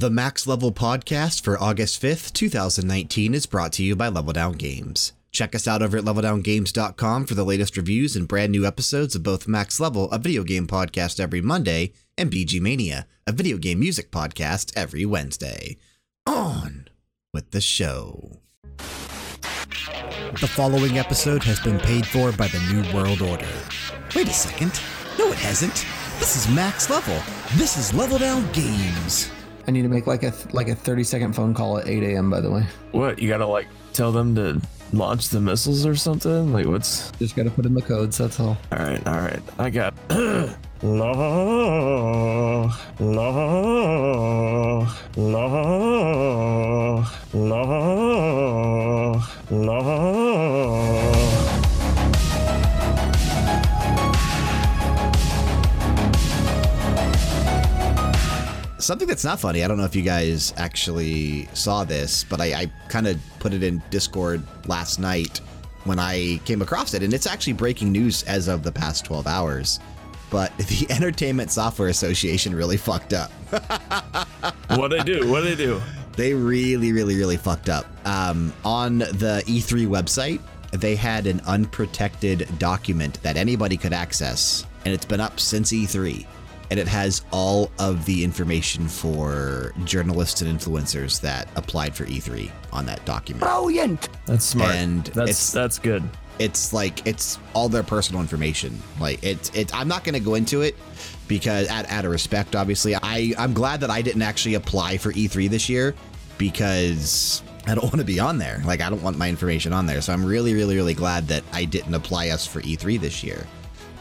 The Max Level podcast for August 5th, 2019 is brought to you by Level Down Games. Check us out over at leveldowngames.com for the latest reviews and brand new episodes of both Max Level, a video game podcast every Monday, and BGMania, a video game music podcast every Wednesday. On with the show. The following episode has been paid for by the New World Order. Wait a second. No, it hasn't. This is Max Level. This is Level Down Games. I need to make like a like a 30 second phone call at 8 a.m. By the way, What? You gotta like tell them to launch the missiles or something? Like what's just got to put in the codes. That's all. all right, all right. I got la la la la la Something that's not funny, I don't know if you guys actually saw this, but I, I kind of put it in Discord last night when I came across it. And it's actually breaking news as of the past 12 hours. But the Entertainment Software Association really fucked up. What they do? What do they do? They really, really, really fucked up. Um, on the E3 website, they had an unprotected document that anybody could access, and it's been up since E3. And it has all of the information for journalists and influencers that applied for E3 on that document. Brilliant. That's smart. And that's it's- that's good. It's like it's all their personal information. Like it's it's. I'm not going to go into it because, out, out of respect, obviously, I I'm glad that I didn't actually apply for E3 this year because I don't want to be on there. Like I don't want my information on there. So I'm really really really glad that I didn't apply us for E3 this year.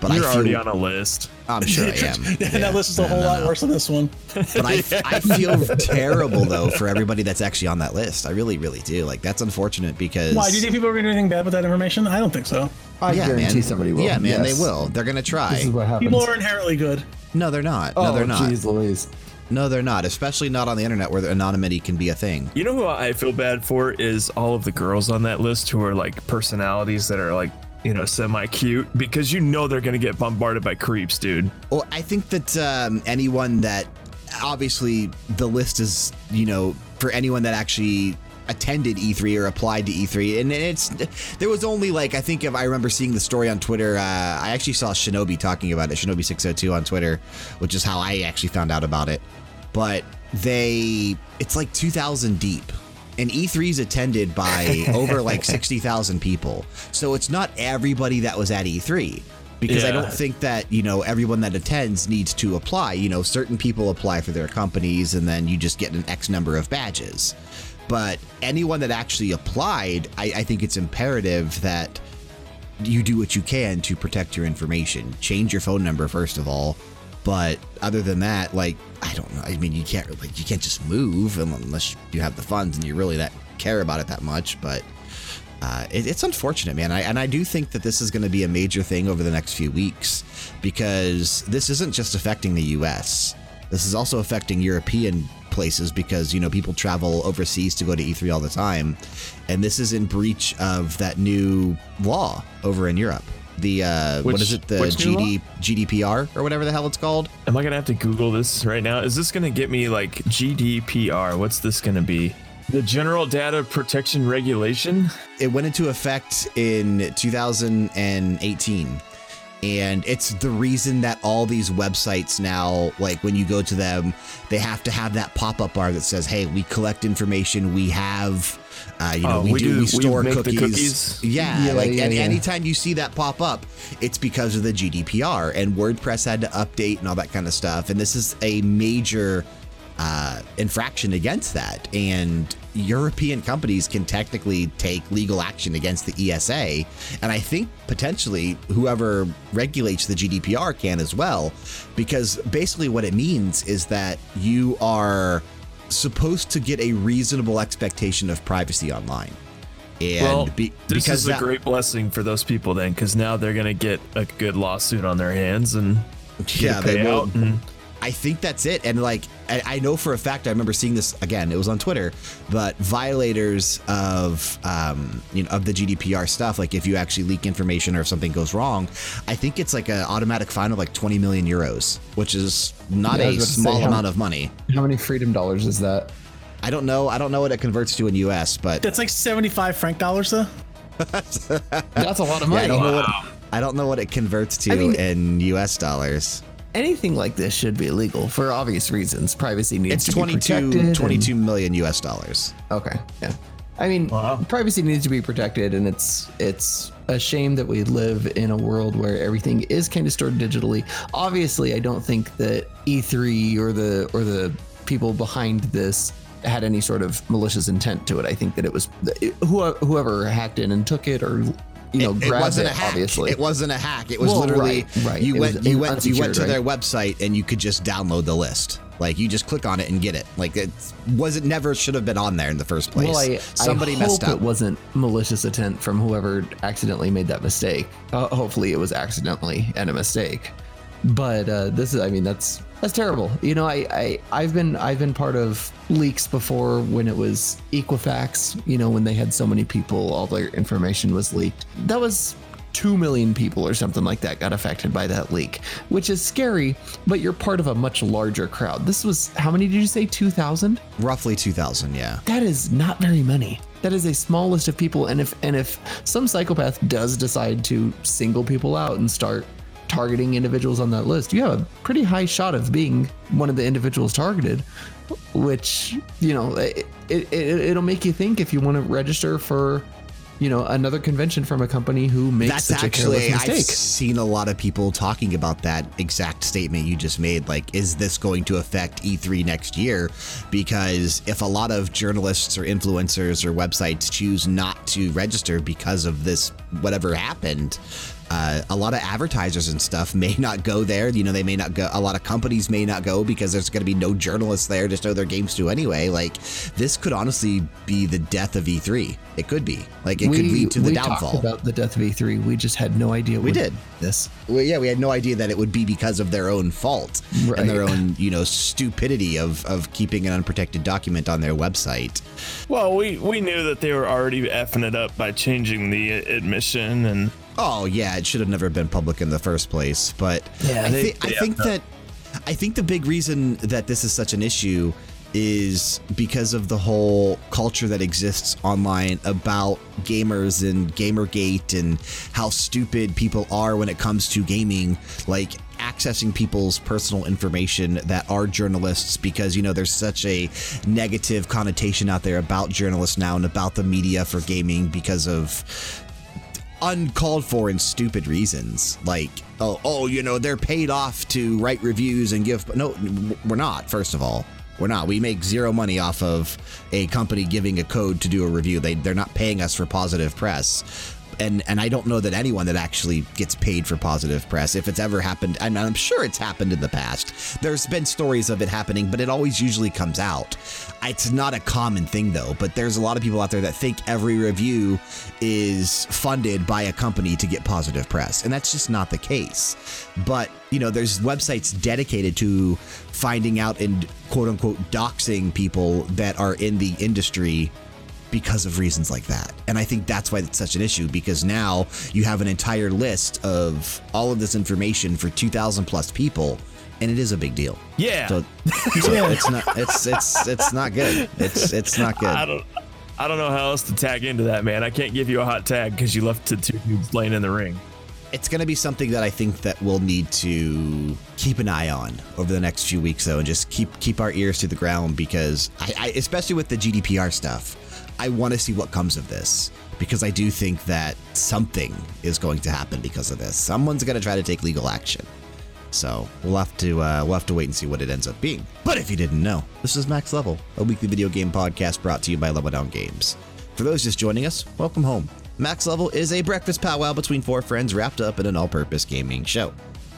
But You're I feel, already on a list. I'm sure I am. Yeah, Yeah. that list is a No, whole no, lot no. worse than this one. But I, I feel terrible though for everybody that's actually on that list. I really really do. Like that's unfortunate because Why? Do you think people are going to do anything bad with that information? I don't think so. I yeah, guarantee man. somebody will. Yeah, man, Yes. they will. They're gonna try. This is what happens. People are inherently good. No, they're not. oh, no, they're not. Jeez Louise. No, they're not. Especially not on the internet where the anonymity can be a thing. You know who I feel bad for is all of the girls on that list who are like personalities that are like you know semi cute because you know they're gonna get bombarded by creeps, dude. Well, I think that um, anyone that obviously the list is, you know, for anyone that actually attended E3 or applied to E3, and it's there was only like I think if I remember seeing the story on Twitter. Uh, I actually saw Shinobi talking about it, Shinobi six hundred two on Twitter, which is how I actually found out about it. But they, it's like two thousand deep. And E3 is attended by over like 60,000 people. So it's not everybody that was at E3 because I don't think that, you know, everyone that attends needs to apply. You know, certain people apply for their companies and then you just get an X number of badges. But anyone that actually applied, I, I think it's imperative that you do what you can to protect your information. Change your phone number, first of all. But other than that, like, I don't know. I mean, you can't like you can't just move unless you have the funds and you really that care about it that much. But uh, it, it's unfortunate, man. I, and I do think that this is going to be a major thing over the next few weeks because this isn't just affecting the U.S. This is also affecting European places because you know people travel overseas to go to E3 all the time, and this is in breach of that new law over in Europe. The uh, Which- is it? The GD, GDPR or whatever the hell it's called. Am I gonna have to Google this right now? Is this gonna get me like GDPR? What's this gonna be? The General Data Protection Regulation? it went into effect in 2018 and it's the reason that all these websites now like when you go to them they have to have that pop-up bar that says hey we collect information we have uh, you know Oh, we, we do, do- we we store the cookies. cookies? yeah, Yeah, like yeah, and yeah. anytime you see that pop up it's because of the gdpr and wordpress had to update and all that kind of stuff and this is a major uh, infraction against that. And European companies can technically take legal action against the ESA. And I think potentially whoever regulates the GDPR can as well, because basically what it means is that you are supposed to get a reasonable expectation of privacy online. And well, be, this because is a great blessing for those people then, because now they're gonna get a good lawsuit on their hands and yeah, they will. And I think that's it. And like, I, I know for a fact, I remember seeing this again. It was on Twitter, but violators of, um, you know, of the GDPR stuff. Like, if you actually leak information or if something goes wrong, I think it's like an automatic fine of like 20 million euros, which is not Yeah, I a was about to say, small how- amount of money. How many freedom dollars is that? I don't know. I don't know what it converts to in US, but That's like 75 franc dollars, though. That's a lot of money. I don't know what I don't know what it converts to I mean- in US dollars. Anything like this should be illegal for obvious reasons. Privacy needs It's to 22, be protected. and- 22 million US dollars. Okay, yeah. I mean, Wow. privacy needs to be protected, and it's it's a shame that we live in a world where everything is kind of stored digitally. Obviously, I don't think that E3 or the or the people behind this had any sort of malicious intent to it. I think that it was it, who- whoever hacked in and took it, or you know, it grabbed wasn't it. a hack. Obviously, It wasn't a hack. It was Well, literally right, right. you It went you went you went to their website and you could just download the list. Like you just click on it and get it. Like it was it never should have been on there in the first place. Well, I, Somebody I messed hope up. it wasn't malicious intent from whoever accidentally made that mistake. Uh, hopefully, it was accidentally and a mistake. But uh, this is, I mean, that's that's terrible. You know, I, I I've been I've been part of leaks before when it was Equifax. You know, when they had so many people, all their information was leaked. That was. 2 million people or something like that got affected by that leak, which is scary, but you're part of a much larger crowd. This was, how many did you say? 2,000? Roughly 2000, yeah. that is not very many that is a small list of people and if and if some psychopath does decide to single people out and start targeting individuals on that list you have a pretty high shot of being one of the individuals targeted which you know it, it, it it'll make you think if you want to register for you know another convention from a company who makes That's such actually a careless I've seen a lot of people talking about that exact statement you just made. Like, is this going to affect E3 next year? Because if a lot of journalists or influencers or websites choose not to register because of this whatever happened. Uh, a lot of advertisers and stuff may not go there. You know, they may not go. A lot of companies may not go because there's going to be no journalists there to show their games to anyway. Like, this could honestly be the death of E3. It could be. Like, it could lead to the we downfall. talked about the death of E3 we just had no idea We did. this Well, yeah, we had no idea that it would be because of their own fault and their own, you know, stupidity of of keeping an unprotected document on their website. Well, we we knew that they were already effing it up by changing the admission and Oh yeah, it should have never been public in the first place. But Yeah, I, they- I yeah. think that I think the big reason that this is such an issue is because of the whole culture that exists online about gamers and Gamergate and how stupid people are when it comes to gaming, like accessing people's personal information that are journalists because you know there's such a negative connotation out there about journalists now and about the media for gaming because of uncalled for and stupid reasons. Like oh oh you know they're paid off to write reviews and give no we're not first of all. We're not. We make zero money off of a company giving a code to do a review. They they're not paying us for positive press and and I don't know that anyone that actually gets paid for positive press, if it's ever happened, I'm sure it's happened in the past. There's been stories of it happening, but it always usually comes out. It's not a common thing though, but there's a lot of people out there that think every review is funded by a company to get positive press, and that's just not the case. But you know, there's websites dedicated to finding out and quote unquote doxing people that are in the industry because of reasons like that. And I think that's why it's such an issue because now you have an entire list of all of this information for 2000 plus people and it is a big deal. yeah. So, so it's not it's it's it's not good. It's it's not good. I don't I don't know how else to tag into that, man. I can't give you a hot tag because you left the two dudes laying in the ring. It's going to be something that I think that we'll need to keep an eye on over the next few weeks though and just keep keep our ears to the ground because I, I especially with the GDPR stuff. I want to see what comes of this because I do think that something is going to happen because of this. Someone's going to try to take legal action. So we'll have to uh, we'll have to wait and see what it ends up being. But if you didn't know, this is Max Level, a weekly video game podcast brought to you by Level Down Games. For those just joining us, welcome home. Max Level is a breakfast powwow between four friends wrapped up in an all-purpose gaming show.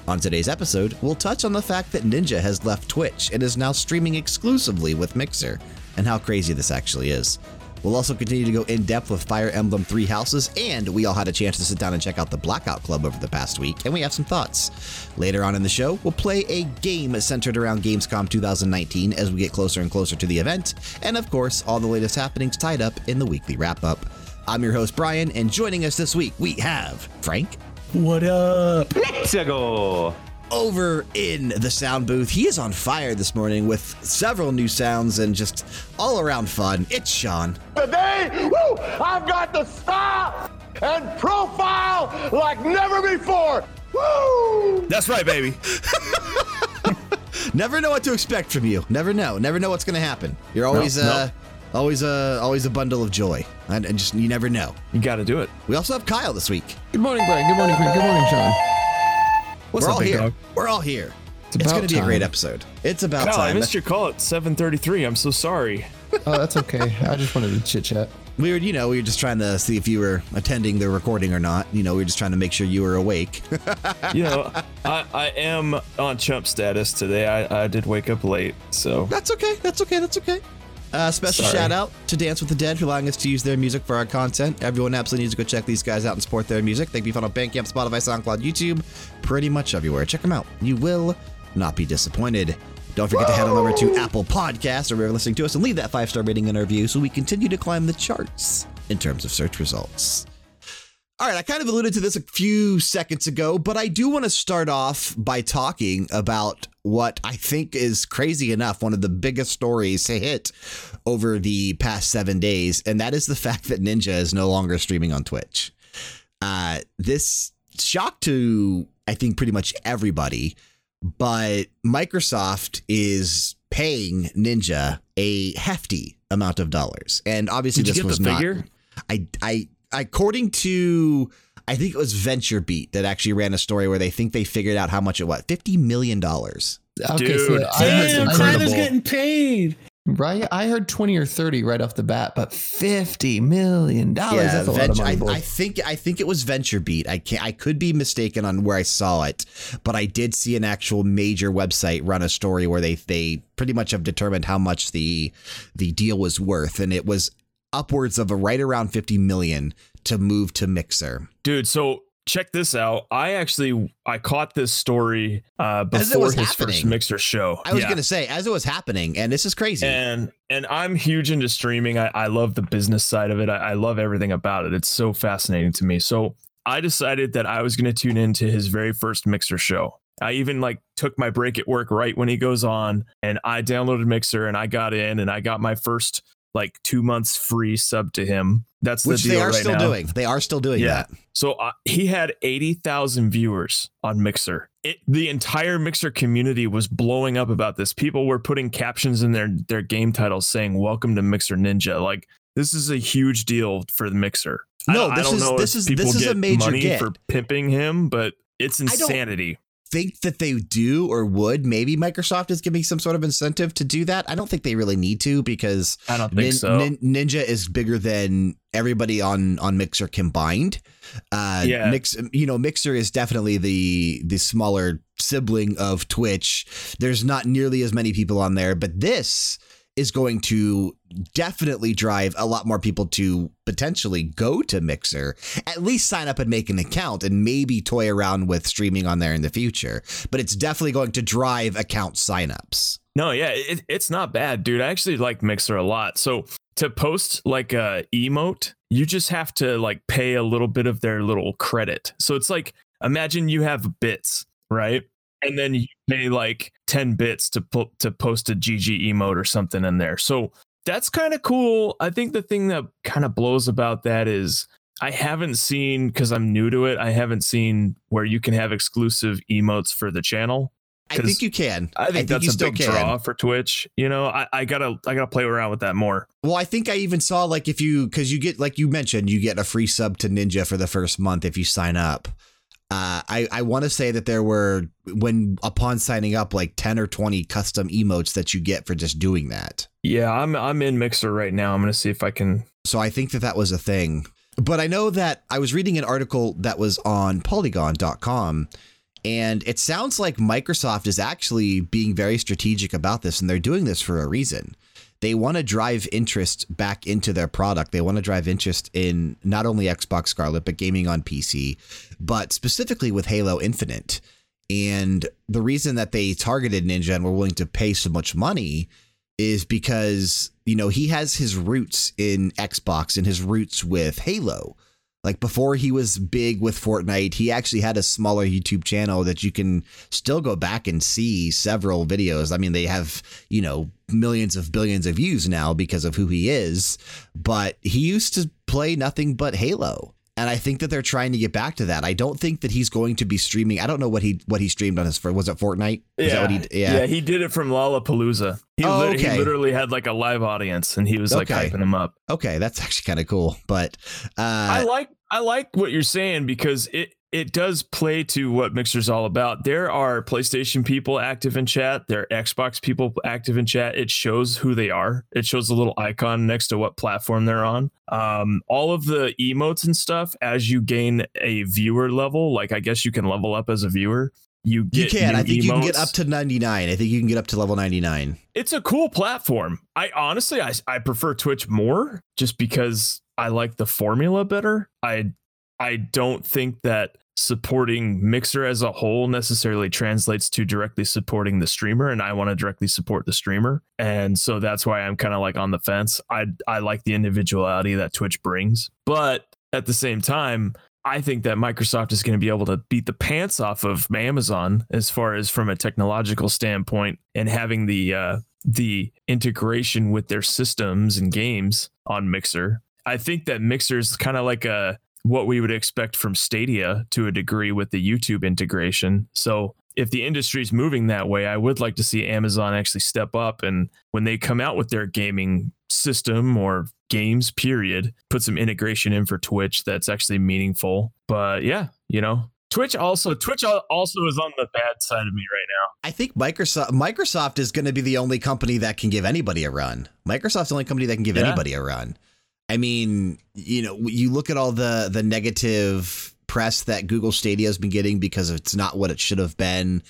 On today's episode, we'll touch on the fact that Ninja has left Twitch and is now streaming exclusively with Mixer, and how crazy this actually is. We'll also continue to go in depth with Fire Emblem Three Houses, and we all had a chance to sit down and check out the Blackout Club over the past week, and we have some thoughts. Later on in the show, we'll play a game centered around Gamescom 2019 as we get closer and closer to the event, and of course, all the latest happenings tied up in the weekly wrap up. I'm your host, Bryan, and joining us this week, we have Frank. What up? Let's go. Over in the sound booth. He is on fire this morning with several new sounds and just all around fun. It's Sean. Today, woo, I've got the style and profile like never before. Woo! That's right, baby. Never know what to expect from you. Never know. Never know what's going to happen. You're always no. uh always a always a bundle of joy. And, and just you never know. You got to do it. We also have Kyle this week. Good morning, Bryan. Good morning, Quinn. Good morning, Sean. What's We're up, all big here. dog? We're all here. It's, about going to be a great episode. It's about Kyle, I time. missed your call at 7:33. I'm so sorry. Oh, that's okay. I just wanted to chit chat. we were, you know, we were just trying to see if you were attending the recording or not. You know, we were just trying to make sure you were awake. You know, I, I am on chump status today. I, I did wake up late, so That's okay. That's okay. That's okay. Uh, special Sorry. shout out to Dance with the Dead for allowing us to use their music for our content. Everyone absolutely needs to go check these guys out and support their music. They can be found on Bandcamp, Spotify, SoundCloud, YouTube, pretty much everywhere. Check them out. You will not be disappointed. Don't forget to head on over to Apple Podcasts or wherever you're listening to us and leave that five star rating and a review so we continue to climb the charts in terms of search results. All right, I kind of alluded to this a few seconds ago, but I do want to start off by talking about what I think is crazy enough one of the biggest stories to hit over the past seven days, and that is the fact that Ninja is no longer streaming on Twitch. Uh, this shocked to, I think, pretty much everybody, but Microsoft is paying Ninja a hefty amount of dollars. And obviously, did this was the not. figure? I, I, according to, I think it was VentureBeat that actually ran a story where they think they figured out how much it was $50 million. Okay, Dude, so I Damn, Tyler's getting paid. right, I heard 20 or 30 right off the bat, but 50 million dollars. that's a Venture- I. I think I think it was VentureBeat. I can I could be mistaken on where I saw it, but I did see an actual major website run a story where they they pretty much have determined how much the the deal was worth, and it was upwards of a right around fifty million to move to Mixer. dude. So check this out. I actually I caught this story uh, before his first mixer show. I was Yeah. gonna say as it was happening, and this is crazy. and and I'm huge into streaming. I, I love the business side of it. I, I love everything about it. It's so fascinating to me. So I decided that I was going to tune into his very first Mixer show. I even like took my break at work right when he goes on, and I downloaded Mixer and I got in and I got my first like two months free sub to him. That's which the deal they are right still now. doing. They are still doing Yeah. that. So uh, he had 80,000 viewers on Mixer. It, the entire Mixer community was blowing up about this. People were putting captions in their their game titles saying "Welcome to Mixer Ninja." Like this is a huge deal for the Mixer. No, I this don't is- know this if is- this is a major money get. for pimping him, but it's insanity. Think that they do or would. Maybe Microsoft is giving some sort of incentive to do that. I don't think they really need to because I don't think Nin- so. Nin- Ninja is bigger than everybody on on Mixer combined. Uh, Yeah. Mix, you know, Mixer is definitely the the smaller sibling of Twitch. There's not nearly as many people on there, but this is going to definitely drive a lot more people to potentially go to Mixer, at least sign up and make an account and maybe toy around with streaming on there in the future. But it's definitely going to drive account signups. No, yeah, it, it's not bad, dude. I actually like Mixer a lot. So to post like a emote, you just have to like pay a little bit of their little credit. So it's like imagine you have bits, right? And then you pay like 10 bits to put to post a GG emote or something in there. So that's kind of cool. I think the thing that kind of blows about that is I haven't seen because I'm new to it. I haven't seen where you can have exclusive emotes for the channel. I think you can. I think that's you a big draw for Twitch. You know, I, I gotta I gotta play around with that more. Well, I think I even saw like if you because you get like you mentioned you get a free sub to Ninja for the first month if you sign up. Uh, I I want to say that there were when upon signing up like ten or twenty custom emotes that you get for just doing that. Yeah, I'm I'm in Mixer right now. I'm gonna see if I can. So I think that that was a thing. But I know that I was reading an article that was on Polygon.com, and it sounds like Microsoft is actually being very strategic about this, and they're doing this for a reason. They want to drive interest back into their product. They want to drive interest in not only Xbox Scarlett, but gaming on PC, but specifically with Halo Infinite. And the reason that they targeted Ninja and were willing to pay so much money is because, you know, he has his roots in Xbox and his roots with Halo. Like before he was big with Fortnite, he actually had a smaller YouTube channel that you can still go back and see several videos. I mean, they have, you know, millions of billions of views now because of who he is, but he used to play nothing but Halo. And I think that they're trying to get back to that. I don't think that he's going to be streaming. I don't know what he what he streamed on his was it Fortnite? Yeah, he, yeah, yeah, he did it from Lollapalooza. He, oh, okay. he literally had like a live audience, and he was like Okay. hyping him up. Okay, that's actually kind of cool. But uh, I like I like what you're saying because it it does play to what Mixer's all about. There are PlayStation people active in chat, there are Xbox people active in chat. It shows who they are. It shows a little icon next to what platform they're on. Um, all of the emotes and stuff as you gain a viewer level, like I guess you can level up as a viewer. You you can. I think you can get up to 99. I think you can get up to level 99. it's a cool platform. I honestly, I, I prefer Twitch more just because I like the formula better. I I don't think that supporting Mixer as a whole necessarily translates to directly supporting the streamer, and I want to directly support the streamer, and so that's why I'm kind of like on the fence. I I like the individuality that Twitch brings, but at the same time. I think that Microsoft is going to be able to beat the pants off of Amazon as far as from a technological standpoint and having the uh, the integration with their systems and games on Mixer. I think that Mixer is kind of like a what we would expect from Stadia to a degree with the YouTube integration. So if the industry's moving that way, I would like to see Amazon actually step up and when they come out with their gaming system or games period, put some integration in for Twitch that's actually meaningful. But yeah, you know, Twitch also Twitch also is on the bad side of me right now. I think Microsoft Microsoft is going to be the only company that can give anybody a run. Microsoft's the only company that can give Yeah. anybody a run. I mean, you know, you look at all the the negative press that Google Stadia has been getting because it's not what it should have been.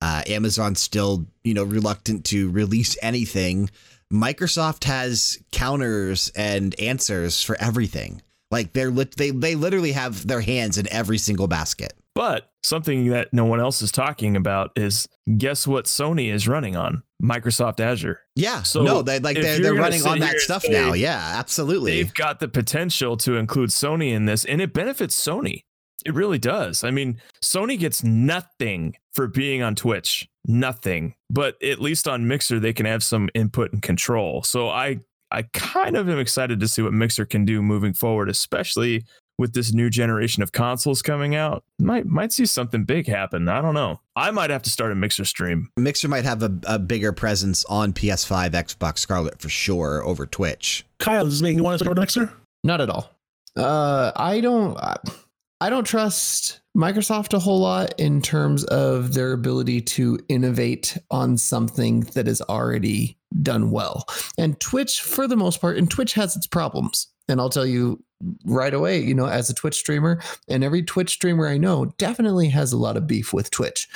Uh, Amazon's still, you know, reluctant to release anything. Microsoft has counters and answers for everything. Like they're lit- they they literally have their hands in every single basket. But something that no one else is talking about is guess what Sony is running on? Microsoft Azure. Yeah. So no, they like they're, they're running on that stuff say now. Yeah, absolutely. They've got the potential to include Sony in this, and it benefits Sony. It really does. I mean, Sony gets nothing for being on Twitch, nothing. But at least on Mixer, they can have some input and control. So I, I kind of am excited to see what Mixer can do moving forward, especially with this new generation of consoles coming out. Might might see something big happen. I don't know. I might have to start a Mixer stream. Mixer might have a, a bigger presence on PS5, Xbox Scarlett for sure over Twitch. Kyle, does this mean you want to start a mixer? Not at all. Uh, I don't. I- I don't trust Microsoft a whole lot in terms of their ability to innovate on something that is already done well. And Twitch, for the most part, and Twitch has its problems. And I'll tell you right away, you know, as a Twitch streamer, and every Twitch streamer I know definitely has a lot of beef with Twitch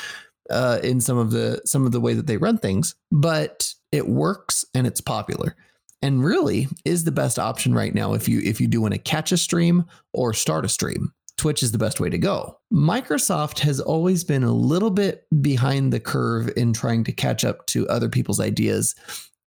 uh, in some of the some of the way that they run things. But it works and it's popular and really is the best option right now if you if you do want to catch a stream or start a stream twitch is the best way to go microsoft has always been a little bit behind the curve in trying to catch up to other people's ideas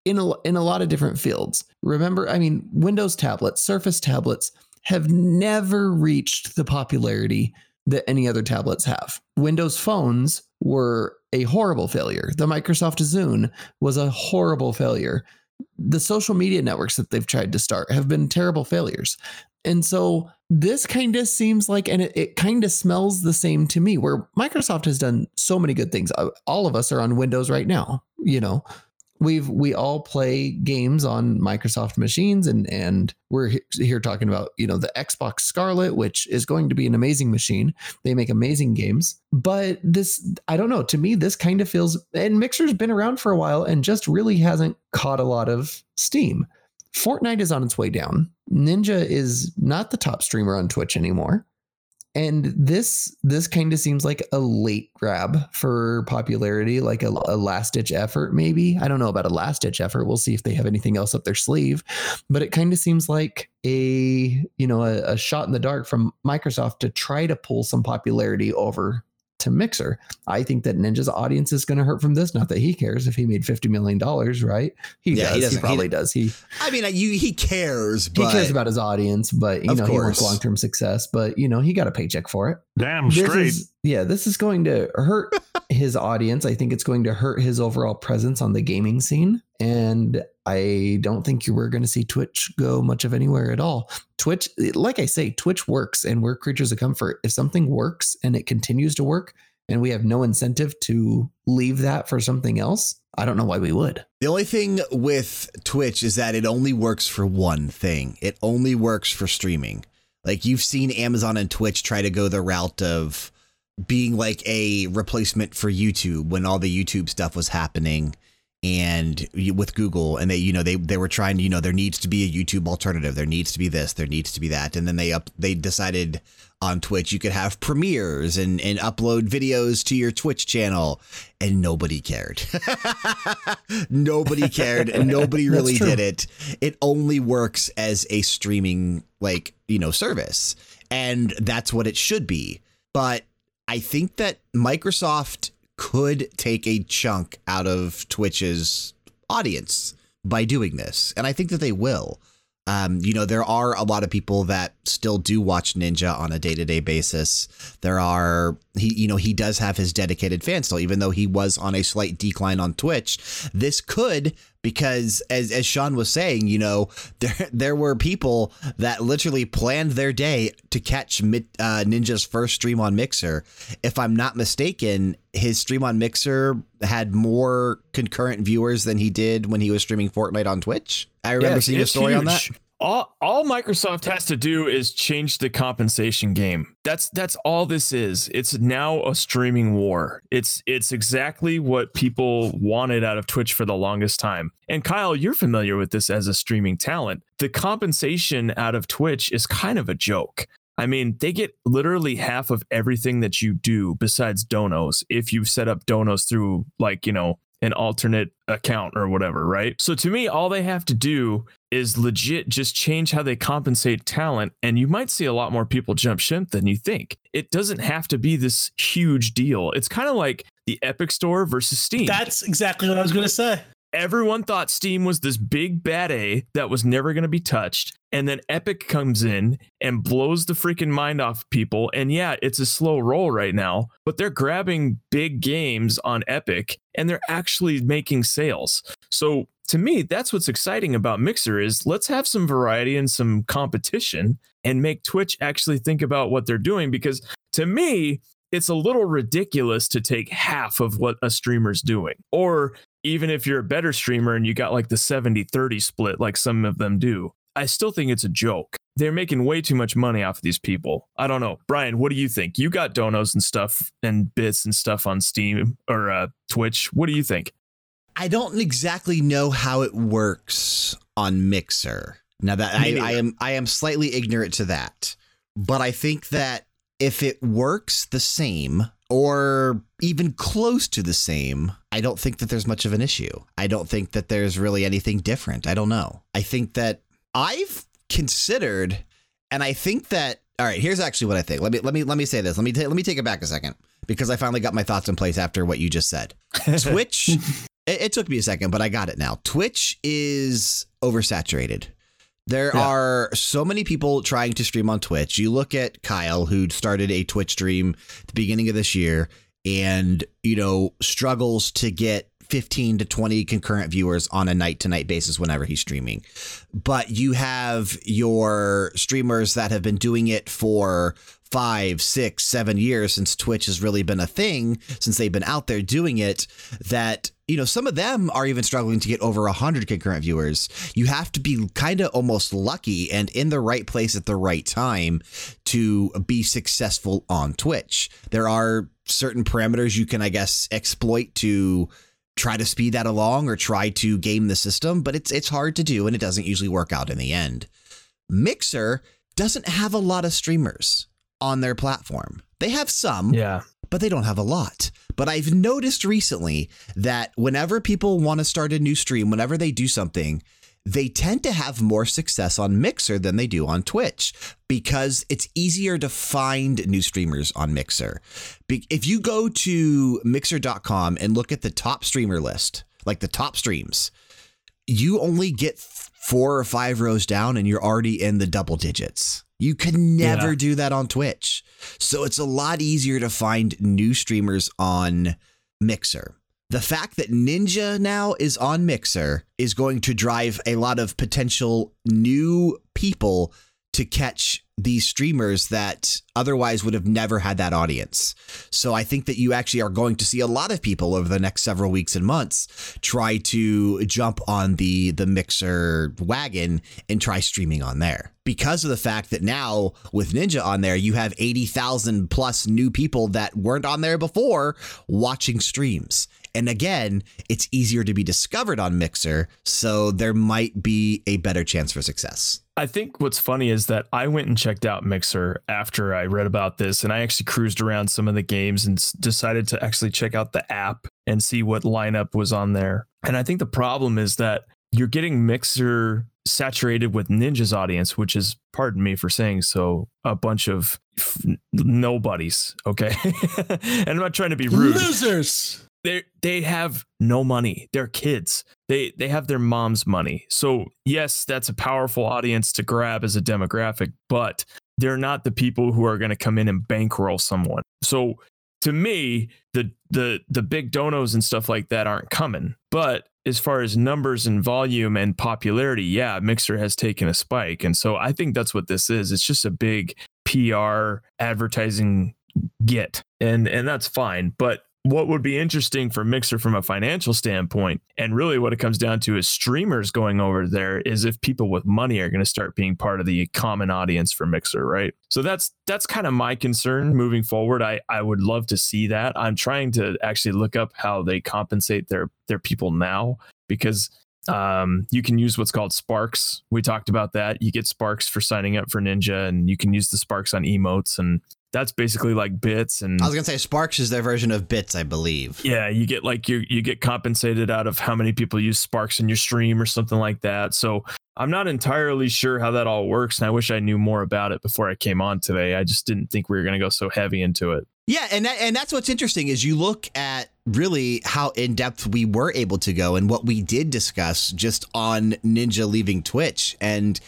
in a, in a lot of different fields remember i mean windows tablets surface tablets have never reached the popularity that any other tablets have windows phones were a horrible failure the microsoft zune was a horrible failure the social media networks that they've tried to start have been terrible failures. And so this kind of seems like, and it, it kind of smells the same to me, where Microsoft has done so many good things. Uh, All of us are on Windows right now. You know, we've we all play games on Microsoft machines, and and we're here talking about you know the Xbox Scarlett, which is going to be an amazing machine. They make amazing games, but this I don't know. To me, this kind of feels and Mixer's been around for a while and just really hasn't caught a lot of steam. Fortnite is on its way down. Ninja is not the top streamer on Twitch anymore. And this this kind of seems like a late grab for popularity, like a, a last ditch effort, maybe. I don't know about a last ditch effort. We'll see if they have anything else up their sleeve. But it kind of seems like a you know a, a shot in the dark from Microsoft to try to pull some popularity over to Mixer. I think that Ninja's audience is going to hurt from this. Not that he cares if he made fifty million dollars, right? He Yeah, he does. He, he probably d- does. He I mean, you he cares, he cares about his audience, but you know he wants course. long term success. But you know he got a paycheck for it. Damn This straight. is- yeah, this is going to hurt his audience. I think it's going to hurt his overall presence on the gaming scene. And I don't think you were going to see Twitch go much of anywhere at all. Twitch, like I say, Twitch works and we're creatures of comfort. If something works and it continues to work and we have no incentive to leave that for something else, I don't know why we would. The only thing with Twitch is that it only works for one thing. It only works for streaming. Like you've seen Amazon and Twitch try to go the route of being like a replacement for YouTube when all the YouTube stuff was happening and with Google. And they you know they they were trying to you know there needs to be a YouTube alternative. There needs to be this. There needs to be that. And then they up they decided on Twitch you could have premieres and and upload videos to your Twitch channel. And nobody cared. Nobody cared. And nobody really did it. It only works as a streaming like you know service and that's what it should be but I think that Microsoft could take a chunk out of Twitch's audience by doing this. And I think that they will. Um, you know, there are a lot of people that still do watch Ninja on a day to day basis. There are, he, you know, he does have his dedicated fans still, even though he was on a slight decline on Twitch. This could, because as, as Sean was saying, you know, there, there were people that literally planned their day to catch uh, Ninja's first stream on Mixer. If I'm not mistaken, his stream on Mixer had more concurrent viewers than he did when he was streaming Fortnite on Twitch. I remember Yes, seeing a story on that. All, all Microsoft has to do is change the compensation game. That's that's all this is. It's now a streaming war. It's it's exactly what people wanted out of Twitch for the longest time. And Kyle, you're familiar with this as a streaming talent. The compensation out of Twitch is kind of a joke. I mean, they get literally half of everything that you do besides donos if you set up donos through like, you know, an alternate account or whatever, right? So to me, all they have to do is legit just change how they compensate talent, and you might see a lot more people jump ship than you think. It doesn't have to be this huge deal. It's kind of like the Epic Store versus Steam. That's exactly what I was going to say. Everyone thought Steam was this big bad A that was never going to be touched. And then Epic comes in and blows the freaking mind off people. And yeah, it's a slow roll right now, but they're grabbing big games on Epic and they're actually making sales. So to me, that's what's exciting about Mixer is let's have some variety and some competition and make Twitch actually think about what they're doing because to me, it's a little ridiculous to take half of what a streamer's doing. Or even if you're a better streamer and you got like the 70 30 split, like some of them do, I still think it's a joke. They're making way too much money off of these people. I don't know. Bryan, what do you think? You got donos and stuff and bits and stuff on Steam or uh, Twitch. What do you think? I don't exactly know how it works on Mixer. Now that I, I am I am slightly ignorant to that. But I think that if it works the same or even close to the same, I don't think that there's much of an issue. I don't think that there's really anything different. I don't know. I think that I've considered and I think that all right, here's actually what I think. Let me let me let me say this. Let me ta- let me take it back a second because I finally got my thoughts in place after what you just said. Twitch it, it took me a second, but I got it now. Twitch is oversaturated. There Yeah. are so many people trying to stream on Twitch. You look at Kyle, who started a Twitch stream at the beginning of this year and, you know, struggles to get 15 to 20 concurrent viewers on a night to night basis whenever he's streaming. But you have your streamers that have been doing it for five, six, seven years since Twitch has really been a thing, since they've been out there doing it, that, you know, some of them are even struggling to get over 100 concurrent viewers. You have to be kind of almost lucky and in the right place at the right time to be successful on Twitch. There are certain parameters you can, I guess, exploit to try to speed that along or try to game the system, but it's it's hard to do and it doesn't usually work out in the end. Mixer doesn't have a lot of streamers on their platform. They have some, Yeah. but they don't have a lot. But I've noticed recently that whenever people want to start a new stream, whenever they do something, they tend to have more success on Mixer than they do on Twitch because it's easier to find new streamers on Mixer. If you go to mixer.com and look at the top streamer list, like the top streams, you only get four or five rows down and you're already in the double digits. You can never Yeah. do that on Twitch. So it's a lot easier to find new streamers on Mixer. The fact that Ninja now is on Mixer is going to drive a lot of potential new people to catch these streamers that otherwise would have never had that audience. So I think that you actually are going to see a lot of people over the next several weeks and months try to jump on the the Mixer wagon and try streaming on there. Because of the fact that now with Ninja on there, you have 80,000 plus new people that weren't on there before watching streams. And again, it's easier to be discovered on Mixer, so there might be a better chance for success. I think what's funny is that I went and checked out Mixer after I read about this, and I actually cruised around some of the games and decided to actually check out the app and see what lineup was on there. And I think the problem is that you're getting Mixer saturated with Ninja's audience, which is, pardon me for saying so, a bunch of f- nobodies. Okay. and I'm not trying to be rude Losers. They they have no money. They're kids. They they have their mom's money. So yes, that's a powerful audience to grab as a demographic, but they're not the people who are going to come in and bankroll someone. So to me, the the the big donos and stuff like that aren't coming. But as far as numbers and volume and popularity, yeah, Mixer has taken a spike. And so I think that's what this is. It's just a big PR advertising get. And and that's fine. But what would be interesting for Mixer from a financial standpoint, and really what it comes down to is streamers going over there, is if people with money are going to start being part of the common audience for Mixer, right? So that's that's kind of my concern moving forward. I I would love to see that. I'm trying to actually look up how they compensate their their people now because um, you can use what's called Sparks. We talked about that. You get Sparks for signing up for Ninja, and you can use the Sparks on emotes, and that's basically like bits and I was gonna say Sparks is their version of Bits, I believe. yeah, you get like you you get compensated out of how many people use Sparks in your stream or something like that. So I'm not entirely sure how that all works, and I wish I knew more about it before I came on today. I just didn't think we were going to go so heavy into it. Yeah, and that, and that's what's interesting is you look at really how in depth we were able to go and what we did discuss just on Ninja leaving Twitch, and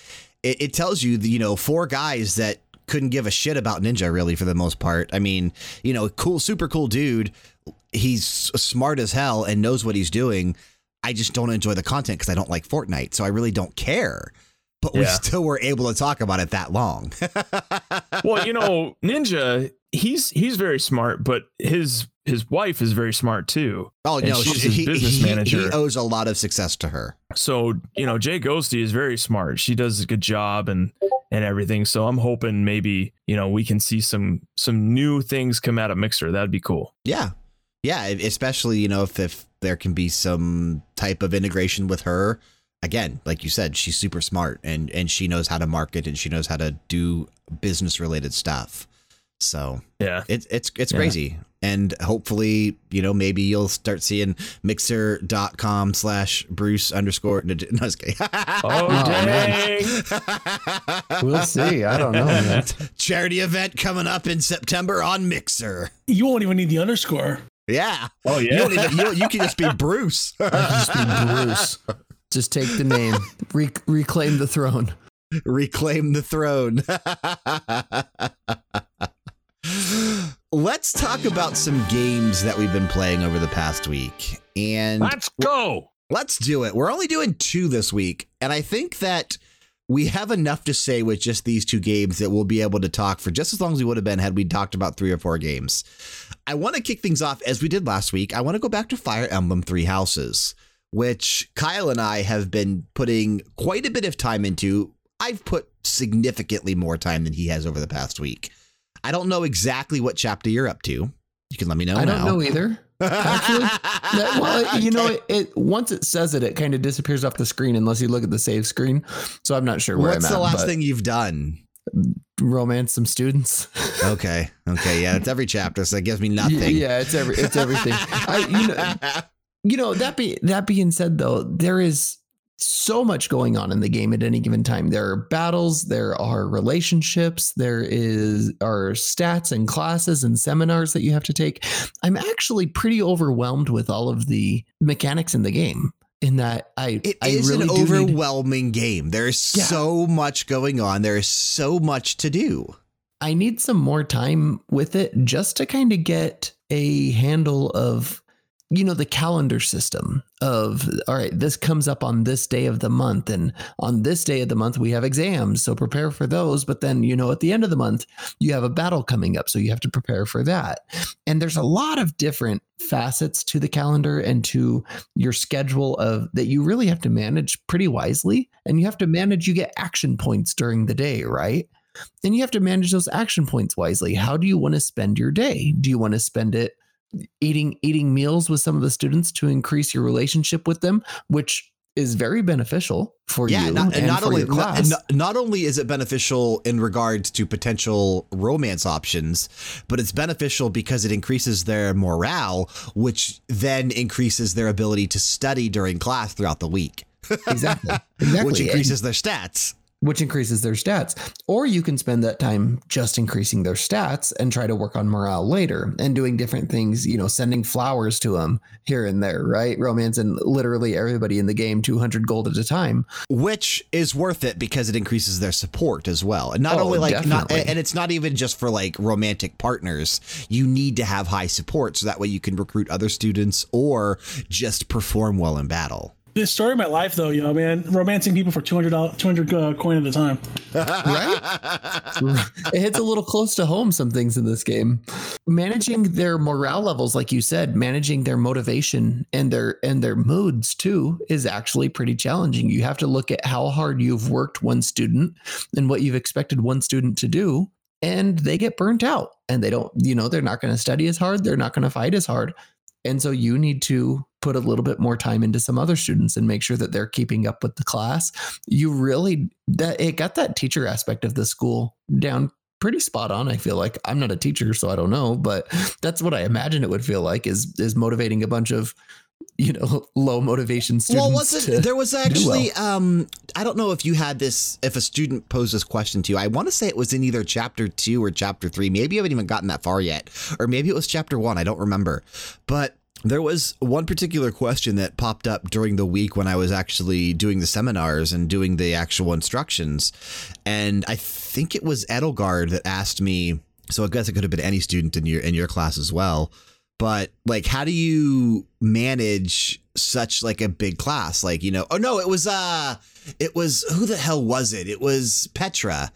it, it tells you the, you know four guys that couldn't give a shit about Ninja really for the most part. I mean, you know, cool, super cool dude. He's smart as hell and knows what he's doing. I just don't enjoy the content because I don't like Fortnite, so I really don't care. But we Yeah. still were able to talk about it that long. Well, you know, Ninja, he's he's very smart, but his his wife is very smart too. Oh no, she's she- his he, business he- manager. he owes a lot of success to her. So, you know, JGhosty is very smart. She does a good job and and everything. So I'm hoping maybe, you know, we can see some some new things come out of Mixer. That'd be cool. Yeah, yeah, especially you know if if there can be some type of integration with her. Again, like you said, she's super smart and and she knows how to market and she knows how to do business related stuff. So Yeah. it's it's it's Yeah. crazy. And hopefully, you know, maybe you'll start seeing mixer.com slash Bruce underscore. No, just kidding. Oh, dang. We'll see. I don't know, man. Charity event coming up in September on Mixer. You won't even need the underscore. Yeah. Oh, You, yeah. don't even, you, you can just be Bruce. Just be Bruce. Just take the name, Re- reclaim the throne. Reclaim the throne. Let's talk about some games that we've been playing over the past week. And Let's go. let's do it. We're only doing two this week. And I think that we have enough to say with just these two games that we'll be able to talk for just as long as we would have been had we talked about three or four games. I want to kick things off as we did last week. I want to go back to Fire Emblem Three Houses, which Kyle and I have been putting quite a bit of time into. I've put significantly more time than he has over the past week. I don't know exactly what chapter you're up to. You can let me know. I don't know either. Actually, That- well, you know, it, it once it says it, it kind of disappears off the screen unless you look at the save screen. So I'm not sure where What's I'm the at. last thing you've done? romance some students. Okay. Okay. Yeah. It's every chapter, so it gives me nothing. Yeah, it's every it's everything. I, you know, you know that be that being said though, there is so much going on in the game at any given time. There are battles, there are relationships, there is are stats and classes and seminars that you have to take. I'm actually pretty overwhelmed with all of the mechanics in the game. In that I It I is really an do need- overwhelming game. There's Yeah. so much going on. There's so much to do. I need some more time with it just to kind of get a handle of, you know, the calendar system of, all right, this comes up on this day of the month. And on this day of the month, we have exams. So prepare for those. But then, you know, at the end of the month, you have a battle coming up. So you have to prepare for that. And there's a lot of different facets to the calendar and to your schedule of that you really have to manage pretty wisely. And you have to manage, you get action points during the day, right? and you have to manage those action points wisely. How do you want to spend your day? Do you want to spend it eating eating meals with some of the students to increase your relationship with them, which is very beneficial for yeah, you not, and not for only your not, class. not, not only is it beneficial in regards to potential romance options, but it's beneficial because it increases their morale, which then increases their ability to study during class throughout the week, exactly, exactly, which And- increases their stats. Which increases their stats. Or you can spend that time just increasing their stats and try to work on morale later and doing different things, you know, sending flowers to them here and there, right? Romance and literally everybody in the game 200 gold at a time. which is worth it because it increases their support as well. And not Oh, only like not and it's not even just for like romantic partners. You need to have high support so that way you can recruit other students or just perform well in battle. This story of my life, though, you know, man, romancing people for two hundred dollars, 200 uh, coin at a time. right? it hits a little close to home, some things in this game. Managing their morale levels, like you said, managing their motivation and their and their moods too is actually pretty challenging. You have to look at how hard you've worked one student and what you've expected one student to do. And they get burnt out and they don't, you know, they're not going to study as hard. They're not going to fight as hard. And so you need to put a little bit more time into some other students and make sure that they're keeping up with the class. You really that it got that teacher aspect of the school down pretty spot on. I feel like I'm not a teacher, so I don't know, but that's what I imagine it would feel like is is motivating a bunch of you know low motivation students. Well, was it? There was actually. Um, I don't know if you had this. If a student posed this question to you, I want to say it was in either chapter two or chapter three. Maybe you haven't even gotten that far yet, or maybe it was chapter one. I don't remember, but. There was one particular question that popped up during the week when I was actually doing the seminars and doing the actual instructions. And I think it was Edelgard that asked me, so I guess it could have been any student in your in your class as well but like how do you manage such like a big class? Like you know oh no it was uh it was who the hell was it? It was petra.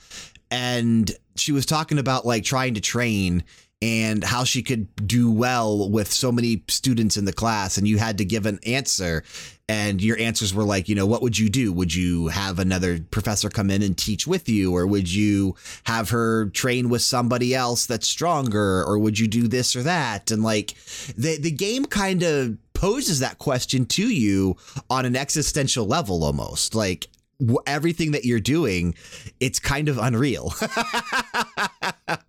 And she was talking about like trying to train and how she could do well with so many students in the class and you had to give an answer and your answers were like you know what would you do? Would you have another professor come in and teach with you or would you have her train with somebody else that's stronger or would you do this or that? And like the the game kind of poses that question to you on an existential level almost. Like everything that you're doing it's kind of unreal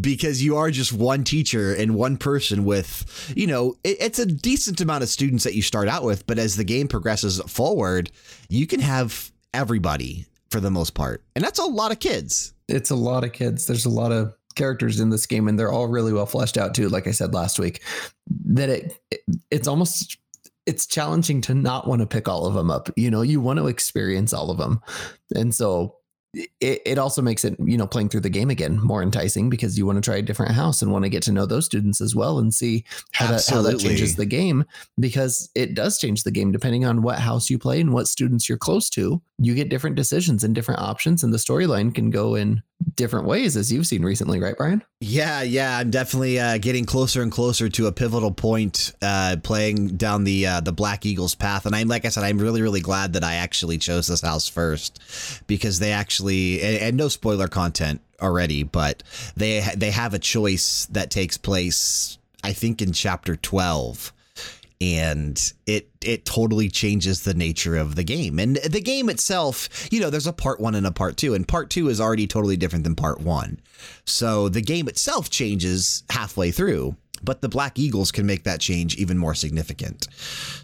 because you are just one teacher and one person with, you know, it, it's a decent amount of students that you start out with, but as the game progresses forward, you can have everybody for the most part. And that's a lot of kids. it's a lot of kids. There's a lot of characters in this game, and they're all really well fleshed out too. Like I said last week, that it, it it's almost it's challenging to not want to pick all of them up. You know, you want to experience all of them, and so it, it also makes it you know playing through the game again more enticing because you want to try a different house and want to get to know those students as well and see how that, how that changes the game because it does change the game depending on what house you play and what students you're close to. You get different decisions and different options and the storyline can go in different ways as you've seen recently right Bryan Yeah, yeah, I'm definitely uh, getting closer and closer to a pivotal point, uh, playing down the uh, the Black Eagles path. And I'm like I said, I'm really really glad that I actually chose this house first because they actually and, and no spoiler content already, but they they have a choice that takes place, I think, in chapter 12. And it it totally changes the nature of the game. And the game itself, you know, there's a part 1 and a part 2 and part 2 is already totally different than part 1. So the game itself changes halfway through but the Black Eagles can make that change even more significant.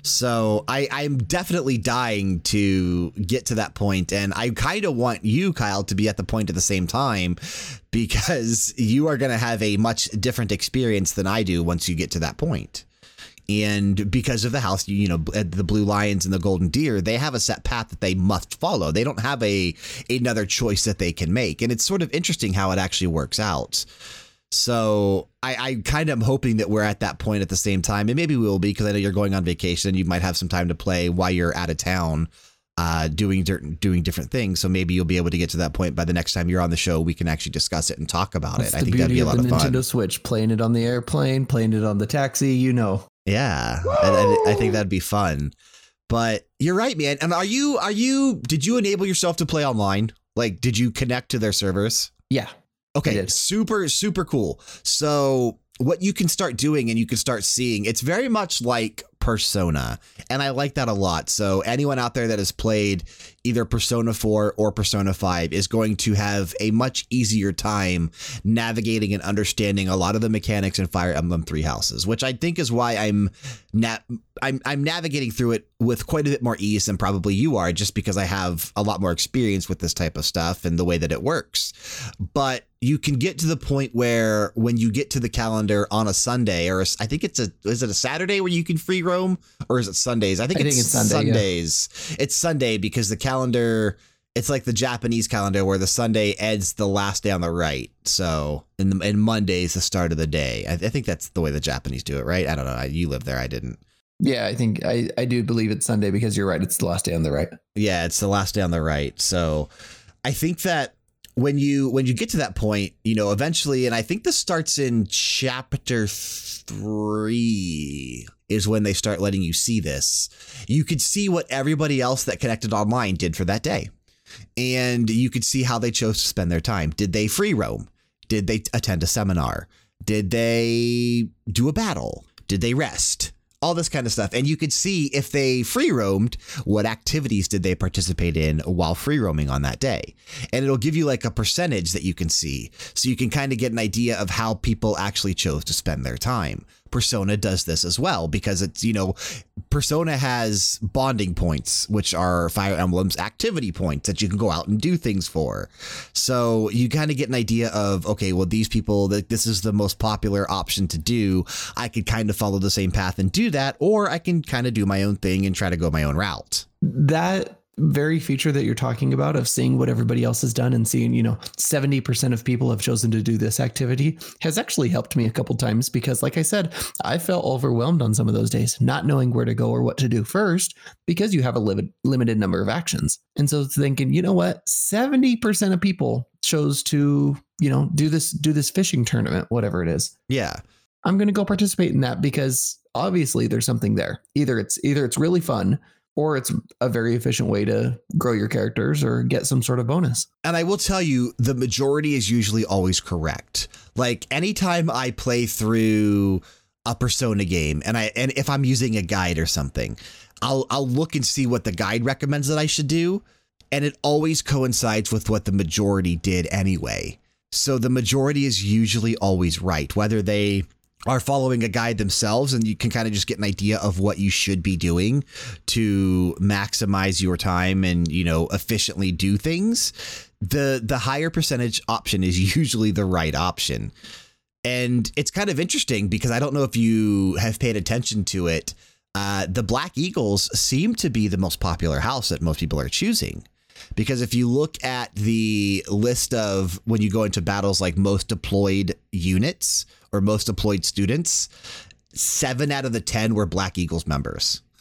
So I, I'm definitely dying to get to that point, and I kind of want you, Kyle, to be at the point at the same time because you are going to have a much different experience than I do once you get to that point. And because of the house, you know, the blue lions and the golden deer, they have a set path that they must follow. They don't have a another choice that they can make, and it's sort of interesting how it actually works out. So I, I kind of am hoping that we're at that point at the same time, and maybe we will be because I know you're going on vacation. You might have some time to play while you're out of town, uh, doing doing different things. So maybe you'll be able to get to that point by the next time you're on the show. We can actually discuss it and talk about That's it. I think that'd be a lot of, of fun. Nintendo Switch, playing it on the airplane, playing it on the taxi. You know. Yeah, I, I think that'd be fun. But you're right, man. And are you are you did you enable yourself to play online? Like, did you connect to their servers? Yeah, Okay, super, super cool. So, what you can start doing and you can start seeing, it's very much like Persona. And I like that a lot. So, anyone out there that has played either Persona 4 or Persona 5 is going to have a much easier time navigating and understanding a lot of the mechanics in Fire Emblem Three Houses, which I think is why I'm na- I'm I'm navigating through it with quite a bit more ease than probably you are, just because I have a lot more experience with this type of stuff and the way that it works. But you can get to the point where when you get to the calendar on a Sunday, or a, I think it's a is it a Saturday where you can free roam, or is it Sundays? I think, I it's, think it's Sunday, yeah. Sundays. It's Sunday because the calendar. It's like the Japanese calendar where the Sunday ends the last day on the right. So, and, and Monday is the start of the day. I, I think that's the way the Japanese do it, right? I don't know. I, you live there. I didn't. Yeah, I think I, I do believe it's Sunday because you're right. It's the last day on the right. Yeah, it's the last day on the right. So I think that when you when you get to that point, you know, eventually, and I think this starts in chapter three is when they start letting you see this. You could see what everybody else that connected online did for that day. And you could see how they chose to spend their time. Did they free roam? Did they attend a seminar? Did they do a battle? Did they rest? All this kind of stuff. And you could see if they free roamed, what activities did they participate in while free roaming on that day. And it'll give you like a percentage that you can see. So you can kind of get an idea of how people actually chose to spend their time. Persona does this as well because it's, you know, Persona has bonding points, which are Fire Emblem's activity points that you can go out and do things for. So you kind of get an idea of, okay, well, these people, this is the most popular option to do. I could kind of follow the same path and do that, or I can kind of do my own thing and try to go my own route. That very feature that you're talking about of seeing what everybody else has done and seeing, you know, 70% of people have chosen to do this activity has actually helped me a couple times because, like I said, I felt overwhelmed on some of those days, not knowing where to go or what to do first because you have a limit, limited number of actions. And so thinking, you know what, 70% of people chose to, you know, do this, do this fishing tournament, whatever it is. Yeah. I'm going to go participate in that because obviously there's something there. Either it's either it's really fun or it's a very efficient way to grow your characters or get some sort of bonus. And I will tell you, the majority is usually always correct. Like anytime I play through a Persona game, and I and if I'm using a guide or something, I'll I'll look and see what the guide recommends that I should do, and it always coincides with what the majority did anyway. So the majority is usually always right, whether they are following a guide themselves and you can kind of just get an idea of what you should be doing to maximize your time and you know efficiently do things. The the higher percentage option is usually the right option. And it's kind of interesting because i don't know if you have paid attention to it uh, the black eagles seem to be the most popular house that most people are choosing. Because if you look at the list of when you go into battles like most deployed units or most deployed students, seven out of the 10 were Black Eagles members.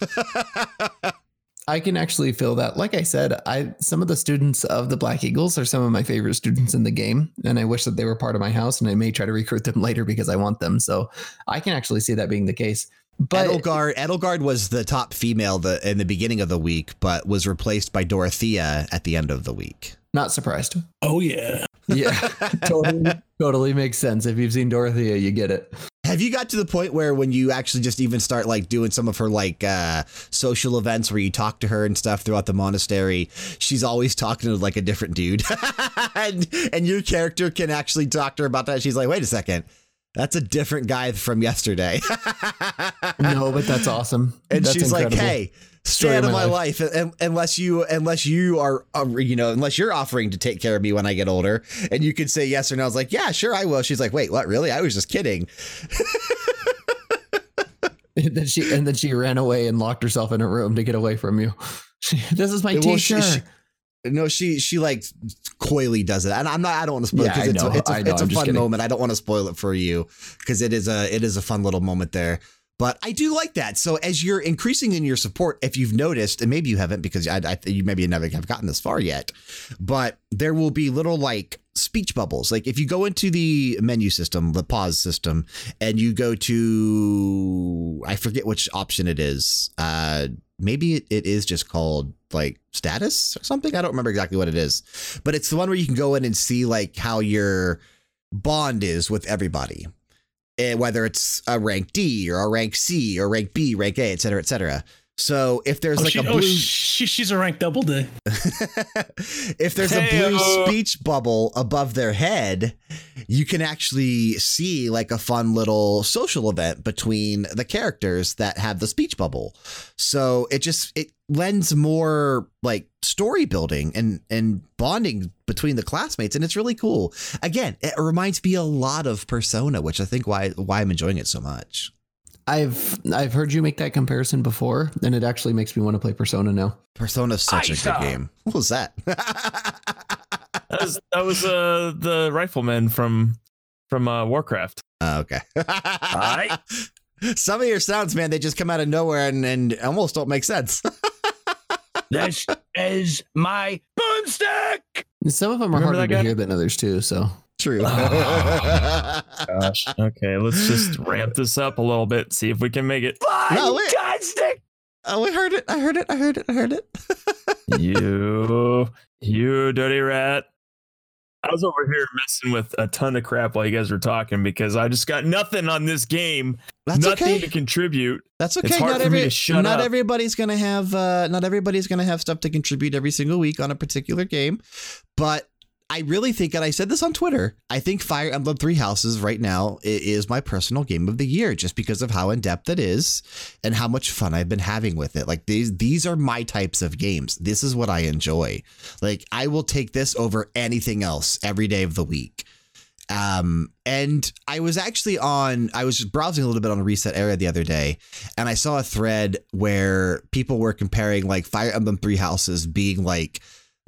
I can actually feel that. Like I said, I some of the students of the Black Eagles are some of my favorite students in the game, and I wish that they were part of my house. And I may try to recruit them later because I want them. So I can actually see that being the case. But Edelgard, Edelgard was the top female the, in the beginning of the week, but was replaced by Dorothea at the end of the week. Not surprised. Oh yeah. Yeah, totally, totally makes sense. If you've seen Dorothea, you get it. Have you got to the point where when you actually just even start like doing some of her like uh, social events where you talk to her and stuff throughout the monastery, she's always talking to like a different dude, and, and your character can actually talk to her about that. She's like, wait a second. That's a different guy from yesterday. no, but that's awesome. And That's she's like, incredible. "Hey, stay Story out of of my my life, unless you unless you are uh, you know unless you're offering to take care of me when I get older." And you could say yes or no. I was like, "Yeah, sure, I will." She's like, "Wait, what? Really? I was just kidding." And then she and then she ran away and locked herself in a room to get away from you. This is my Well, she- teacher. she- No, she she like coyly does it, and I'm not. I don't want to spoil Yeah, it it's, know, a- it's a, it's a fun moment. I don't want to spoil it for you because it is a it is a fun little moment there. But I do like that. So as you're increasing in your support, if you've noticed, and maybe you haven't because I, I you maybe never have gotten this far yet, but there will be little like speech bubbles. Like if you go into the menu system, the pause system, and you go to I forget which option it is. Uh, maybe it, it is just called like status or something. I don't remember exactly what it is, but it's the one where you can go in and see like how your bond is with everybody. Eh, whether it's a rank D or a rank C or rank B, rank A, et cetera, et cetera. So if there's Oh, like she, a oh blue, she, she's a rank double D. if there's a blue Heyo. speech bubble above their head, you can actually see like a fun little social event between the characters that have the speech bubble. So it just it lends more like story building and and bonding between the classmates and it's really cool. Again, it reminds me a lot of Persona, which I think why why I'm enjoying it so much. I've I've heard you make that comparison before, and it actually makes me want to play Persona now. Persona's such a Isa. good game. What was that? That was that was uh the rifleman from from uh Warcraft. Oh, okay. Aye. Some of your sounds, man, they just come out of nowhere and, and almost don't make sense. This is my boomstick. Some of them are Remember harder to guy? hear than others too. So True. Gosh. Okay, let's just ramp this up a little bit. See if we can make it. No, wait. Fantastic. oh, I heard it. I heard it. I heard it. I heard it. you, you dirty rat. I was over here messing with a ton of crap while you guys were talking because I just got nothing on this game. That's nothing okay. to contribute. That's okay. It's hard not for me to shut not up. everybody's gonna have uh, not everybody's gonna have stuff to contribute every single week on a particular game, but I really think, and I said this on Twitter, I think Fire Emblem Three Houses right now is my personal game of the year, just because of how in depth it is and how much fun I've been having with it. Like these these are my types of games. This is what I enjoy. Like I will take this over anything else every day of the week. Um, and I was actually on, I was just browsing a little bit on ResetEra the other day, and I saw a thread where people were comparing like Fire Emblem Three Houses being like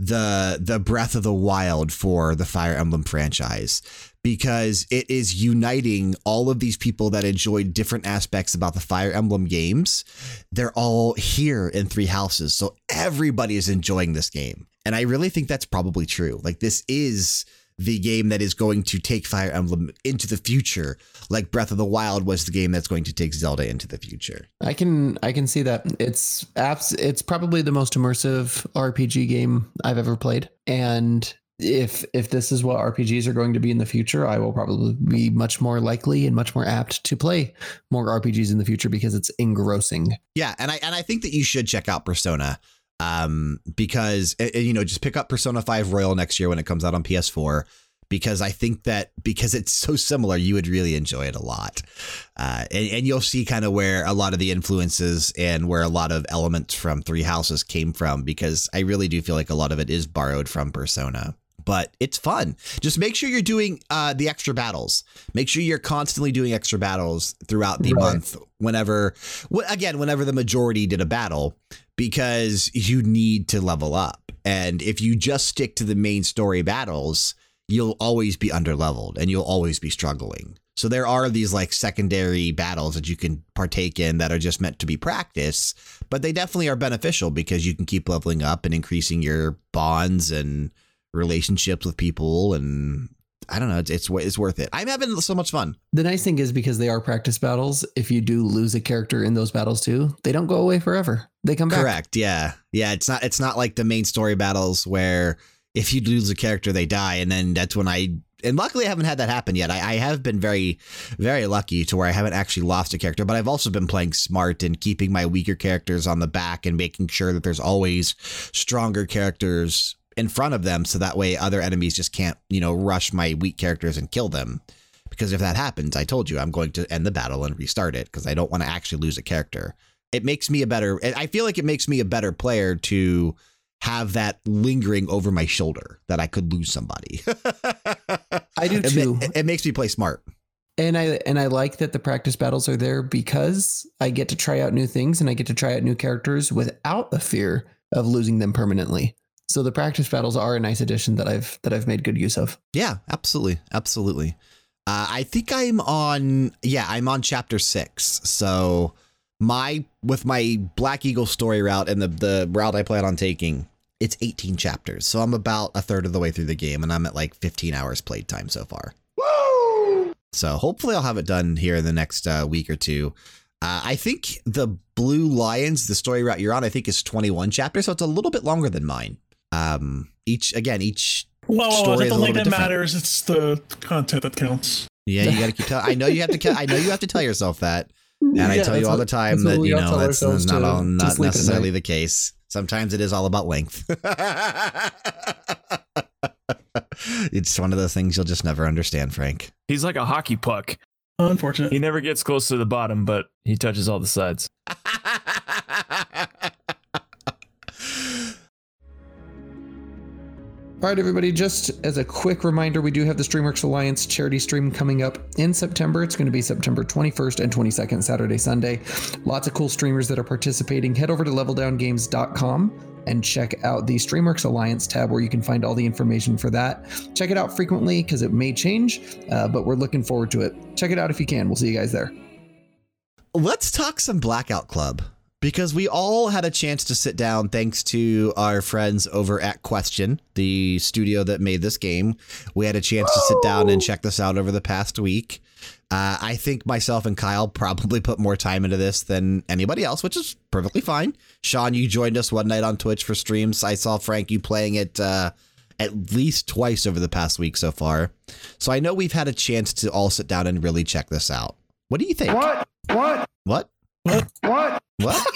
the the Breath of the Wild for the Fire Emblem franchise because it is uniting all of these people that enjoyed different aspects about the Fire Emblem games. They're all here in Three Houses, so everybody is enjoying this game, and I really think that's probably true. Like this is the game that is going to take Fire Emblem into the future, like Breath of the Wild was the game that's going to take Zelda into the future. I can I can see that it's apps. It's probably the most immersive RPG game I've ever played, and if if this is what RPGs are going to be in the future, I will probably be much more likely and much more apt to play more RPGs in the future because it's engrossing. Yeah, and I and I think that you should check out Persona um because you know just pick up Persona 5 Royal next year when it comes out on PS4 because I think that because it's so similar you would really enjoy it a lot. Uh and, and you'll see kind of where a lot of the influences and where a lot of elements from Three Houses came from because I really do feel like a lot of it is borrowed from Persona. But it's fun. Just make sure you're doing uh, the extra battles. Make sure you're constantly doing extra battles throughout the Right. month. Whenever, wh- again, whenever the majority did a battle, because you need to level up. And if you just stick to the main story battles, you'll always be underleveled and you'll always be struggling. So there are these like secondary battles that you can partake in that are just meant to be practice, but they definitely are beneficial because you can keep leveling up and increasing your bonds and relationships with people and I don't know, it's it's, it's worth it. I'm having so much fun. The nice thing is because they are practice battles, if you do lose a character in those battles too, they don't go away forever. They come back. Correct. Yeah. Yeah, it's not it's not like the main story battles where if you lose a character they die and then that's when I and luckily I haven't had that happen yet. I, I have been very, very lucky to where I haven't actually lost a character, but I've also been playing smart and keeping my weaker characters on the back and making sure that there's always stronger characters in front of them, so that way other enemies just can't, you know, rush my weak characters and kill them. Because if that happens, I told you I'm going to end the battle and restart it because I don't want to actually lose a character. It makes me a better. I feel like it makes me a better player to have that lingering over my shoulder that I could lose somebody. I do It, too. ma- it makes me play smart. And I and I like that the practice battles are there because I get to try out new things and I get to try out new characters without the fear of losing them permanently. So the practice battles are a nice addition that I've that I've made good use of. Yeah, absolutely, absolutely. Uh, I think I'm on. Yeah, I'm on chapter six. So my with my Black Eagle story route and the the route I plan on taking, it's 18 chapters. So I'm about a third of the way through the game, and I'm at like 15 hours played time so far. Woo! So hopefully I'll have it done here in the next uh, week or two. Uh, I think the Blue Lions, the story route you're on, I think is 21 chapters, so it's a little bit longer than mine. Um, each again, each Whoa, whoa, whoa, story that's is a little bit that different. matters. It's the content that counts. Yeah, you got to keep. Tell- I know you have to. I know you have to tell yourself that, and I tell you all the time that you know that's not to- all, not necessarily the case. Sometimes it is all about length. it's one of those things you'll just never understand, Frank. He's like a hockey puck. Unfortunate. He never gets close to the bottom, but he touches all the sides. All right, everybody, just as a quick reminder, we do have the Streamworks Alliance charity stream coming up in September. It's going to be September 21st and 22nd, Saturday, Sunday. Lots of cool streamers that are participating. Head over to leveldowngames.com and check out the Streamworks Alliance tab where you can find all the information for that. Check it out frequently because it may change, uh, but we're looking forward to it. Check it out if you can. We'll see you guys there. Let's talk some Blackout Club because we all had a chance to sit down thanks to our friends over at Question, the studio that made this game. We had a chance to sit down and check this out over the past week. Uh, I think myself and Kyle probably put more time into this than anybody else, which is perfectly fine. Sean, you joined us one night on Twitch for streams. I saw Frank you playing it uh, at least twice over the past week so far. So I know we've had a chance to all sit down and really check this out. What do you think? What? What? What? What? What?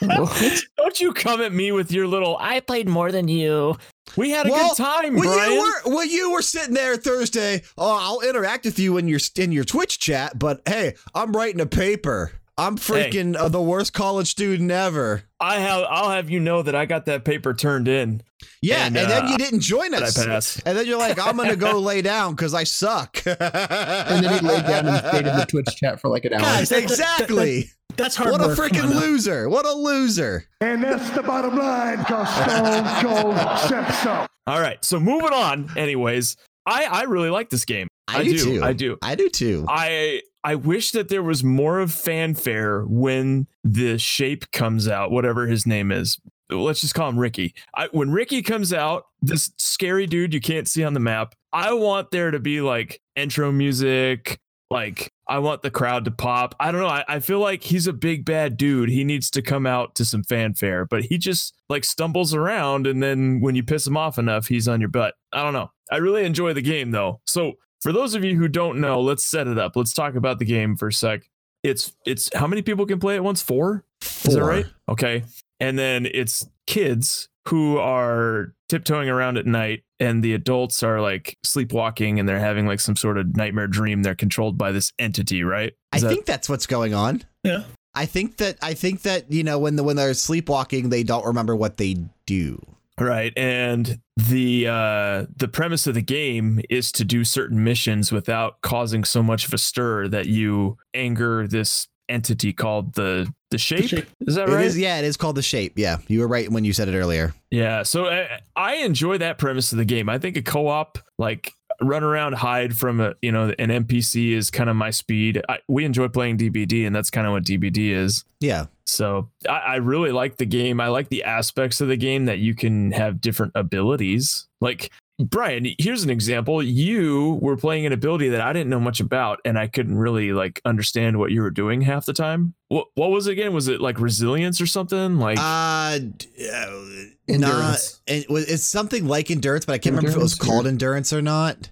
Don't you come at me with your little I played more than you. We had a Well, good time, when Bryan. you were when you were sitting there Thursday, oh, I'll interact with you in your in your Twitch chat. But hey, I'm writing a paper. I'm freaking uh, the worst college student ever. I have I'll have you know that I got that paper turned in. Yeah, And, and, then uh, you didn't join Did I us. pass? And then you're like, I'm gonna go lay down because I suck. And then he laid down and stayed in the Twitch chat for like an hour. Guys, exactly. That's hard What a work. Come freaking loser! What a loser! And that's the bottom line, cause Stone Cold said so. All right. So moving on. Anyways, I I really like this game. I, do, too. I do. I do too. I I wish that there was more of fanfare when the shape comes out, whatever his name is. Let's just call him Ricky. I, when Ricky comes out, this scary dude you can't see on the map, I want there to be like intro music. Like, I want the crowd to pop. I don't know. I, I feel like he's a big bad dude. He needs to come out to some fanfare, but he just like stumbles around. And then when you piss him off enough, he's on your butt. I don't know. I really enjoy the game though. So for those of you who don't know, let's set it up. Let's talk about the game for a sec. It's it's how many people can play at once? Four? Is that right? Okay. And then it's kids who are tiptoeing around at night and the adults are like sleepwalking and they're having like some sort of nightmare dream. They're controlled by this entity, right? I that- think that's what's going on. Yeah. I think that I think that you know when the when they're sleepwalking, they don't remember what they do. Right. And the uh the premise of the game is to do certain missions without causing so much of a stir that you anger this entity called the the shape. shape. Is that It right? is, yeah, it is called the shape. Yeah, you were right when you said it earlier. Yeah, so I, I enjoy that premise of the game. I think a co-op like run around hide from a you know an NPC is kind of my speed. I, we enjoy playing DBD, and that's kind of what DBD is. Yeah, So I, I really like the game. I like the aspects of the game that you can have different abilities. Like Bryan, here's an example. You were playing an ability that I didn't know much about, and I couldn't really like understand what you were doing half the time. What what was it again? Was it like resilience or something? Like uh, uh Endurance. Not, it was it's something like endurance, but I can't remember if it was called endurance or not.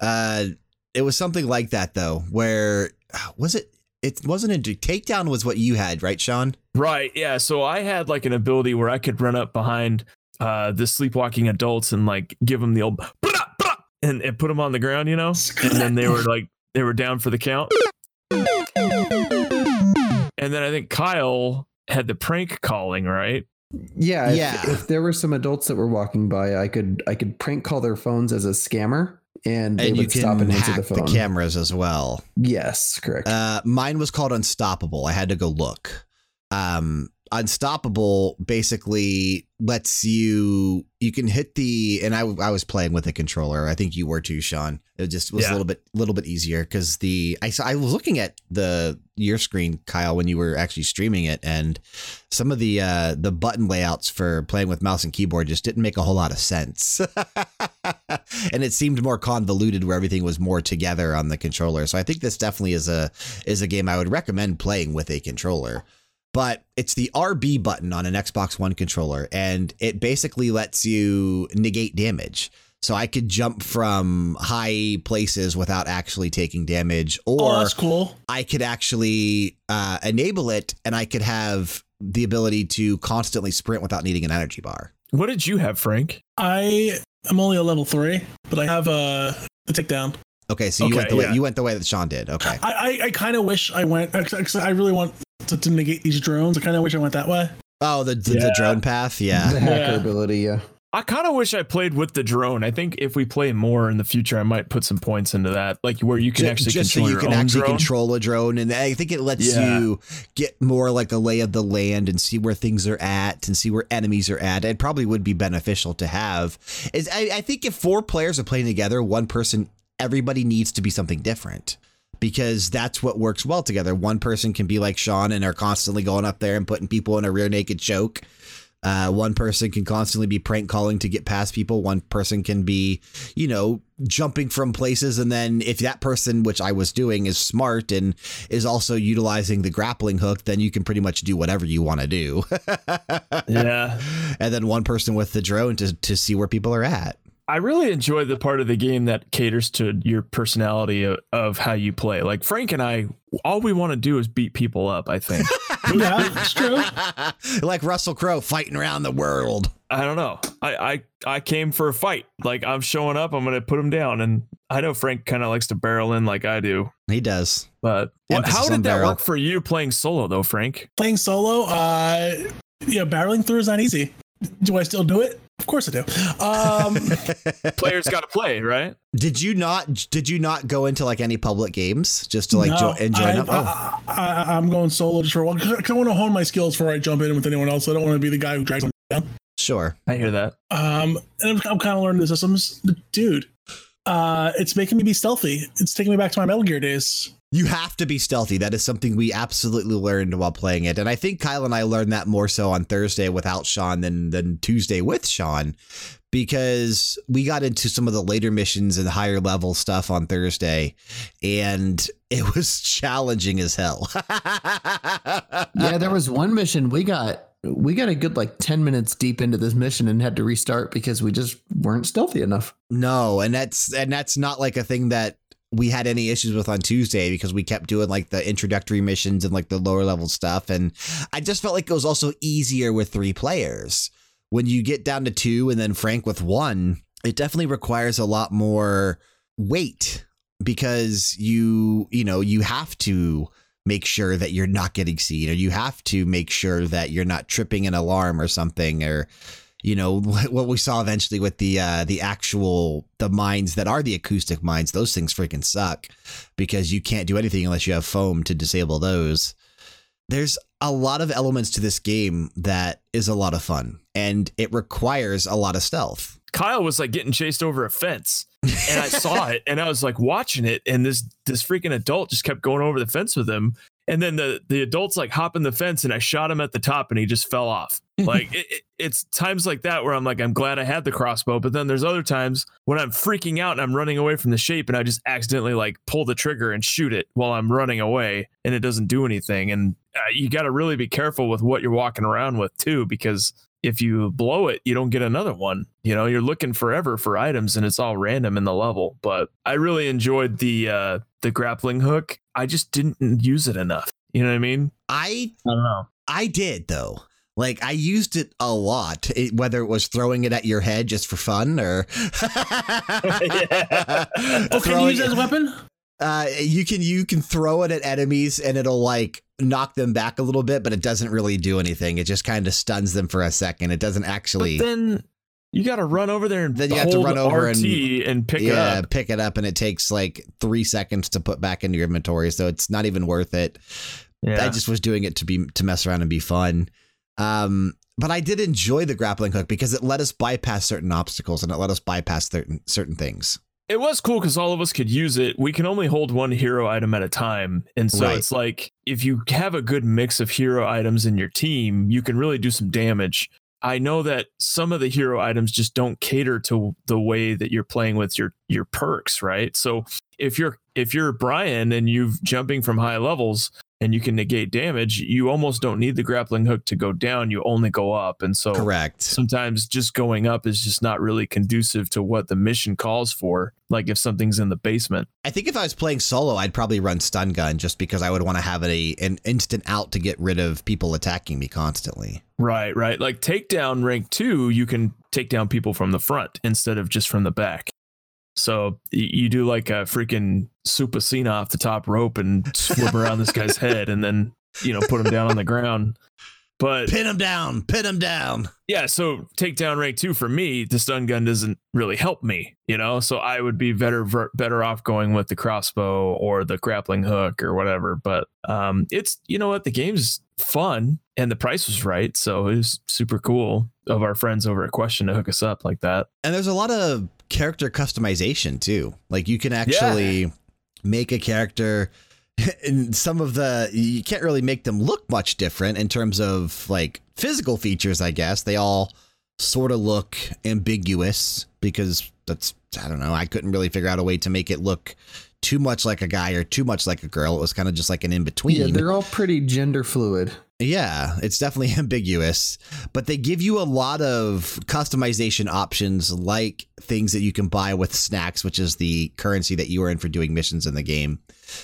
Uh, it was something like that though, where was it? It wasn't a takedown. Was what you had, right, Sean? Right. Yeah. So I had like an ability where I could run up behind uh, the sleepwalking adults and like give them the old and, and put them on the ground, you know, and then they were like they were down for the count. And then I think Kyle had the prank calling, right? Yeah, if, Yeah. If there were some adults that were walking by, I could I could prank call their phones as a scammer, and they and you would stop and answer hack the the, phone. cameras as well. yes, correct. Uh, mine was called Unstoppable. I had to go look. Um, Unstoppable basically lets you you can hit the and I I was playing with a controller. I think you were too, Sean. It just was Yeah. a little bit little bit easier because the I saw I was looking at the your screen, Kyle, when you were actually streaming it, and some of the uh, the button layouts for playing with mouse and keyboard just didn't make a whole lot of sense, and it seemed more convoluted where everything was more together on the controller. So I think this definitely is a is a game I would recommend playing with a controller. But it's the RB button on an Xbox One controller, and it basically lets you negate damage. So I could jump from high places without actually taking damage, Oh, or that's cool. I could actually uh, enable it and I could have the ability to constantly sprint without needing an energy bar. What did you have, Frank? I am only a level three, but I have a, a takedown. Okay, so you Okay, went the way you went the way that Sean did. Okay. I, I, I kind of wish I went. Cause I really want to, to negate these drones. I kind of wish I went that way. Oh, the the, the drone path. yeah. the Yeah. hacker Yeah. ability, yeah. I kind of wish I played with the drone. I think if we play more in the future, I might put some points into that, like where you can Ju- actually just so control you your can own actually drone. control a drone, and I think it lets Yeah. you get more like a lay of the land and see where things are at and see where enemies are at. It probably would be beneficial to have. Is I, I think if four players are playing together, one person, everybody needs to be something different. Because that's what works well together. One person can be like Sean and are constantly going up there and putting people in a rear naked choke. Uh, one person can constantly be prank calling to get past people. One person can be, you know, jumping from places. And then if that person, which I was doing, is smart and is also utilizing the grappling hook, then you can pretty much do whatever you want to do. yeah. and then one person with the drone to, to see where people are at. I really enjoy the part of the game that caters to your personality of, of how you play. Like Frank and I, all we want to do is beat people up, I think. Yeah, it's true. like Russell Crowe fighting around the world. I don't know. I, I I came for a fight. Like I'm showing up, I'm gonna put him down. And I know Frank kind of likes to barrel in like I do. He does. But what, how did that barrel. work for you playing solo though, Frank? Playing solo, uh, yeah, barreling through is not easy. Do I still do it? Of course I do. Um, Players got to play, right? Did you not? Did you not go into like any public games just to like no, jo- enjoy I, them? Oh, I, I, I'm going solo just for a while because I want to hone my skills before I jump in with anyone else. I don't want to be the guy who drags them down. sure. I hear that. Um, and I'm, I'm kind of learning the systems, dude. Uh, it's making me be stealthy. It's taking me back to my Metal Gear days. You have to be stealthy. That is something we absolutely learned while playing it. And I think Kyle and I learned that more so on Thursday without Sean than, than Tuesday with Sean because we got into some of the later missions and higher level stuff on Thursday and it was challenging as hell. Yeah, there was one mission we got we got a good like 10 minutes deep into this mission and had to restart because we just weren't stealthy enough. No, and that's and that's not like a thing that we had any issues with on Tuesday because we kept doing like the introductory missions and like the lower level stuff and I just felt like it was also easier with three players. When you get down to two and then Frank with one, it definitely requires a lot more weight because you, you know, you have to make sure that you're not getting seen or you have to make sure that you're not tripping an alarm or something or you know what we saw eventually with the uh the actual the mines that are the acoustic mines those things freaking suck because you can't do anything unless you have foam to disable those there's a lot of elements to this game that is a lot of fun and it requires a lot of stealth Kyle was like getting chased over a fence. And I saw it and I was like watching it and this this freaking adult just kept going over the fence with him. And then the the adult's like hopping the fence and I shot him at the top and he just fell off. Like it, it- it's times like that where I'm like I'm glad I had the crossbow, but then there's other times when I'm freaking out and I'm running away from the shape and I just accidentally like pull the trigger and shoot it while I'm running away and it doesn't do anything. And uh, you got to really be careful with what you're walking around with too because if you blow it, you don't get another one. You know, you're looking forever for items and it's all random in the level. But I really enjoyed the uh the grappling hook. I just didn't use it enough. You know what I mean? I I don't know. I did though. Like I used it a lot, it, whether it was throwing it at your head just for fun or Oh, can you use it as a weapon? Uh, you can you can throw it at enemies and it'll like knock them back a little bit, but it doesn't really do anything. It just kind of stuns them for a second. It doesn't actually. But then you got to run over there and Then you have to run over RT and- and, pick yeah, it up. pick it up, and it takes like three seconds to put back into your inventory, so it's not even worth it. Yeah. I just was doing it to be to mess around and be fun. Um, but I did enjoy the grappling hook because it let us bypass certain obstacles and it let us bypass certain certain things. It was cool because all of us could use it. We can only hold one hero item at a time. And so Right. it's like if you have a good mix of hero items in your team, you can really do some damage. I know that some of the hero items just don't cater to the way that you're playing with your your perks, right? So if you're if you're Bryan and you're jumping from high levels and you can negate damage, you almost don't need the grappling hook to go down. You only go up. And so Correct. sometimes just going up is just not really conducive to what the mission calls for. Like if something's in the basement. I think if I was playing solo, I'd probably run stun gun just because I would want to have a an instant out to get rid of people attacking me constantly. Right, right. Like takedown rank two, you can take down people from the front instead of just from the back. So you do like a freaking Supacina off the top rope and swim around this guy's head and then, you know, put him down on the ground. But Pin him down, pin him down. yeah, so takedown rank two for me, the stun gun doesn't really help me, you know. So I would be better ver- better off going with the crossbow or the grappling hook or whatever. But um, it's you know what, the game's fun and the price was right, so it was super cool of our friends over at Question to hook us up like that. And there's a lot of character customization too. Like you can actually make a character and some of the you can't really make them look much different in terms of like physical features, I guess. They all sort of look ambiguous because that's I don't know, I couldn't really figure out a way to make it look too much like a guy or too much like a girl. It was kind of just like an in between. Yeah, they're all pretty gender fluid. Yeah, it's definitely ambiguous, but they give you a lot of customization options like things that you can buy with snacks, which is the currency that you earn for doing missions in the game.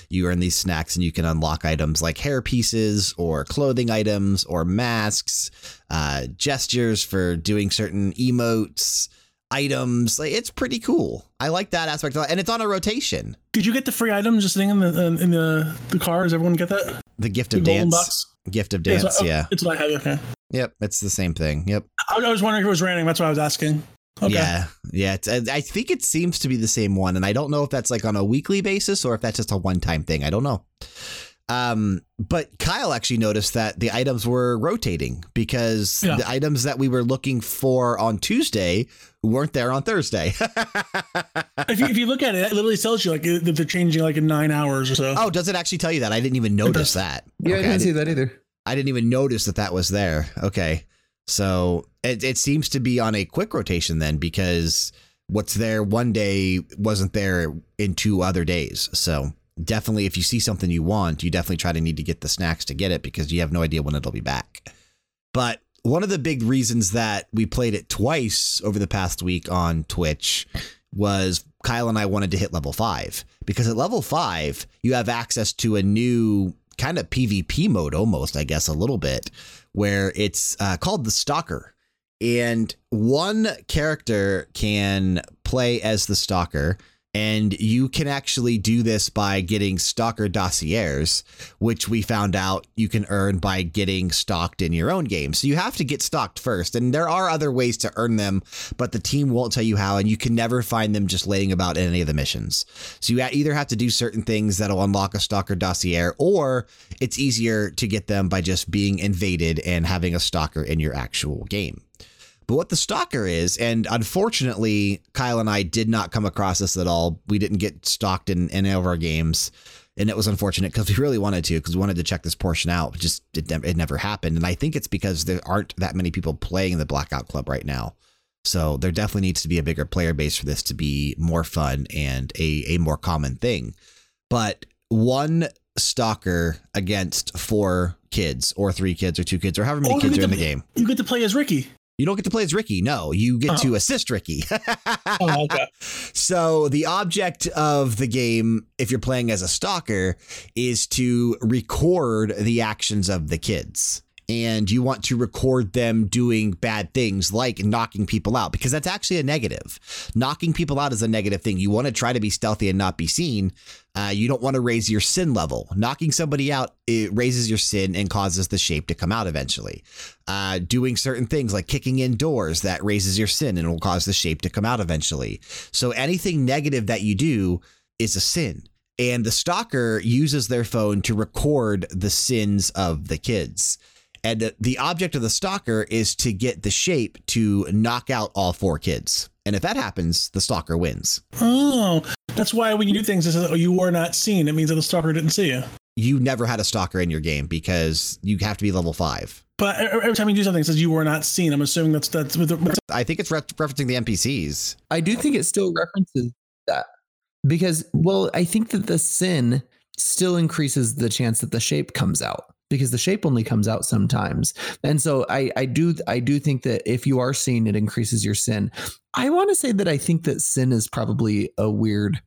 You earn these snacks and you can unlock items like hair pieces or clothing items or masks, uh, gestures for doing certain emotes, items. Like it's pretty cool. I like that aspect, of it. and it's on a rotation. Did you get the free items just sitting in the in the the car? Does everyone get that? The gift of dance. Gift of Yeah, dance. so- oh, Yeah, It's what I have. Okay. yep, it's the same thing. Yep. I, was wondering if it was random. That's why I was asking. Okay. Yeah, yeah. It's, I think it seems to be the same one, and I don't know if that's like on a weekly basis or if that's just a one-time thing. I don't know. Um, but Kyle actually noticed that the items were rotating because Yeah. the items that we were looking for on Tuesday weren't there on Thursday. if, you, if you look at it, it literally tells you like that they're changing like in nine hours or so. oh, does it actually tell you that? I didn't even notice that. Yeah, Okay, I I didn't see that either. I didn't even notice that that was there. Okay. So it, it seems to be on a quick rotation then because what's there one day wasn't there in two other days. So definitely, if you see something you want, you definitely try to need to get the snacks to get it because you have no idea when it'll be back. But one of the big reasons that we played it twice over the past week on Twitch was Kyle and I wanted to hit level five because at level five, you have access to a new kind of PvP mode almost, I guess, a little bit, where it's uh, called the Stalker. And one character can play as the Stalker, and you can actually do this by getting Stalker dossiers, which we found out you can earn by getting stalked in your own game. So you have to get stalked first, and there are other ways to earn them, but the team won't tell you how, and you can never find them just laying about in any of the missions. So you either have to do certain things that'll unlock a stalker dossier, or it's easier to get them by just being invaded and having a stalker in your actual game. But what the stalker is, and unfortunately, Kyle and I did not come across this at all. We didn't get stalked in any of our games. And it was unfortunate because we really wanted to, because we wanted to check this portion out. It just it, never- it never happened. And I think it's because there aren't that many people playing the Blackout Club right now. So there definitely needs to be a bigger player base for this to be more fun and a, a more common thing. But one stalker against four kids or three kids or two kids or however many Oh, kids are in to- the game. You get to play as Ricky. You don't get to play as Ricky. No, you get to uh-huh. assist Ricky. Oh, okay. So the object of the game, if you're playing as a stalker, is to record the actions of the kids. And you want to record them doing bad things like knocking people out because that's actually a negative. Knocking people out is a negative thing. You want to try to be stealthy and not be seen. Uh, you don't want to raise your sin level. Knocking somebody out it raises your sin and causes the shape to come out eventually. Uh, doing certain things like kicking in doors that raises your sin and will cause the shape to come out eventually. So anything negative that you do is a sin. And the stalker uses their phone to record the sins of the kids. And the object of the stalker is to get the shape to knock out all four kids. And if that happens, the stalker wins. Oh, that's why when you do things, it says, "Oh, you were not seen." It means that the stalker didn't see you. You never had a stalker in your game because you have to be level five. But every time you do something, it says you were not seen. I'm assuming that's that's with the, I think it's re- referencing the NPCs. I do think it still references that because, well, I think that the sin still increases the chance that the shape comes out because the shape only comes out sometimes. And so I, I do, I do think that if you are seen, it increases your sin. I want to say that I think that sin is probably a weird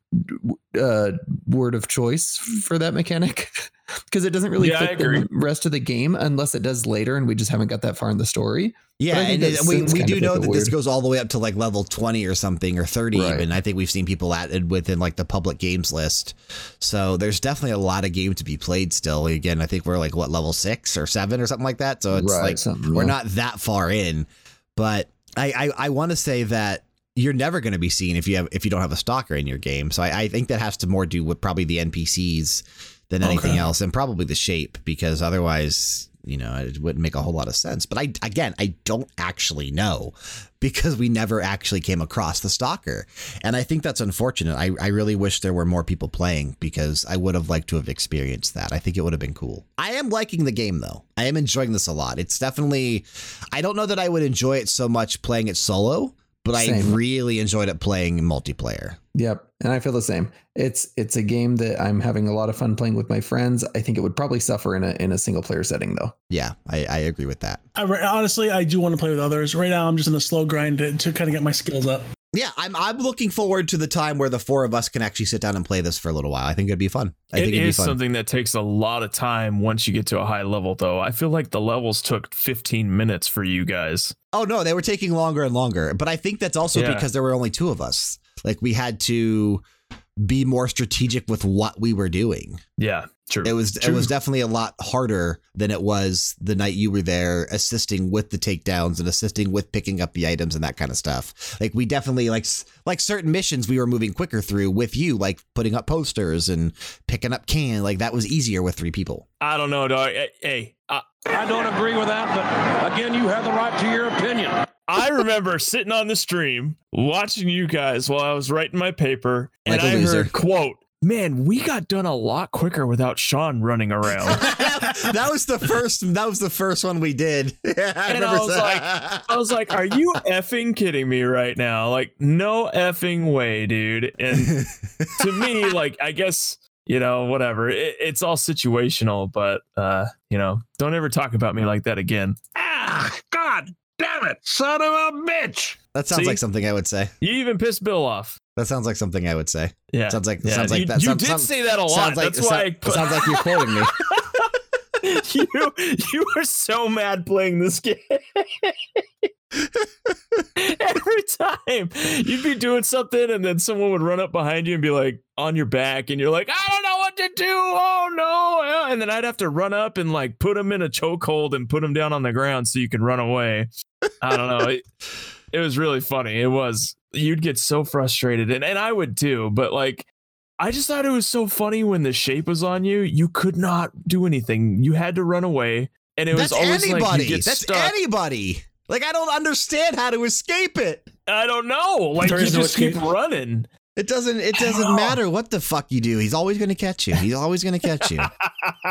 uh, word of choice for that mechanic because it doesn't really Yeah, fit the rest of the game unless it does later and we just haven't got that far in the story. Yeah, and it- we, we do know like a that this goes all the way up to like level 20 or something or 30 Right. even. I think we've seen people at it within like the public games list. So there's definitely a lot of game to be played still. Again, I think we're like what level 6 or 7 or something like that. So it's Right, like we're yeah. not that far in. But I I, I want to say that you're never going to be seen if you have if you don't have a stalker in your game. So I, I think that has to more do with probably the NPCs than anything Okay. else, and probably the shape because otherwise, you know, it wouldn't make a whole lot of sense. But I again, I don't actually know because we never actually came across the stalker, and I think that's unfortunate. I I really wish there were more people playing because I would have liked to have experienced that. I think it would have been cool. I am liking the game though. I am enjoying this a lot. It's definitely. I don't know that I would enjoy it so much playing it solo. But I really enjoyed it playing multiplayer. Yep, and I feel the same. It's it's a game that I'm having a lot of fun playing with my friends. I think it would probably suffer in a in a single player setting though. Yeah, I, I agree with that. I, honestly, I do want to play with others. Right now, I'm just in a slow grind to, to kind of get my skills up. Yeah, I'm I'm looking forward to the time where the four of us can actually sit down and play this for a little while. I think it'd be fun. I It think it'd is be fun. something that takes a lot of time once you get to a high level, though. I feel like the levels took 15 minutes for you guys. Oh no, they were taking longer and longer. But I think that's also Yeah. because there were only two of us. Like we had to be more strategic with what we were doing. Yeah, true. It was it was definitely a lot harder than it was the night you were there assisting with the takedowns and assisting with picking up the items and that kind of stuff. Like we definitely like like certain missions we were moving quicker through with you like putting up posters and picking up can like that was easier with three people. I don't know, dog. Hey, Hey, I, I don't agree with that, but again, you have the right to your opinion. I remember sitting on the stream watching you guys while I was writing my paper, and Like a I loser. heard, "quote Man, we got done a lot quicker without Sean running around." that was the first that was the first one we did. Yeah, I And I was that. I was like, "Are you effing kidding me right now? Like, no effing way, dude!" And to me, like, I guess you know, whatever. It, it's all situational, but uh, you know, don't ever talk about me like that again. Ah, God damn it, son of a bitch. That sounds See? like something I would say. You even pissed Bill off. That sounds like something I would say. Yeah, Sounds like yeah. sounds like you, that. You sounds, did sounds- say that a lot. like That's why I put- sounds like you're quoting me. you you were so mad playing this game. Every time you'd be doing something, and then someone would run up behind you and be like on your back, and you're like, I don't know what to do. Oh no! Uh, and then I'd have to run up and like put him in a chokehold and put him down on the ground so you can run away. I don't know. It, it was really funny. It was. You'd get so frustrated, and, and I would too. But like, I just thought it was so funny when the shape was on you. You could not do anything. You had to run away, and it was always anybody. like you get That's stuck. anybody. Like I don't understand how to escape it. I don't know. Like There you is no just keep escape. running. It doesn't. It doesn't know. matter what the fuck you do. He's always going to catch you. He's always going to catch you.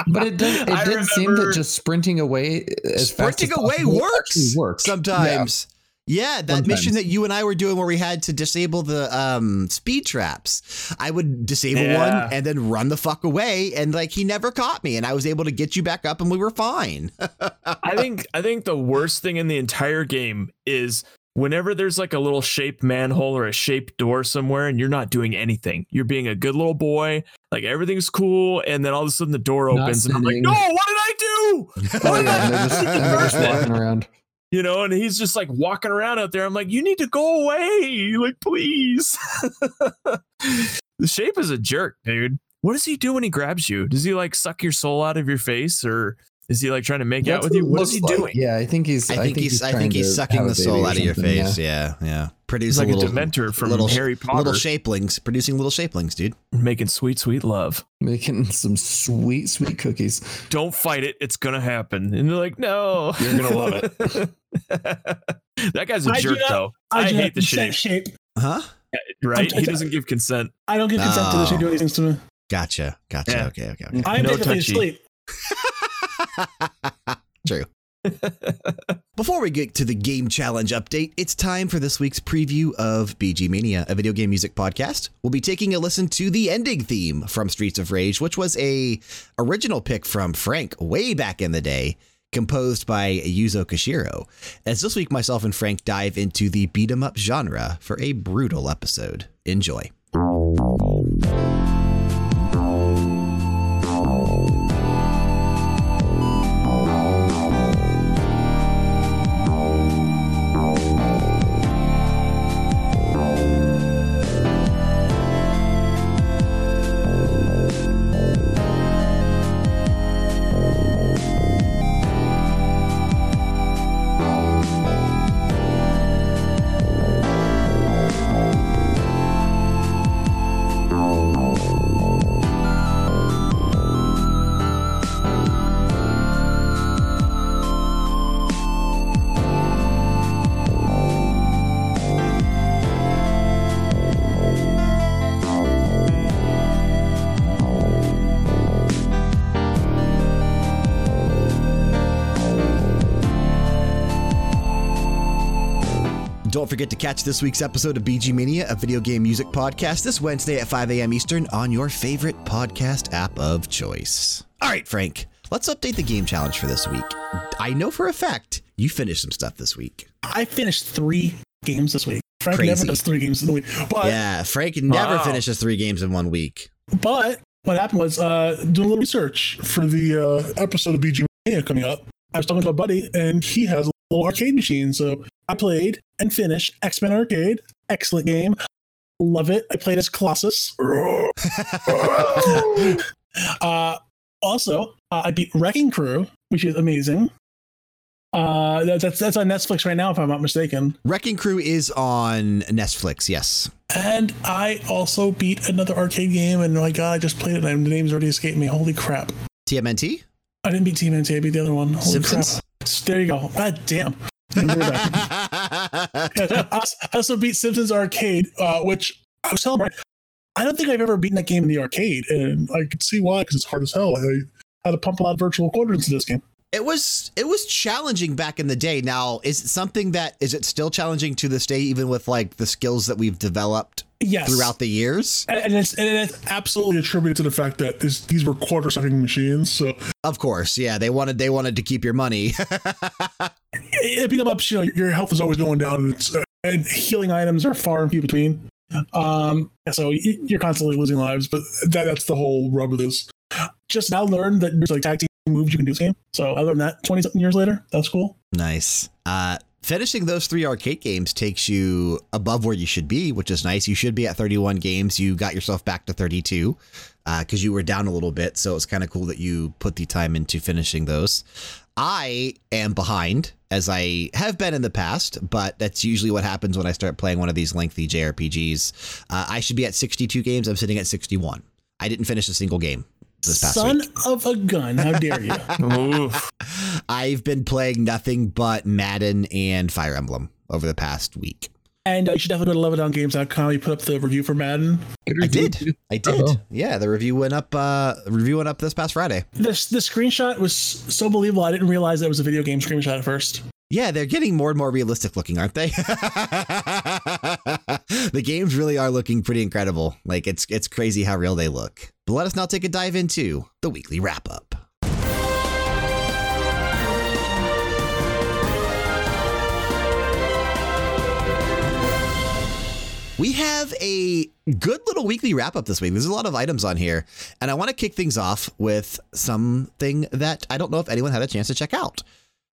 But it does. It I did seem that just sprinting away as fast Sprinting as away possible works. actually works. Sometimes Yeah, that Sometimes. mission that you and I were doing where we had to disable the um, speed traps. I would disable Yeah. one and then run the fuck away, and like he never caught me, and I was able to get you back up, and we were fine. I think I think the worst thing in the entire game is whenever there's like a little shaped manhole or a shaped door somewhere and you're not doing anything. You're being a good little boy, like everything's cool, and then all of a sudden the door opens and I'm like, no, what did I do? Oh, yeah, they're just, and they're just walking around. You know, and he's just like walking around out there. I'm like, you need to go away, like please. the shape is a jerk, dude. What does he do when he grabs you? Does he like suck your soul out of your face, or is he like trying to make out with you? What is he like. doing? Yeah, I think he's. I think he's, I think he's sucking the soul out of your something, yeah. face. Yeah, yeah. He's Producing like a little, dementor from little Harry Potter, little shapelings, producing little shapelings, dude. making sweet, sweet love. Making some sweet, sweet cookies. Don't fight it; it's gonna happen. And they're like, "No, You're gonna love it. that guy's a I jerk, not- though. I, do hate the shape. shape. Huh? Right? I'm- He doesn't give consent. I don't get consent to this. You do these things to me. Gotcha, gotcha. Yeah. Okay, okay, okay. I am No technically touchy. asleep. True. Before we get to the game challenge update, it's time for this week's preview of BGMania, a video game music podcast. We'll be taking a listen to the ending theme from Streets of Rage, which was a original pick from Frank way back in the day, composed by Yuzo Koshiro. As this week, myself and Frank dive into the beat 'em up genre for a brutal episode. Enjoy. Don't forget to catch this week's episode of BGMania, a video game music podcast, this Wednesday at 5 a.m. Eastern on your favorite podcast app of choice. All right, Frank, let's update the game challenge for this week. I know for a fact you finished some stuff this week. I finished three games this week. Frank Crazy. never does three games in a week. But yeah, Frank never Wow. finishes three games in one week. but what happened was uh doing a little research for the uh episode of BG Mania coming up. I was talking to a buddy and he has a little arcade machine. So I played and finished X-Men Arcade. Excellent game. Love it. I played as Colossus. uh also uh, I beat Wrecking Crew, which is amazing. Uh, that, that's that's on Netflix right now, if I'm not mistaken. Wrecking Crew is on Netflix, yes. And I also beat another arcade game, and my god, I just played it, and the name's already escaped me. Holy crap! TMNT? I didn't beat Team NT, I beat the other one. Holy Simpsons? crap! There you go. God damn. Didn't do that. I also- beat Simpsons Arcade, uh, which I was telling Bryan, I don't think I've ever beaten that game in the arcade, and I can see why because it's hard as hell. I had to pump a lot of virtual quarters into this game. It was it was challenging back in the day. Now, is it something that is it still challenging to this day, even with like the skills that we've developed Yes. throughout the years? and it's, and it's absolutely attributed to the fact that this, these were quarter sucking machines. So Of course, yeah. They wanted they wanted to keep your money. it beat 'em ups, you know, your health is always going down, and, it's, uh, and healing items are far and few between. Um, so you're constantly losing lives, but that, that's the whole rub of this. Just now learned that there's like tag team moves you can do in this game. So I learned that 20 something years later. That's cool. nice. Uh, finishing those three arcade games takes you above where you should be, which is nice. You should be at 31 games. You got yourself back to 32 because you were down a little bit. So it's kind of cool that you put the time into finishing those. I am behind as I have been in the past, but that's usually what happens when I start playing one of these lengthy JRPGs. Uh, I should be at 62 games. I'm sitting at 61. I didn't finish a single game this past Son week. of a gun. How dare you? I've been playing nothing but Madden and Fire Emblem over the past week. and uh, you should definitely go to leveldowngames.com. You put up the review for Madden. I did. I did. Oh. Yeah, the review went up. Uh, review went up this past Friday. This the screenshot was so believable. I didn't realize it was a video game screenshot at first. Yeah, they're getting more and more realistic looking, aren't they? the games really are looking pretty incredible. Like it's it's crazy how real they look. But let us now take a dive into the weekly wrap up. We have a good little weekly wrap up this week. There's a lot of items on here, and I want to kick things off with something that I don't know if anyone had a chance to check out.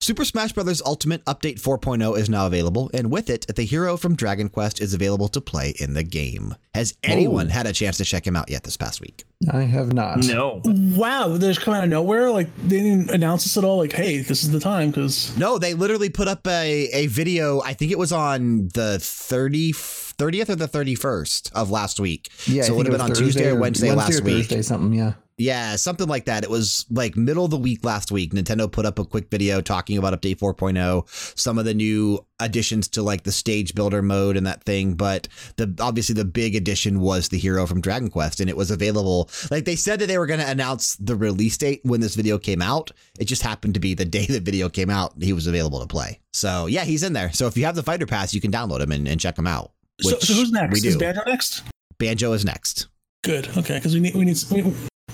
Super Smash Bros. Ultimate Update 4.0 is now available, and with it, the hero from Dragon Quest is available to play in the game. Has anyone had a chance to check him out yet this past week? I have not. No. Wow, they just come out of nowhere. Like they didn't announce this at all. Like, hey, this is the time because No, they literally put up a, a video. I think it was on the 30, 30th or the 31st of last week. Yeah, so it would have been on Tuesday or Wednesday, last or week. Thursday, something. Yeah. Yeah, something like that. It was like middle of the week last week. Nintendo put up a quick video talking about update 4.0, some of the new additions to like the stage builder mode and that thing. But the obviously the big addition was the hero from Dragon Quest, and it was available. Like they said that they were going to announce the release date when this video came out. It just happened to be the day the video came out. He was available to play. So yeah, he's in there. So if you have the fighter pass, you can download him and, and check him out. so, so who's next? We do. Is Banjo next? Banjo is next. Good. Okay, because we need we need we,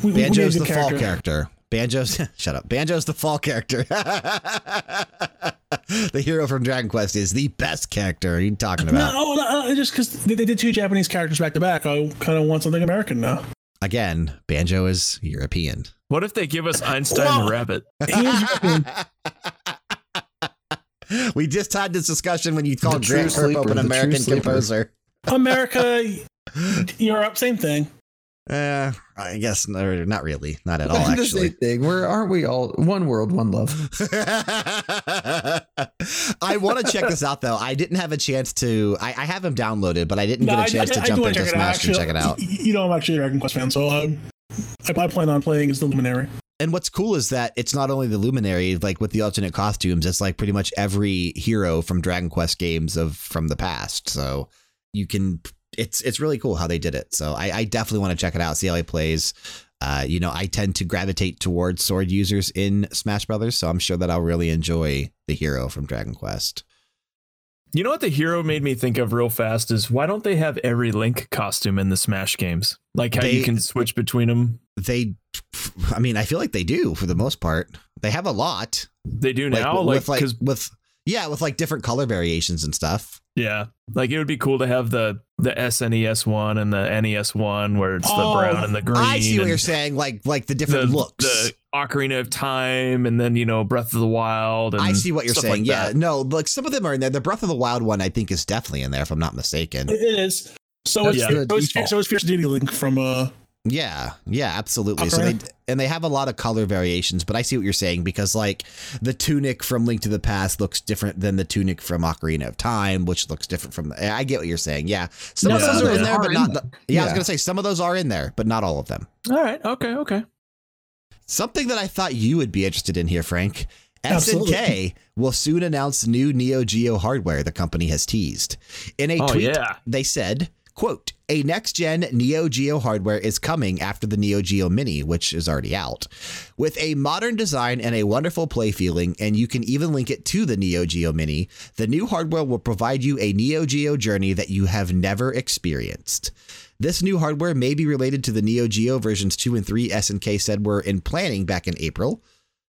we, we need a Banjo's good the fall character. Banjo's shut up. Banjo's the fall character. the hero from Dragon Quest is the best character. Are you talking about? Oh, no, no, no, just because they, they did two Japanese characters back to back, I kind of want something American now. Again, Banjo is European. What if they give us Einstein Well- the Rabbit? He European. we just had this discussion when you called true Grant Kirkhope an American composer. America, Europe, same thing. Uh, I guess no, not really. Not at all, actually. same thing. We're aren't we all one world, one love? I want to check this out though. I didn't have a chance to. I, I have him downloaded, but I didn't No, get a chance I- to I jump do into check it Smash and check it out. You know, I'm actually a Dragon Quest fan, so um, I, I plan on playing as the Luminary. And what's cool is that it's not only the Luminary, like with the alternate costumes, it's like pretty much every hero from Dragon Quest games of from the past. So you can, it's it's really cool how they did it. So I, I definitely want to check it out, see how he plays. Uh, you know, I tend to gravitate towards sword users in Smash Brothers, so I'm sure that I'll really enjoy the hero from Dragon Quest. You know what the hero made me think of real fast is why don't they have every Link costume in the Smash games? Like how They- you can switch between them. They, I mean, I feel like they do for the most part. They have a lot, They do like, now, like with like with yeah, with like different color variations and stuff. Yeah, like it would be cool to have the the SNES one and the NES one where it's Oh, the brown and the green. I see what you're saying, like like the The, different looks. the Ocarina of Time, and then you know Breath of the Wild. And I see what you're saying. like yeah, that. no, like some of them are in there. The Breath of the Wild one, I think, is definitely in there, if I'm not mistaken. It it is. So That's it's, the so it's, default. so it's Fierce Deity Link from uh, Yeah, yeah, absolutely. So they and they have a lot of color variations, but I see what you're saying because like the tunic from Link to the Past looks different than the tunic from Ocarina of Time, which looks different from. I get what you're saying. Yeah, some No, of those are in there, are but in not. there. yeah, I was gonna say some of those are in there, but not all of them. All right. Okay. Okay. Something that I thought you would be interested in here, Frank. Absolutely. SNK will soon announce new Neo Geo hardware the company has teased. In a Oh tweet, yeah. they said, quote, a next-gen Neo Geo hardware is coming after the Neo Geo Mini, which is already out. With a modern design and a wonderful play feeling, and you can even link it to the Neo Geo Mini, the new hardware will provide you a Neo Geo journey that you have never experienced. This new hardware may be related to the Neo Geo versions 2 and 3 SNK said were in planning back in April.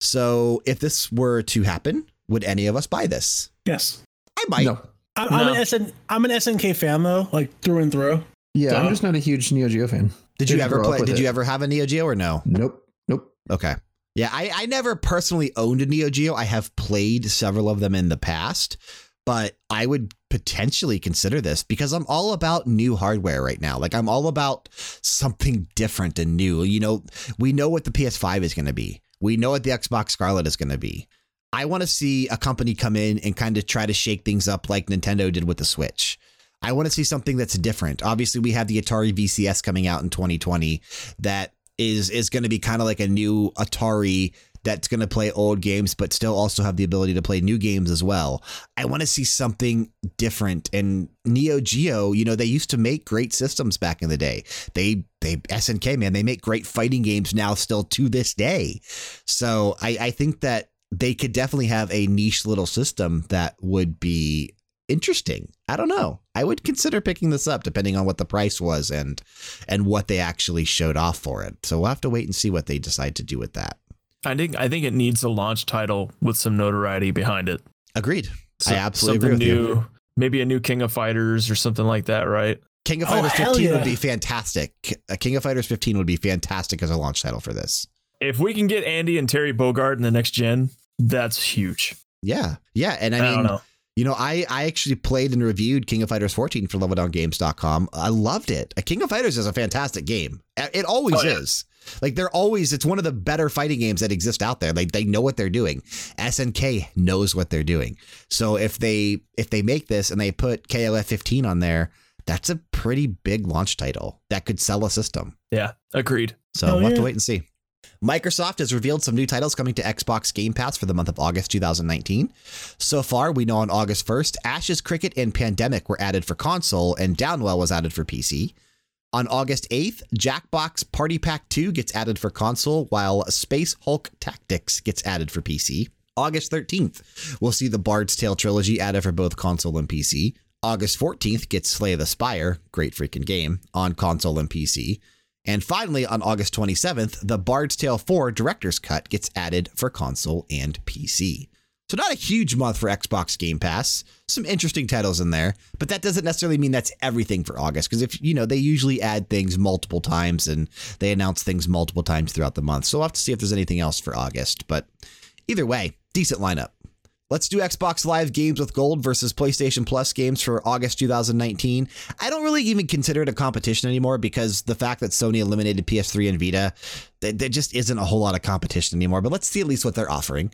So if this were to happen, would any of us buy this? yes. I might. No. I'm, I'm No. an SN, I'm an SNK fan though, like through and through. Yeah, I'm just not a huge Neo Geo fan. Did you ever play? Did it. you ever have a Neo Geo or no? Nope. Nope. Okay. Yeah, I, I never personally owned a Neo Geo. I have played several of them in the past, but I would potentially consider this because I'm all about new hardware right now. Like I'm all about something different and new. You know, we know what the PS5 is going to be. We know what the Xbox Scarlett is going to be. I want to see a company come in and kind of try to shake things up like Nintendo did with the Switch. I want to see something that's different. Obviously, we have the Atari VCS coming out in 2020 that is is going to be kind of like a new Atari that's going to play old games but still also have the ability to play new games as well. I want to see something different and Neo Geo, you know, they used to make great systems back in the day. They they SNK man, they make great fighting games now still to this day. So I I think that they could definitely have a niche little system that would be interesting. I don't know. I would consider picking this up depending on what the price was and and what they actually showed off for it. So we'll have to wait and see what they decide to do with that. I think I think it needs a launch title with some notoriety behind it. Agreed. So- I absolutely something agree with new, you. maybe a new King of Fighters or something like that, right? King of Oh, Fighters hell 15 would be fantastic. A uh, King of Fighters 15 would be fantastic as a launch title for this. If we can get Andy and Terry Bogard in the next gen, that's huge. Yeah. Yeah. And I I, mean, don't know. You know, I, I actually played and reviewed King of Fighters 14 for leveldowngames.com. I loved it. A King of Fighters is a fantastic game. It always Oh, yeah. is. Like they're always it's one of the better fighting games that exist out there. Like they know what they're doing. SNK knows what they're doing. So if they if they make this and they put KOF 15 on there, that's a pretty big launch title that could sell a system. Yeah, agreed. So Hell we'll have to wait and see. Microsoft has revealed some new titles coming to Xbox Game Pass for the month of August 2019. So far, we know on August 1st, Ashes Cricket and Pandemic were added for console, and Downwell was added for PC. On August 8th, Jackbox Party Pack 2 gets added for console, while Space Hulk Tactics gets added for PC. August 13th, we'll see the Bard's Tale trilogy added for both console and PC. August 14th gets Slay the Spire, great freaking game, on console and PC. And finally, on August 27th, the Bard's Tale 4 Director's Cut gets added for console and PC. So, not a huge month for Xbox Game Pass. Some interesting titles in there, but that doesn't necessarily mean that's everything for August. Because if, you know, they usually add things multiple times and they announce things multiple times throughout the month. So, we'll have to see if there's anything else for August. But either way, decent lineup. Let's do Xbox Live games with gold versus PlayStation Plus games for August 2019. I don't really even consider it a competition anymore because the fact that Sony eliminated PS3 and Vita, th- there just isn't a whole lot of competition anymore. But let's see at least what they're offering.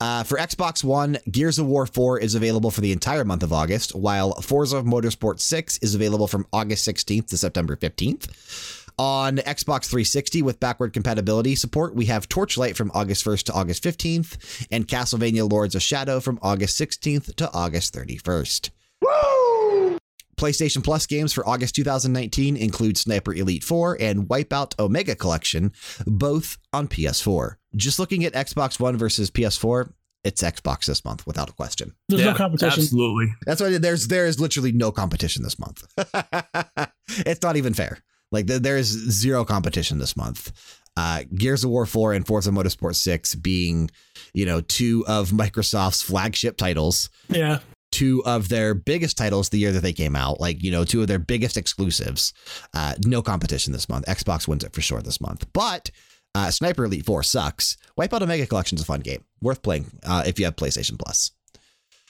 Uh, for Xbox One, Gears of War 4 is available for the entire month of August, while Forza Motorsport 6 is available from August 16th to September 15th. On Xbox 360 with backward compatibility support, we have Torchlight from August 1st to August 15th, and Castlevania Lords of Shadow from August 16th to August 31st. PlayStation Plus games for August 2019 include Sniper Elite 4 and Wipeout Omega Collection, both on PS4. Just looking at Xbox One versus PS4, it's Xbox this month without a question. There's yeah, no competition. Absolutely. That's why there's there is literally no competition this month. it's not even fair. Like there- there is zero competition this month. Uh, Gears of War 4 and Forza Motorsport 6 being, you know, two of Microsoft's flagship titles, Yeah. two of their biggest titles the year that they came out, like, you know, two of their biggest exclusives. Uh, no competition this month. Xbox wins it for sure this month. But uh, Sniper Elite 4 sucks. Wipeout Omega Collection is a fun game. Worth playing uh, if you have PlayStation Plus.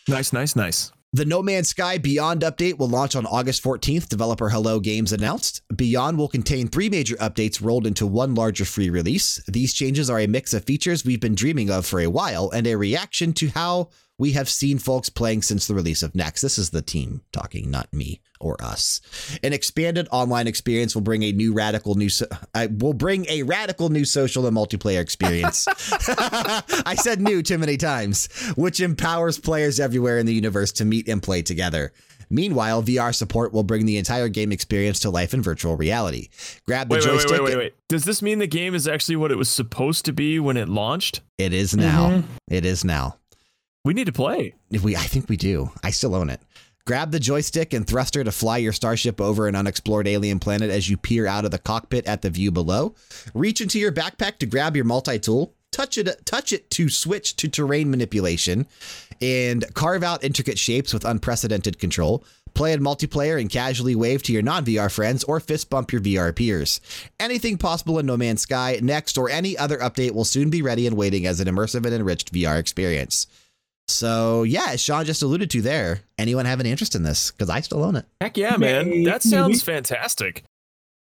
Nice, nice, nice. The No Man's Sky Beyond update will launch on August 14th, developer Hello Games announced. Beyond will contain three major updates rolled into one larger free release. These changes are a mix of features we've been dreaming of for a while and a reaction to how we have seen folks playing since the release of Next. This is the team talking, not me or us. An expanded online experience will bring a new radical new so- I will bring a radical new social and multiplayer experience. I said new too many times, which empowers players everywhere in the universe to meet and play together. Meanwhile, VR support will bring the entire game experience to life in virtual reality. Grab the Wait, wait, wait, joystick. wait, wait, wait. Does this mean the game is actually what it was supposed to be when it launched? It is now. Mhm. It is now. We need to play. If we, I think we do. I still own it. Grab the joystick and thruster to fly your starship over an unexplored alien planet as you peer out of the cockpit at the view below. Reach into your backpack to grab your multi-tool. Touch it, touch it to switch to terrain manipulation, and carve out intricate shapes with unprecedented control. Play in multiplayer and casually wave to your non-VR friends or fist bump your VR peers. Anything possible in No Man's Sky, Next, or any other update will soon be ready and waiting as an immersive and enriched VR experience. So yeah, as Sean just alluded to there, anyone have any interest in this? Because I still own it. Heck yeah, man. That sounds fantastic.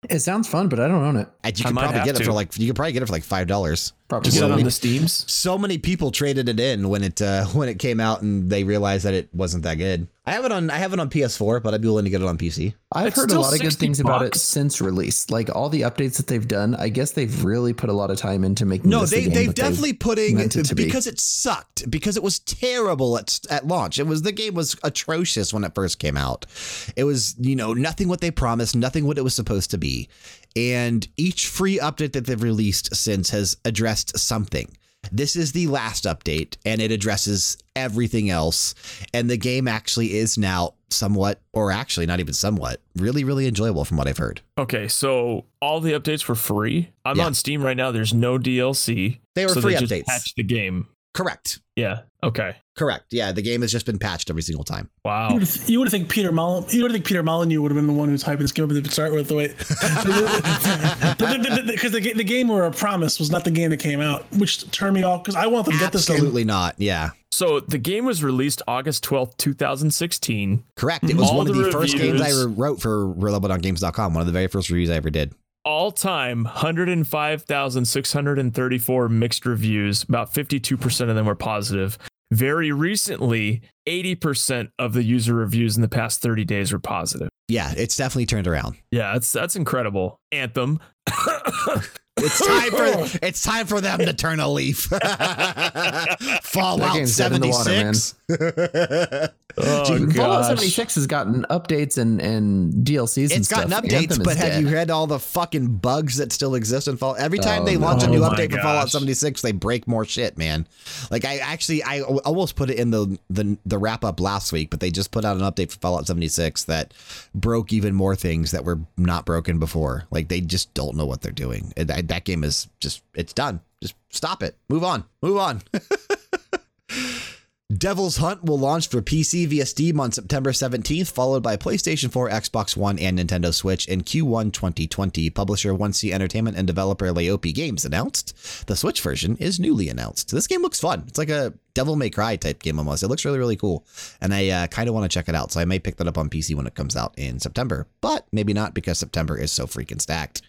It sounds fun, but I don't own it. And you I could might probably have get it to. for like you could probably get it for like five dollars. Probably. To get it So on many- the Steams. So many people traded it in when it uh, when it came out and they realized that it wasn't that good. I have it on I have it on PS4, but I'd be willing to get it on PC. I've It's heard a lot of good 60 things about it since release. Like all the updates that they've done, I guess they've really put a lot of time into making. No, this the they game they've that definitely putting meant it to be. because it sucked because it was terrible at at launch. It was the game was atrocious when it first came out. It was you know nothing what they promised, nothing what it was supposed to be, and each free update that they've released since has addressed something. This is the last update, and it addresses everything else. And the game actually is now somewhat, or actually not even somewhat, really, really enjoyable from what I've heard. Okay, so all the updates were free. I'm Yeah. on Steam right now. There's no DLC. They were so free they just updates. patched the game. Correct. Yeah. Okay. Correct. Yeah, the game has just been patched every single time. Wow. You would, you would think Peter Molyneux, you would think Peter Molyneux would have been the one who's hyping this game up to start with. The way, because the, the game or a promise was not the game that came out, which turned me off. Because I want them to get this. Absolutely not. Yeah. So the game was released August 12th, 2016. Correct. It was All one of the the first games I wrote for ReloadOnGames.com. One of the very first reviews I ever did. All time, 105,634 mixed reviews. About 52% of them were positive. Very recently, 80% of the user reviews in the past 30 days were positive. Yeah, it's definitely turned around. Yeah, that's that's incredible. Anthem. It's time for it's time for them to turn a leaf. Fallout game's dead in the 76. Oh, Fallout 76 has gotten updates and, and DLCs and It's stuff. gotten updates, Anthem but have dead. you read all the fucking bugs that still exist in Fallout? Every time Oh, they launch a new Oh my update for Fallout 76, they break more shit, man. Like I actually I almost put it in the the, the wrap up last week, but they just put out an update for Fallout 76 that broke even more things that were not broken before. Like they just don't know what they're doing. And that, that game is just it's done. Just stop it. Move on. Move on. Devil's Hunt will launch for PC via Steam on September 17th, followed by PlayStation 4, Xbox One, and Nintendo Switch in Q1 2020. Publisher 1C Entertainment and developer Layopi Games announced. The Switch version is newly announced. This game looks fun. It's like a Devil May Cry type game almost. It looks really, really cool. And I uh, kind of want to check it out. So I may pick that up on PC when it comes out in September, but maybe not because September is so freaking stacked.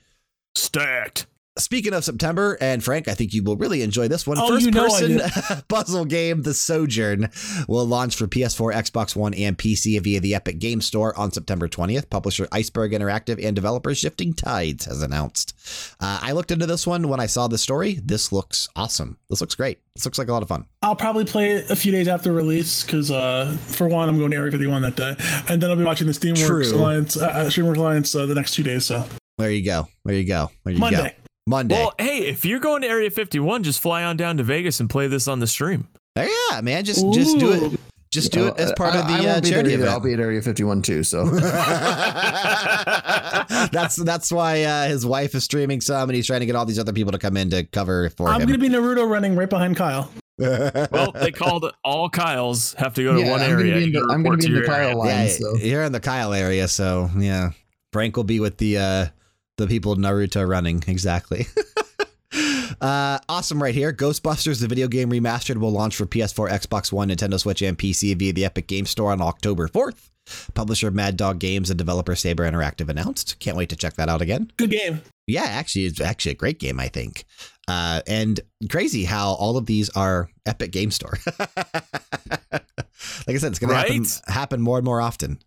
Stacked. Speaking of September, and Frank, I think you will really enjoy this one. Oh, First you know person puzzle game, The Sojourn, will launch for PS4, Xbox One, and PC via the Epic Game Store on September 20th. Publisher Iceberg Interactive and developer Shifting Tides has announced. Uh, I looked into this one when I saw the story. This looks awesome. This looks great. This looks like a lot of fun. I'll probably play it a few days after release because, uh, for one, I'm going to Area 51 that day, and then I'll be watching the Streamworks True. Alliance, uh, uh, Streamworks Alliance uh, the next two days. So There you go. There you go. There you go. Monday. Monday. Well, hey, if you're going to Area 51, just fly on down to Vegas and play this on the stream. Oh, yeah, man. Just just do it. Just do it as part I- of the I won't uh, be there charity event. I'll be at Area 51 too. So that's that's why uh, his wife is streaming some, and he's trying to get all these other people to come in to cover for I'm him. going to be Naruto running right behind Kyle. Well, they called all Kyles have to go to Yeah, one I'm gonna area. be in You the- I'm going to be in the your area. Kyle line. yeah, so. you're in the Kyle area, so yeah. Frank will be with the uh, the people Naruto running exactly. Uh, awesome right here. Ghostbusters, the video game remastered, will launch for PS4, Xbox One, Nintendo Switch, and PC via the Epic Game Store on October 4th. Publisher Mad Dog Games and developer Saber Interactive announced. Can't wait to check that out again. Good game. Yeah, actually, it's actually a great game, I think. Uh, and crazy how all of these are Epic Game Store. like I said, it's going to happen, happen more and more often.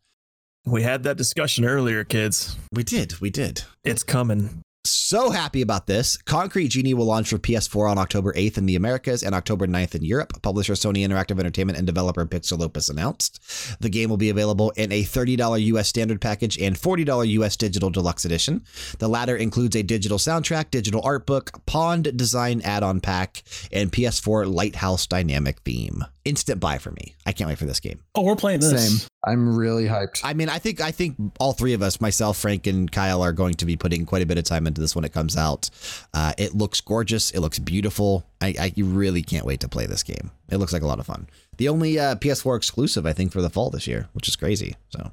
We had that discussion earlier, kids. We did, we did. It's coming. So happy about this. Concrete Genie will launch for PS4 on October 8th in the Americas and October 9th in Europe. Publisher Sony Interactive Entertainment and developer Pixelopus announced. The game will be available in a $30 US standard package and $40 US digital deluxe edition. The latter includes a digital soundtrack, digital art book, pond design add on pack, and PS4 Lighthouse dynamic theme. Instant buy for me. I can't wait for this game. Oh, we're playing this. Same. I'm really hyped. I mean, I think I think all three of us, myself, Frank, and Kyle, are going to be putting quite a bit of time into this when it comes out. Uh, it looks gorgeous. It looks beautiful. I, I really can't wait to play this game. It looks like a lot of fun. The only uh, PS4 exclusive, I think, for the fall this year, which is crazy. So.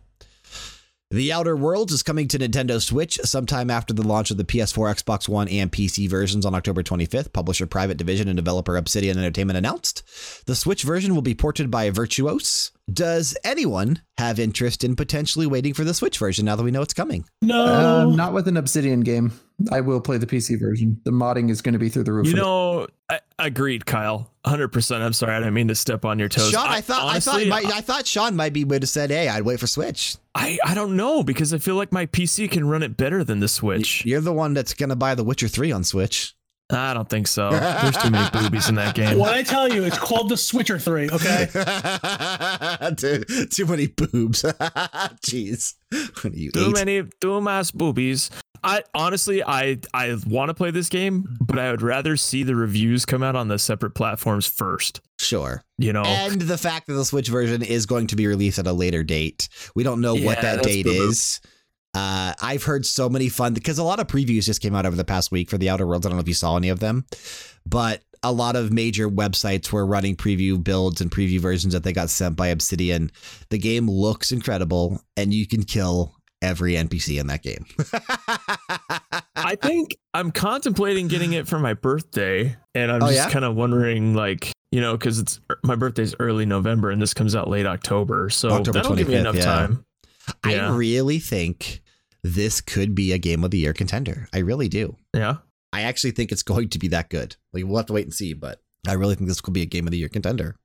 The Outer Worlds is coming to Nintendo Switch sometime after the launch of the PS4, Xbox One, and PC versions on October 25th. Publisher Private Division and developer Obsidian Entertainment announced. The Switch version will be ported by Virtuos. Does anyone have interest in potentially waiting for the Switch version now that we know it's coming? No. Um, not with an Obsidian game. I will play the PC version. The modding is going to be through the roof. You know, I, agreed, Kyle. 100%. I'm sorry. I didn't mean to step on your toes. Sean, I, thought honestly, I thought might, I thought Sean might be would have said, "Hey, I'd wait for Switch." I, I don't know because I feel like my PC can run it better than the Switch. You're the one that's gonna buy The Witcher Three on Switch. I don't think so. There's too many boobies in that game. What I tell you, it's called the Switcher 3, okay? too, too many boobs. Jeez, what you Too eat? many, too much boobies. I honestly, I I want to play this game, but I would rather see the reviews come out on the separate platforms first. Sure. You know, And the fact that the Switch version is going to be released at a later date. We don't know what that date boo-boo. is. Uh, I've heard so many fun because a lot of previews just came out over the past week for the Outer Worlds. I don't know if you saw any of them, but a lot of major websites were running preview builds and preview versions that they got sent by Obsidian. The game looks incredible, and you can kill every NPC in that game. I think I'm contemplating getting it for my birthday, and I'm Oh, just yeah? kind of wondering, like, you know, because it's my birthday's early November, and this comes out late October, so October that'll give me enough yeah. time. I really think this could be a game of the year contender. I really do. Yeah. I actually think it's going to be that good. Like we'll have to wait and see, but I really think this could be a game of the year contender.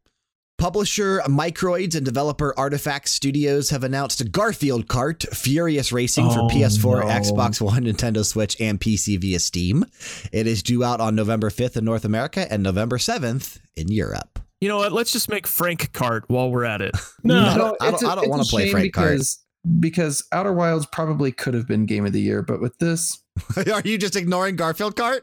Publisher Microids and developer Artifact Studios have announced Garfield Kart Furious Racing for Oh, PS4, no. Xbox One, Nintendo Switch, and PC via Steam. It is due out on November 5th in North America and November 7th in Europe. You know what? Let's just make Frank Cart while we're at it. No, I don't- I it's don't- a- I don't wanna play shame Frank Cart. Because because Outer Wilds probably could have been game of the year, but with this, are you just ignoring Garfield Kart?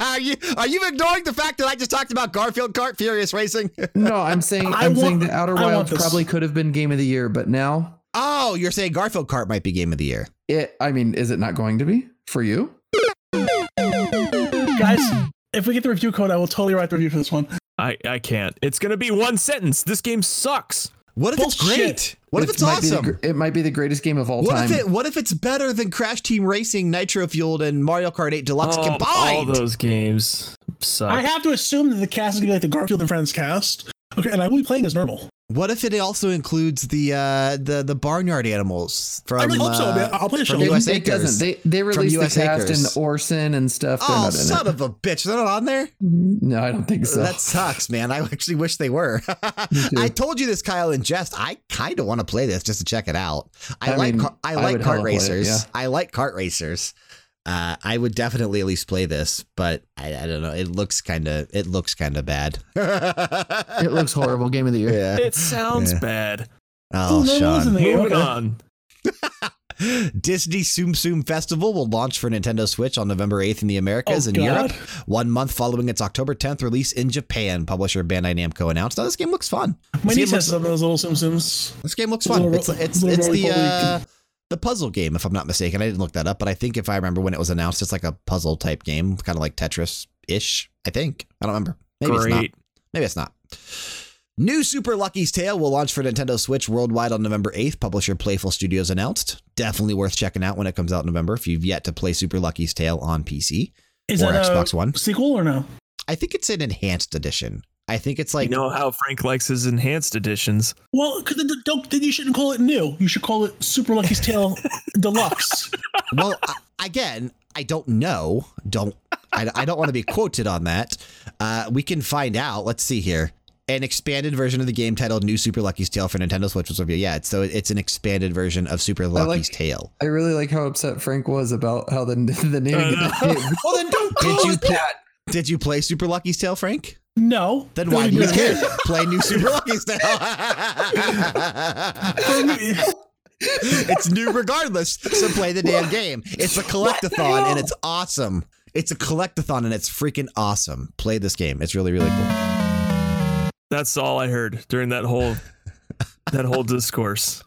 are, you, are you ignoring the fact that I just talked about Garfield Kart Furious Racing? no, I'm saying I I'm want- saying that Outer I Wilds probably could have been game of the year, but now oh, you're saying Garfield Kart might be game of the year. it. I mean, is it not going to be for you? guys, if we get the review code, I will totally write the review for this one. I I can't. It's gonna be one sentence. This game sucks. What if it's great? What if it's might be the awesome? it might be the greatest game of all What time. if it? What if it's better than Crash Team Racing, Nitro Fueled, and Mario Kart 8 Deluxe Oh, all those games suck. I have to assume that the cast is going to be like the Garfield and Friends cast. Okay, and I will be playing as normal. What if it also includes the uh, the the barnyard animals from? I really hope so. uh, man. I'll play the show. from it, US it Acres. doesn't. They they released US the cast Acres. and Orson and stuff. They're Oh, not in son it. of a bitch! They're not on there. No, I don't think so. That sucks, man. I actually wish they were. I told you this, Kyle, in jest. I kind of want to play this just to check it out. I, I like mean, car- I I like would kart hella play it, racers. yeah. I like kart racers. Uh, I would definitely at least play this, but I, I don't know. It looks kind of it looks kind of bad. it looks horrible. Game of the year. yeah. it sounds Yeah. bad. Oh, no, it wasn't Sean. the. Moving on. Disney Tsum Tsum Festival will launch for Nintendo Switch on November 8th in the Americas Oh, and God. Europe, one month following its October 10th release in Japan. Publisher Bandai Namco announced. Now, this game looks fun. My This niece game has some of those little Tsum Tsums. this game looks fun. little- It's it's little it's the uh, the puzzle game, if I'm not mistaken. I didn't look that up, but I think if I remember when it was announced, it's like a puzzle type game, kind of like Tetris ish. I think I don't remember. Maybe it's not. Great. Maybe it's not. New Super Lucky's Tale will launch for Nintendo Switch worldwide on November 8th. Publisher Playful Studios announced. Definitely worth checking out when it comes out in November if you've yet to play Super Lucky's Tale on PC Is or that Xbox a One. sequel or no? I think it's an enhanced edition. I think it's like you know how Frank likes his enhanced editions. Well, 'cause then, don't, then you shouldn't call it new. You should call it Super Lucky's Tale Deluxe. well, I, again, I don't know. Don't I, I don't want to be quoted on that. Uh, we can find out. Let's see here. An expanded version of the game titled New Super Lucky's Tale for Nintendo Switch was revealed. Yeah, it's, so it's an expanded version of Super Lucky's Tale. I really like how upset Frank was about how the the naming of the game. Well, then don't Did call you it play, that. Did you play Super Lucky's Tale, Frank? No. Then why do you care? Play New Super Lucky's Tale. it's new regardless, so play the damn game. It's a collectathon and it's awesome. It's a collectathon and it's freaking awesome. Play this game. It's really, really cool. That's all I heard during that whole that whole discourse.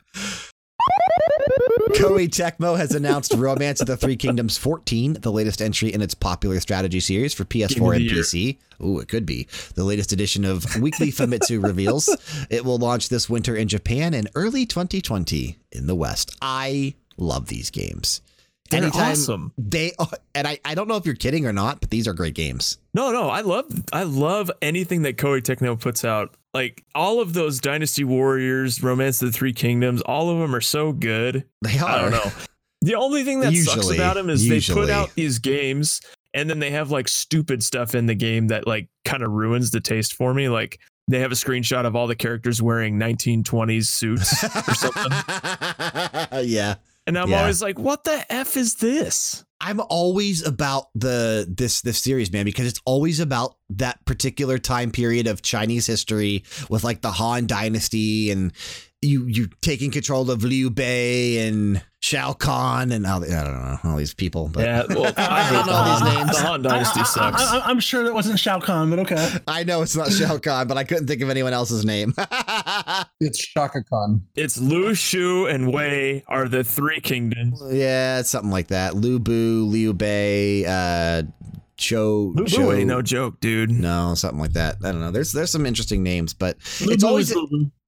Koei Tecmo has announced Romance of the Three Kingdoms 14, the latest entry in its popular strategy series for PS4 and. PC. Ooh, it could be. The latest edition of Weekly Famitsu reveals it will launch this winter in Japan and early 2020 in the West. I love these games. They're awesome. They and I, I don't know if you're kidding or not, but these are great games. No, no, I love I love anything that Koei Tecmo puts out. Like all of those Dynasty Warriors, Romance of the Three Kingdoms, all of them are so good. They are. I don't know. The only thing that sucks about them is they put out these games and then they have like stupid stuff in the game that like kind of ruins the taste for me. Like they have a screenshot of all the characters wearing 1920s suits or something. yeah. And I'm Yeah. always like, what the F is this? I'm always about the this this series, man, because it's always about that particular time period of Chinese history with like the Han Dynasty and you you taking control of Liu Bei and Shao Kahn and all the, I don't know all these people. But Yeah, well, I hate don't know all these these names. The Han Dynasty sucks. I, I, am sure that wasn't Shao Kahn, but okay. I know it's not Shao Kahn, but I couldn't think of anyone else's name. It's Shaka Khan. It's Lu Shu and Wei are the three kingdoms. yeah, something like that. Lu Bu, Liu Bei, uh, Cho. Lu Cho- ain't no joke, dude. No, something like that. I don't know. There's there's some interesting names, but Lu it's Bu always is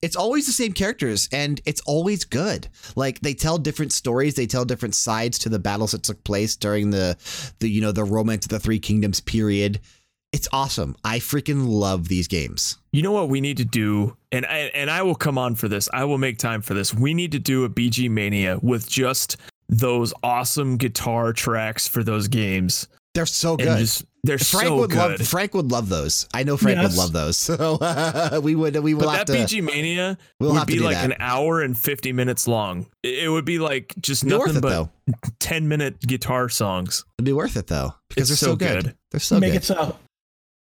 it's always the same characters and it's always good. Like they tell different stories, they tell different sides to the battles that took place during the the you know the romance of the three kingdoms period. It's awesome. I freaking love these games. You know what we need to do, and I, and I will come on for this. I will make time for this. We need to do a BGMania with just those awesome guitar tracks for those games. They're so good. just they're Frank so would good. love Frank would love those. I know Frank Yes. would love those. So uh, we would we will but have that to BG Mania we'll would be like that. an hour and 50 minutes long. It it would be like just It'd be nothing it but though. 10 minute guitar songs. It'd be worth it though because It's they're so, so good. good. They're so Make good. it so.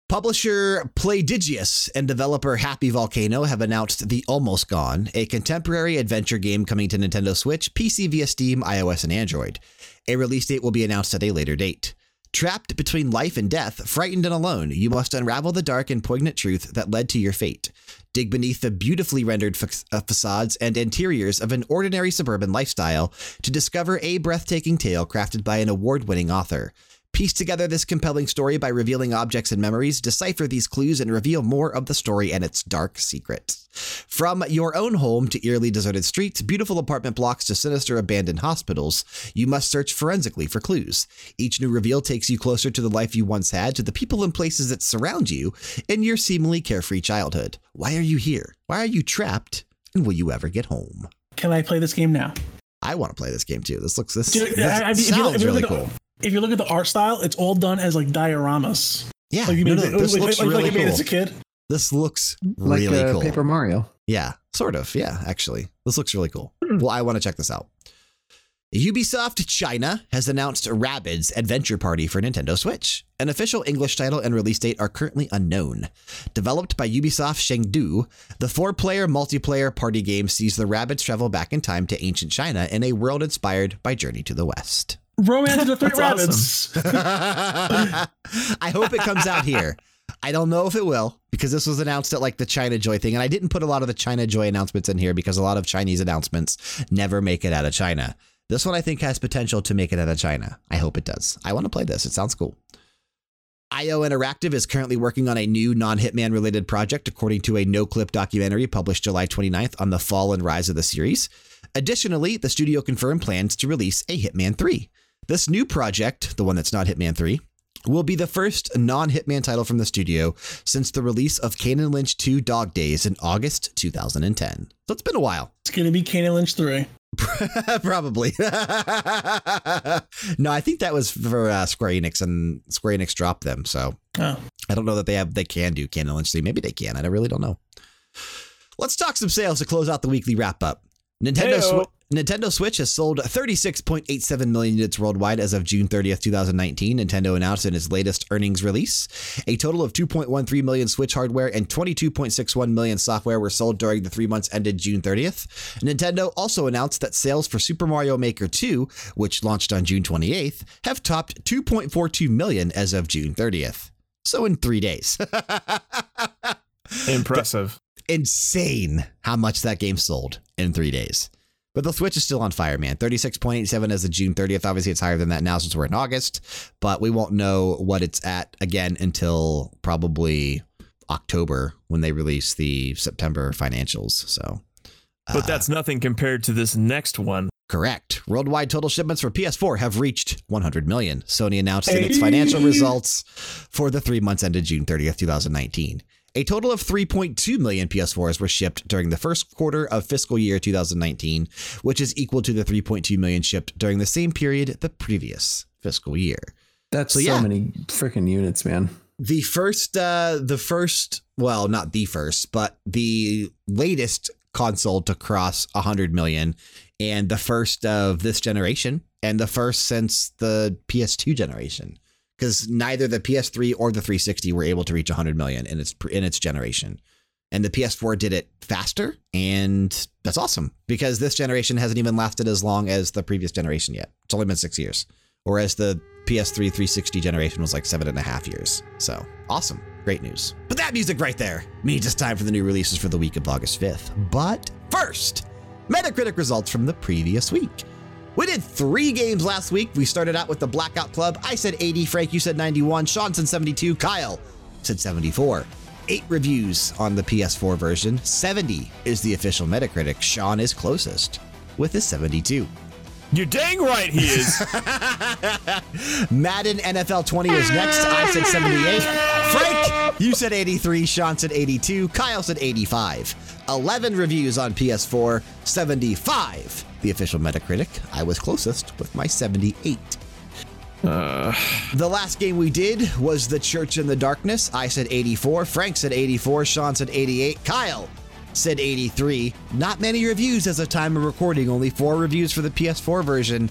Publisher Playdigious and developer Happy Volcano have announced The Almost Gone, a contemporary adventure game coming to Nintendo Switch, PC via Steam, iOS, and Android. A release date will be announced at a later date. Trapped between life and death, frightened and alone, you must unravel the dark and poignant truth that led to your fate. Dig beneath the beautifully rendered fa- uh, facades and interiors of an ordinary suburban lifestyle to discover a breathtaking tale crafted by an award winning author. Piece together this compelling story by revealing objects and memories, decipher these clues, and reveal more of the story and its dark secrets. From your own home to eerily deserted streets, beautiful apartment blocks to sinister abandoned hospitals, you must search forensically for clues. Each new reveal takes you closer to the life you once had, to the people and places that surround you in your seemingly carefree childhood. Why are you here? Why are you trapped? And will you ever get home? Can I play this game now? I want to play this game too. This looks this, Dude, this I- I- if you sounds look- if you really cool. The- If you look at the art style, it's all done as like dioramas. Yeah, Like you no, made, no, this like, looks like, really like you cool. as a kid. This looks Like really uh, cool. Paper Mario. Yeah, sort of. Yeah, actually. This looks really cool. Hmm. Well, I want to check this out. Ubisoft China has announced Rabbids Adventure Party for Nintendo Switch. An official English title and release date are currently unknown. Developed by Ubisoft Chengdu, the four player multiplayer party game sees the Rabbids travel back in time to ancient China in a world inspired by Journey to the West. Romance of the Three That's Rabbits. I hope it comes out here. I don't know if it will because this was announced at like the China Joy thing. And I didn't put a lot of the China Joy announcements in here because a lot of Chinese announcements never make it out of China. This one I think has potential to make it out of China. I hope it does. I want to play this. It sounds cool. IO Interactive is currently working on a new non Hitman related project, according to a Noclip documentary published July 29th on the fall and rise of the series. Additionally, the studio confirmed plans to release a Hitman 3. This new project, the one that's not Hitman 3, will be the first non Hitman title from the studio since the release of Kane Lynch 2 Dog Days in August 2010. So it's been a while. It's gonna be Kane Lynch three. Probably. no, I think that was for uh, Square Enix, and Square Enix dropped them. So Oh, I don't know that they have they can do Kane and Lynch 3. Maybe they can. I really don't know. Let's talk some sales to close out the weekly wrap up. Nintendo Heyo. Swi- Nintendo Switch has sold 36.87 million units worldwide as of June 30th, 2019. Nintendo announced in its latest earnings release. A total of 2.13 million Switch hardware and 22.61 million software were sold during the three months ended June 30th. Nintendo also announced that sales for Super Mario Maker 2, which launched on June 28th, have topped 2.42 million as of June 30th. So in three days. Impressive. Insane how much that game sold in three days. But the Switch is still on fire, man. 36.87 as of June 30th. Obviously, it's higher than that now since we're in August, but we won't know what it's at again until probably October when they release the September financials. So, But uh, that's nothing compared to this next one. Correct. Worldwide total shipments for PS4 have reached 100 million. Sony announced in its financial results for the three months ended June 30th, 2019. A total of 3.2 million PS4s were shipped during the first quarter of fiscal year 2019, which is equal to the 3.2 million shipped during the same period the previous fiscal year. That's So, so, yeah. many freaking units, man. The first, uh, the first, well, not the first, but the latest console to cross 100 million and the first of this generation and the first since the PS2 generation because neither the PS3 or the 360 were able to reach 100 million in its in its generation. And the PS4 did it faster. And that's awesome because this generation hasn't even lasted as long as the previous generation yet. It's only been six years. Whereas the PS3 360 generation was like seven and a half years. So awesome. Great news. But that music right there means it's time for the new releases for the week of August 5th. But first, Metacritic results from the previous week. We did three games last week. We started out with the Blackout Club. I said 80, Frank, you said 91, Sean said 72, Kyle said 74. Eight reviews on the PS4 version. 70 is the official Metacritic. Sean is closest with his 72. You're dang right he is. Madden NFL 20 is next. I said 78. Frank, you said 83. Sean said 82. Kyle said 85. 11 reviews on PS4, 75. The official Metacritic. I was closest with my 78. Uh. The last game we did was The Church in the Darkness. I said 84. Frank said 84. Sean said 88. Kyle said 83. Not many reviews as of time of recording, only four reviews for the PS4 version,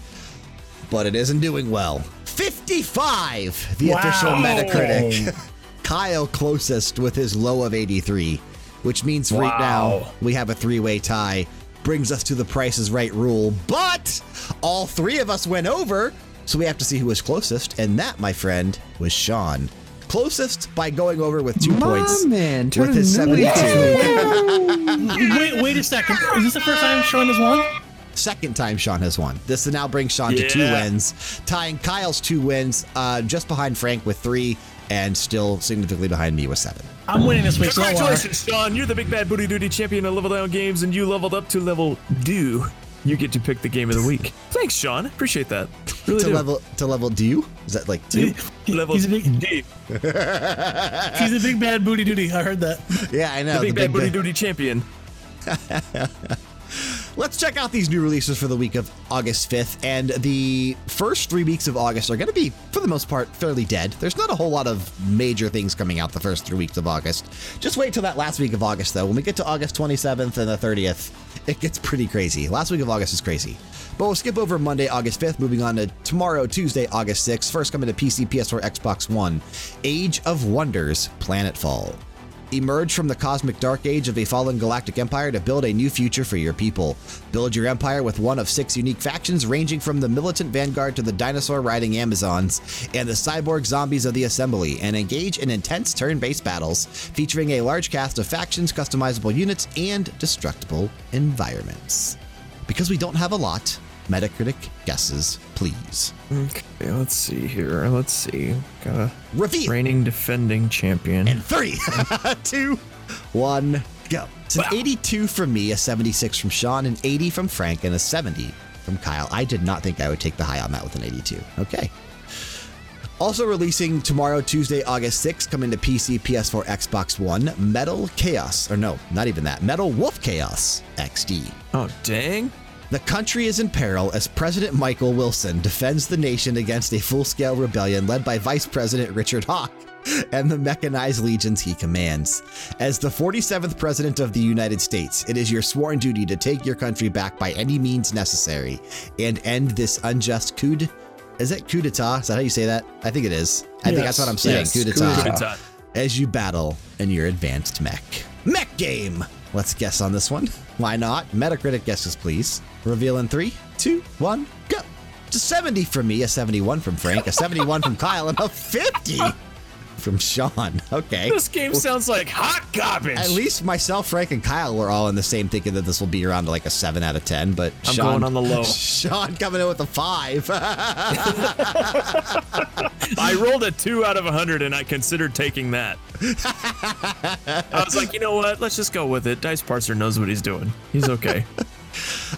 but it isn't doing well. 55, the official Metacritic. Kyle closest with his low of 83, which means right now we have a three way tie. Brings us to the Price is Right rule, but all three of us went over, so we have to see who was closest, and that, my friend, was Sean. Closest by going over with two My points man, with his newly 72. wait, wait a second. Is this the first time Sean has won? Second time Sean has won. This now brings Sean to two wins, tying Kyle's two wins, uh, just behind Frank with three, and still significantly behind me with seven. I'm winning this week. So. Congratulations, Sean. You're the big bad booty duty champion of Level Down Games, and you leveled up to level do. You get to pick the game of the week. Thanks, Sean. Appreciate that. Really to do. level to level do is that like two? level He's a big, D. he's a big bad booty duty. I heard that. yeah, I know. The big the bad booty bad- duty champion. Let's check out these new releases for the week of August 5th. And the first three weeks of August are going to be, for the most part, fairly dead. There's not a whole lot of major things coming out the first three weeks of August. Just wait till that last week of August, though. When we get to August 27th and the 30th, it gets pretty crazy. Last week of August is crazy. But we'll skip over Monday, August 5th, moving on to tomorrow, Tuesday, August 6th. First coming to PC, PS4, Xbox One Age of Wonders Planetfall. Emerge from the cosmic dark age of a fallen galactic empire to build a new future for your people. Build your empire with one of six unique factions, ranging from the militant vanguard to the dinosaur riding Amazons and the cyborg zombies of the assembly, and engage in intense turn based battles featuring a large cast of factions, customizable units, and destructible environments. Because we don't have a lot, Metacritic guesses, please. Okay, let's see here. Let's see. Got a Reveal! reigning defending champion. And three, two, one, go. It's an 82 from me, a 76 from Sean, an 80 from Frank, and a 70 from Kyle. I did not think I would take the high on that with an 82. Okay. Also releasing tomorrow, Tuesday, August 6th, coming to PC, PS4, Xbox One, Metal Chaos. Or no, not even that. Metal Wolf Chaos XD. oh, dang. The country is in peril as President Michael Wilson defends the nation against a full scale rebellion led by Vice President Richard Hawk and the mechanized legions he commands. As the 47th President of the United States, it is your sworn duty to take your country back by any means necessary and end this unjust coup. Is it coup d'etat? Is that how you say that? I think it is. I think that's what I'm saying. yes, coup coup d'etat as you battle in your advanced mech. Mech game! Let's guess on this one. Why not? Metacritic guesses, please. Reveal in three, two, one, go. It's a 70 from me, a 71 from Frank, a 71 from Kyle, and a 50 from Sean. Okay. This game sounds like hot garbage. At least myself, Frank, and Kyle were all in the same thinking that this will be around like a 7 out of 10, but I'm Sean, going on the low. Sean coming in with a 5. I rolled a two out of a hundred, and I considered taking that. I was like, you know what? Let's just go with it. Dice Parser knows what he's doing. He's okay.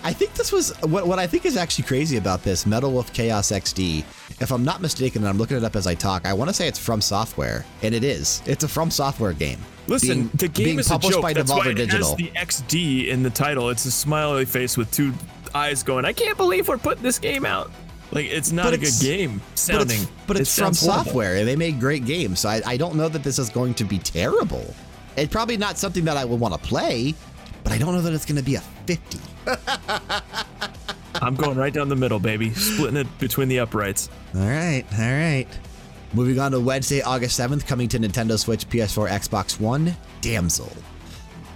I think this was what, what I think is actually crazy about this Metal Wolf Chaos XD. If I'm not mistaken, and I'm looking it up as I talk, I want to say it's FromSoftware, and it is. It's a FromSoftware game. Listen, Being- the game being is a published joke. by That's Devolver why it Digital. has the XD in the title. It's a smiley face with two eyes going. I can't believe we're putting this game out. Like it's not But a good it's- game but it's, but It from sounds horrible. software, and they make great games. So I, I don't know that this is going to be terrible. It's probably not something that I would want to play, but I don't know that it's going to be a 50. I'm going right down the middle, baby, splitting it between the uprights. All right, all right. Moving on to Wednesday, August 7th, coming to Nintendo Switch, PS4, Xbox One, Damsel.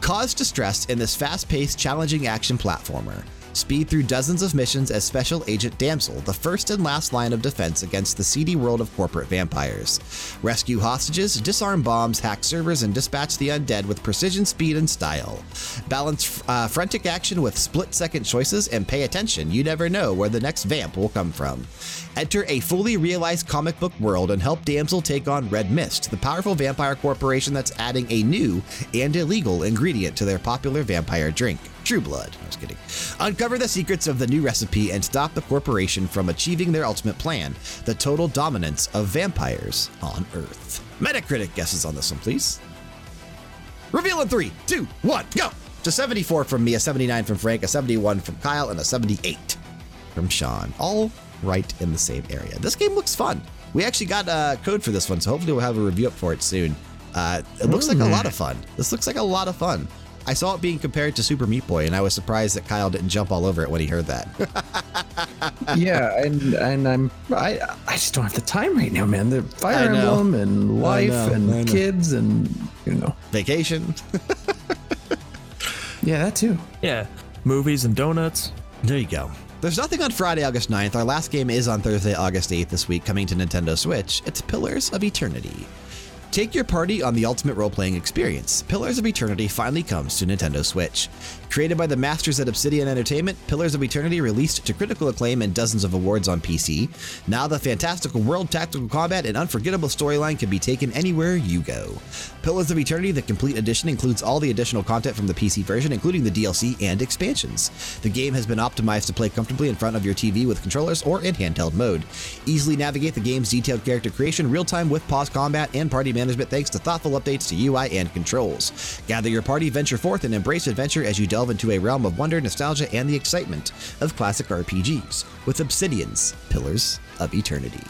Cause distress in this fast paced, challenging action platformer. Speed through dozens of missions as Special Agent Damsel, the first and last line of defense against the seedy world of corporate vampires. Rescue hostages, disarm bombs, hack servers, and dispatch the undead with precision, speed, and style. Balance uh, frantic action with split second choices and pay attention. You never know where the next vamp will come from. Enter a fully realized comic book world and help Damsel take on Red Mist, the powerful vampire corporation that's adding a new and illegal ingredient to their popular vampire drink. True Blood. I was kidding. Uncover the secrets of the new recipe and stop the corporation from achieving their ultimate plan the total dominance of vampires on Earth. Metacritic guesses on this one, please. Reveal in three, two, one, go! To 74 from me, a 79 from Frank, a 71 from Kyle, and a 78 from Sean. All right in the same area. This game looks fun. We actually got a code for this one, so hopefully we'll have a review up for it soon. Uh, it looks like a lot of fun. This looks like a lot of fun. I saw it being compared to Super Meat Boy, and I was surprised that Kyle didn't jump all over it when he heard that. yeah, and and I'm I I just don't have the time right now, man. The Fire know. Emblem and life know, and kids and you know. Vacation. Yeah, that too. Yeah, movies and donuts. There you go. There's nothing on Friday, August 9th. Our last game is on Thursday, August 8th this week, coming to Nintendo Switch. It's Pillars of Eternity. Take your party on the ultimate role playing experience. Pillars of Eternity finally comes to Nintendo Switch. Created by the masters at Obsidian Entertainment, Pillars of Eternity released to critical acclaim and dozens of awards on PC. Now, the fantastical world, tactical combat, and unforgettable storyline can be taken anywhere you go. Pillars of Eternity, the complete edition, includes all the additional content from the PC version, including the DLC and expansions. The game has been optimized to play comfortably in front of your TV with controllers or in handheld mode. Easily navigate the game's detailed character creation, real time with pause combat, and party management thanks to thoughtful updates to UI and controls. Gather your party, venture forth, and embrace adventure as you delve into a realm of wonder, nostalgia, and the excitement of classic RPGs with Obsidian's Pillars of Eternity.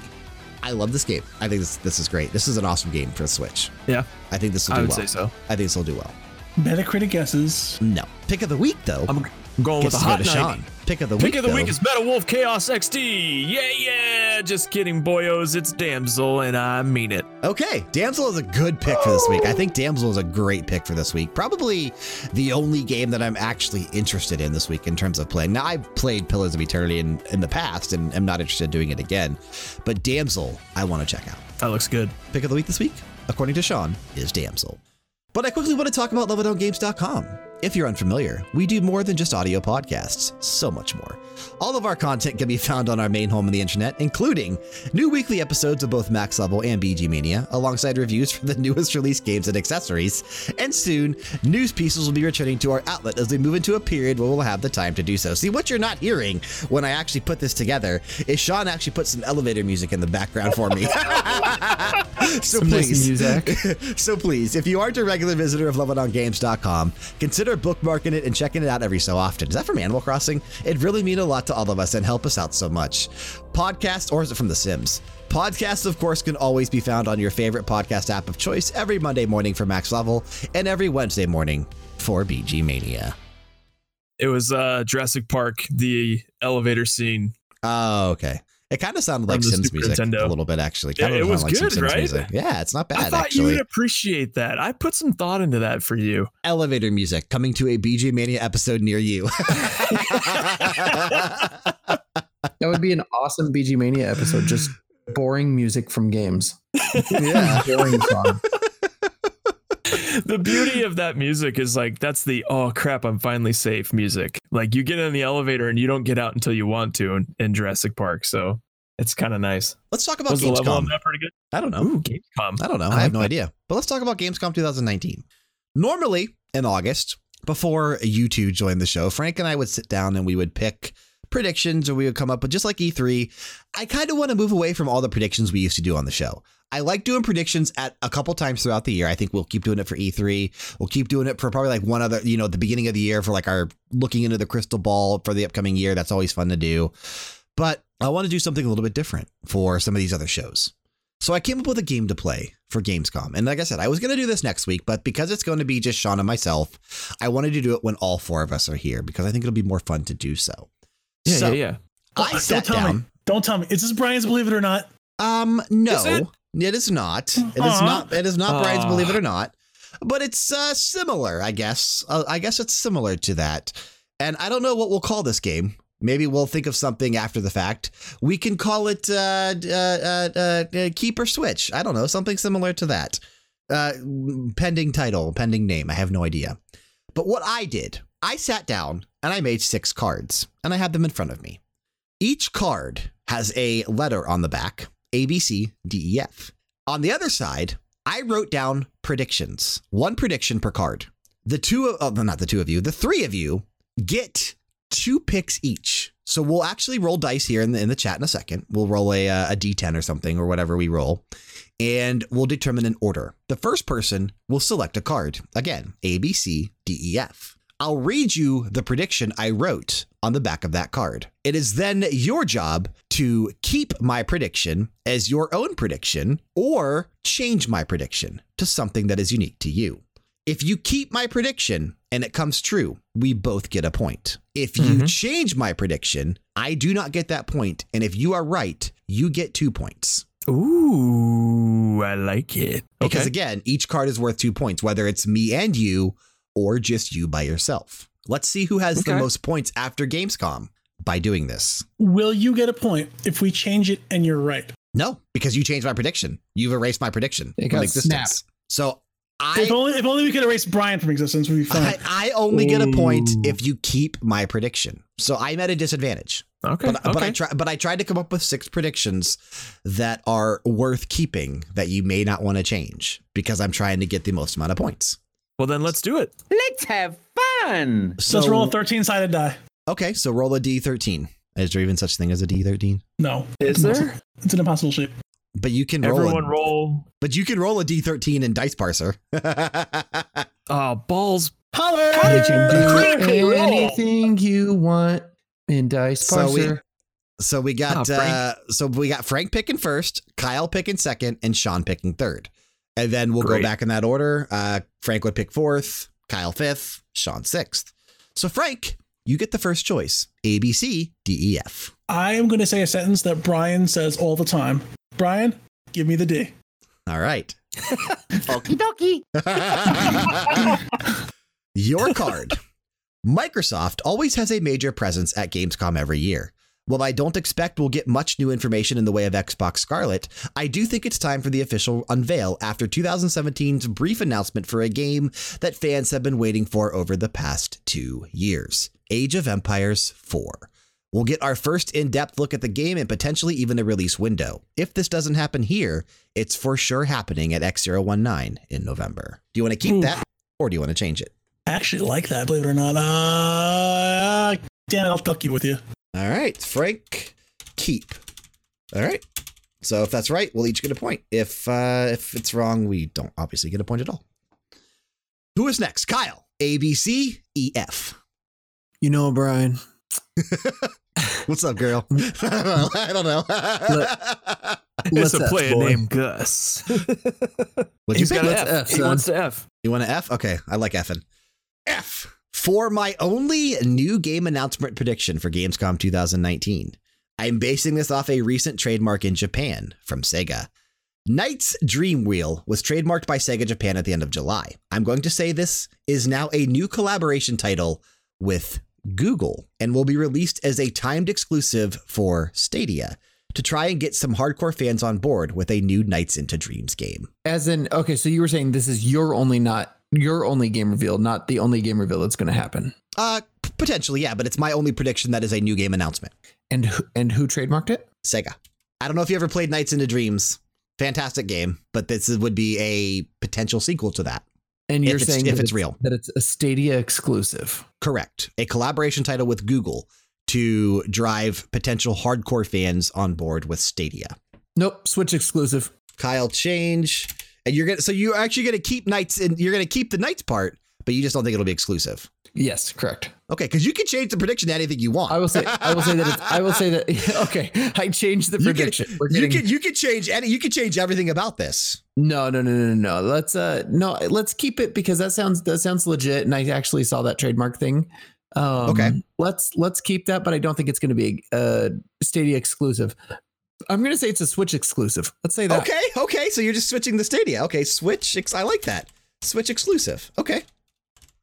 I love this game. I think this, this is great. This is an awesome game for the Switch. Yeah, I think this will I do would well. say so. I think this will do well. Metacritic guesses. No. Pick of the week, though. I'm going with gets a to go hot to 90. Sean. Pick of the Pick week. Pick of the week though. is Meta Wolf Chaos XD. Yeah, yeah. Just kidding, boyos. It's Damsel, and I mean it. Okay, Damsel is a good pick for this week. I think Damsel is a great pick for this week. Probably the only game that I'm actually interested in this week in terms of playing. Now, I've played Pillars of Eternity in, in the past and I'm not interested in doing it again. But Damsel, I want to check out. That looks good. Pick of the week this week, according to Sean, is Damsel. But I quickly want to talk about LevelDownGames.com. If you're unfamiliar, we do more than just audio podcasts, so much more. All of our content can be found on our main home on the internet, including new weekly episodes of both Max Level and BG Mania, alongside reviews for the newest released games and accessories. And soon, news pieces will be returning to our outlet as we move into a period where we'll have the time to do so. See, what you're not hearing when I actually put this together is Sean actually put some elevator music in the background for me. so Some nice please, music. so please, if you aren't a regular visitor of LevelDownGames.com, consider bookmarking it and checking it out every so often. Is that from Animal Crossing? It really mean a lot to all of us and help us out so much. Podcast, or is it from The Sims? Podcasts, of course, can always be found on your favorite podcast app of choice every Monday morning for Max Level and every Wednesday morning for BG Mania. It was uh, Jurassic Park, the elevator scene. Oh, okay. It kind of sounded like From Sims Super music Nintendo. a little bit, actually. Yeah, Kind of it was like some good, Sims right? music. Yeah, it's not bad. I bad, thought actually. you would appreciate that. I put some thought into that for you. elevator music coming to a BG Mania episode near you. That would be an awesome BG Mania episode. Just boring music from games. yeah. Boring song. The beauty of that music is like that's the oh crap I'm finally safe music. Like you get in the elevator and you don't get out until you want to in, in Jurassic Park. So it's kind of nice. Let's talk about Was the level on Gamescom. that pretty good? I don't know. Ooh, Gamescom. I don't know. I, I have no like idea. But let's talk about Gamescom 2019. Normally in August, before you two joined the show, Frank and I would sit down and we would pick predictions or we would come up with just like E3. I kind of want to move away from all the predictions we used to do on the show. I like doing predictions at a couple times throughout the year. I think we'll keep doing it for E3. We'll keep doing it for probably like one other, you know, the beginning of the year for like our looking into the crystal ball for the upcoming year. That's always fun to do. But I want to do something a little bit different for some of these other shows. So I came up with a game to play for Gamescom. And like I said, I was going to do this next week, but because it's going to be just Sean and myself, I wanted to do it when all four of us are here because I think it'll be more fun to do so. Yeah, so yeah, yeah. I Don't tell down. me. Don't tell me. Is this Bryan's Believe It or Not? Um, no, Is it? it is not. It is Aw. not. It is not Bryan's Believe It or Not. but it's uh, similar, I guess. Uh, I guess it's similar to that. And I don't know what we'll call this game. Maybe we'll think of something after the fact. We can call it uh, uh, uh, uh, Keep or Switch. I don't know, something similar to that. Uh, pending title, pending name. I have no idea. But what I did, I sat down and I made six cards, and I had them in front of me. Each card has a letter on the back A, B, C, D, E, F. On the other side, I wrote down predictions, one prediction per card. The two of, oh, not the two of you, the three of you get two picks each. So we'll actually roll dice here in the, in the chat in a second. We'll roll a, uh, a d10 or something or whatever we roll, and we'll determine an order. The first person will select a card. Again, A, B, C, D, E, F. I'll read you the prediction I wrote on the back of that card. It is then your job to keep my prediction as your own prediction or change my prediction to something that is unique to you. If you keep my prediction and it comes true, we both get a point. If you Mhm. change my prediction, I do not get that point, And if you are right, you get two points. Ooh, I like it. Because Okay. again, each card is worth two points, whether it's me and you or just you by yourself. Let's see who has the most points after Gamescom by doing this. Will you get a point if we change it and you're right? No, because you changed my prediction. You've erased my prediction It from got existence. So if only if only we could erase Bryan from existence, we'd be fine. I I only get a point if you keep my prediction. So I'm at a disadvantage. Okay. But, but I try, but I tried to come up with six predictions that are worth keeping that you may not want to change because I'm trying to get the most amount of points. Well, then let's do it. Let's have fun. So Let's roll a 13 sided die. Okay, so roll a D13. Is there even such thing as a D13? No. Is there? It's an impossible shape. But you can roll. Everyone A, roll. but you can roll a D13 in Dice Parser. Oh, balls. Holler! You can do anything you want in Dice So we- Parser. so we got Frank. uh, so we got Frank picking first, Kyle picking second, and Sean picking third. And then we'll Great. go back in that order. Uh, Frank would pick fourth, Kyle fifth, Sean sixth. So Frank, you get the first choice: A, B, C, D, E, F. I am going to say a sentence that Bryan says all the time. Bryan, give me the D. All right. Okie dokie. Your card. Microsoft always has a major presence at Gamescom every year. While I don't expect we'll get much new information in the way of Xbox Scarlett, I do think it's time for the official unveil after 2017's brief announcement for a game that fans have been waiting for over the past two years Age of Empires 4. We'll get our first in depth look at the game and potentially even a release window. If this doesn't happen here, it's for sure happening at X019 in November. Do you want to keep Oof. that or do you want to change it? I actually like that, believe it or not. Uh, Dan, I'll duck you with you. All right, Frank, keep. All right. So if that's right, we'll each get a point. If uh, if it's wrong, we don't obviously get a point at all. Who is next? Kyle. A B C E F. You know, Bryan, What's up, girl? I don't know. It's What's a up, player boy? named Gus. What'd you He's say? got an F. F, he son. wants to F. You want an F? Okay, I like F'ing. F for my only new game announcement prediction for Gamescom 2019. I'm basing this off a recent trademark in Japan from Sega. Knight's Dream Wheel was trademarked by Sega Japan at the end of July. I'm going to say this is now a new collaboration title with Google and will be released as a timed exclusive for Stadia to try and get some hardcore fans on board with a new Nights into Dreams game. as in, okay, so you were saying this is your only not your only game reveal, not the only game reveal that's going to happen. Uh, potentially, yeah, but it's my only prediction that is a new game announcement. And who, and who trademarked it? Sega. I don't know if you ever played Nights into Dreams. Fantastic game, but this would be a potential sequel to that. And you're If saying if that it's real. that it's a Stadia exclusive. Correct. A collaboration title with Google to drive potential hardcore fans on board with Stadia. Nope, Switch exclusive. Kyle, change. And you're gonna so you're actually gonna keep Knights and you're gonna keep the Knights part, but you just don't think it'll be exclusive. Yes, correct. Okay, because you can change the prediction to anything you want. I will say I will say that it's, I will say that okay, I changed the you can, prediction. We're you getting can you can change any you can change everything about this. No, no, no, no, no, no. Let's uh no, let's keep it because that sounds that sounds legit and I actually saw that trademark thing. Um Okay. Let's let's keep that, but I don't think it's going to be a Stadia exclusive. I'm going to say it's a Switch exclusive. Let's say that. Okay, okay. So you're just switching the Stadia. Okay, Switch. ex- I like that. Switch exclusive. Okay.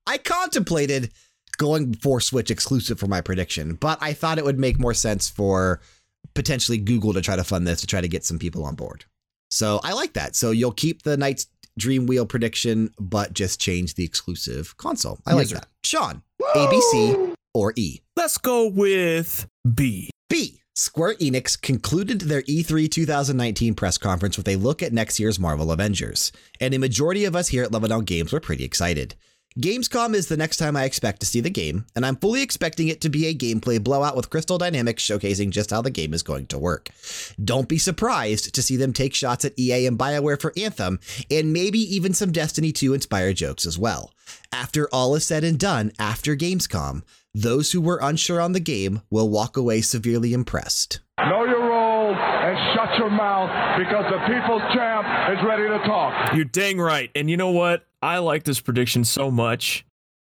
I contemplated going for Switch exclusive for my prediction, but I thought it would make more sense for potentially Google to try to fund this to try to get some people on board. So I like that. So you'll keep the Knight's Dream Wheel prediction, but just change the exclusive console. I like that. Sean, ABC or E? Let's go with B. B. Square Enix concluded their E E3 2019 press conference with a look at next year's Marvel Avengers, and a majority of us here at Level Down Games were pretty excited. Gamescom is the next time I expect to see the game, and I'm fully expecting it to be a gameplay blowout with Crystal Dynamics showcasing just how the game is going to work. Don't be surprised to see them take shots at EA and BioWare for Anthem, and maybe even some Destiny 2 inspired jokes as well. After all is said and done, after Gamescom, those who were unsure on the game will walk away severely impressed. Know your role and shut your mouth because the people's champ is ready to talk. You're dang right. And you know what? I like this prediction so much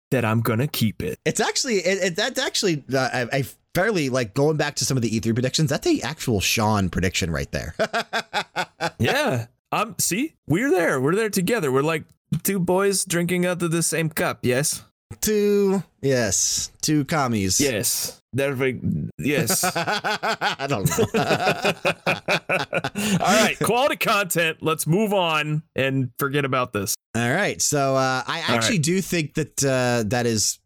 that I'm gonna keep it. It's actually it, it, that's actually uh, I, I fairly like going back to some of the E3 predictions. That's the actual Sean prediction right there. yeah. Um. See, we're there. We're there together. We're like two boys drinking out of the same cup. Yes. Two yes, two commies. Yes. There we. Yes. I don't know. All right. Quality content. Let's move on and forget about this. All right. So uh, I actually right. do think that uh, that is.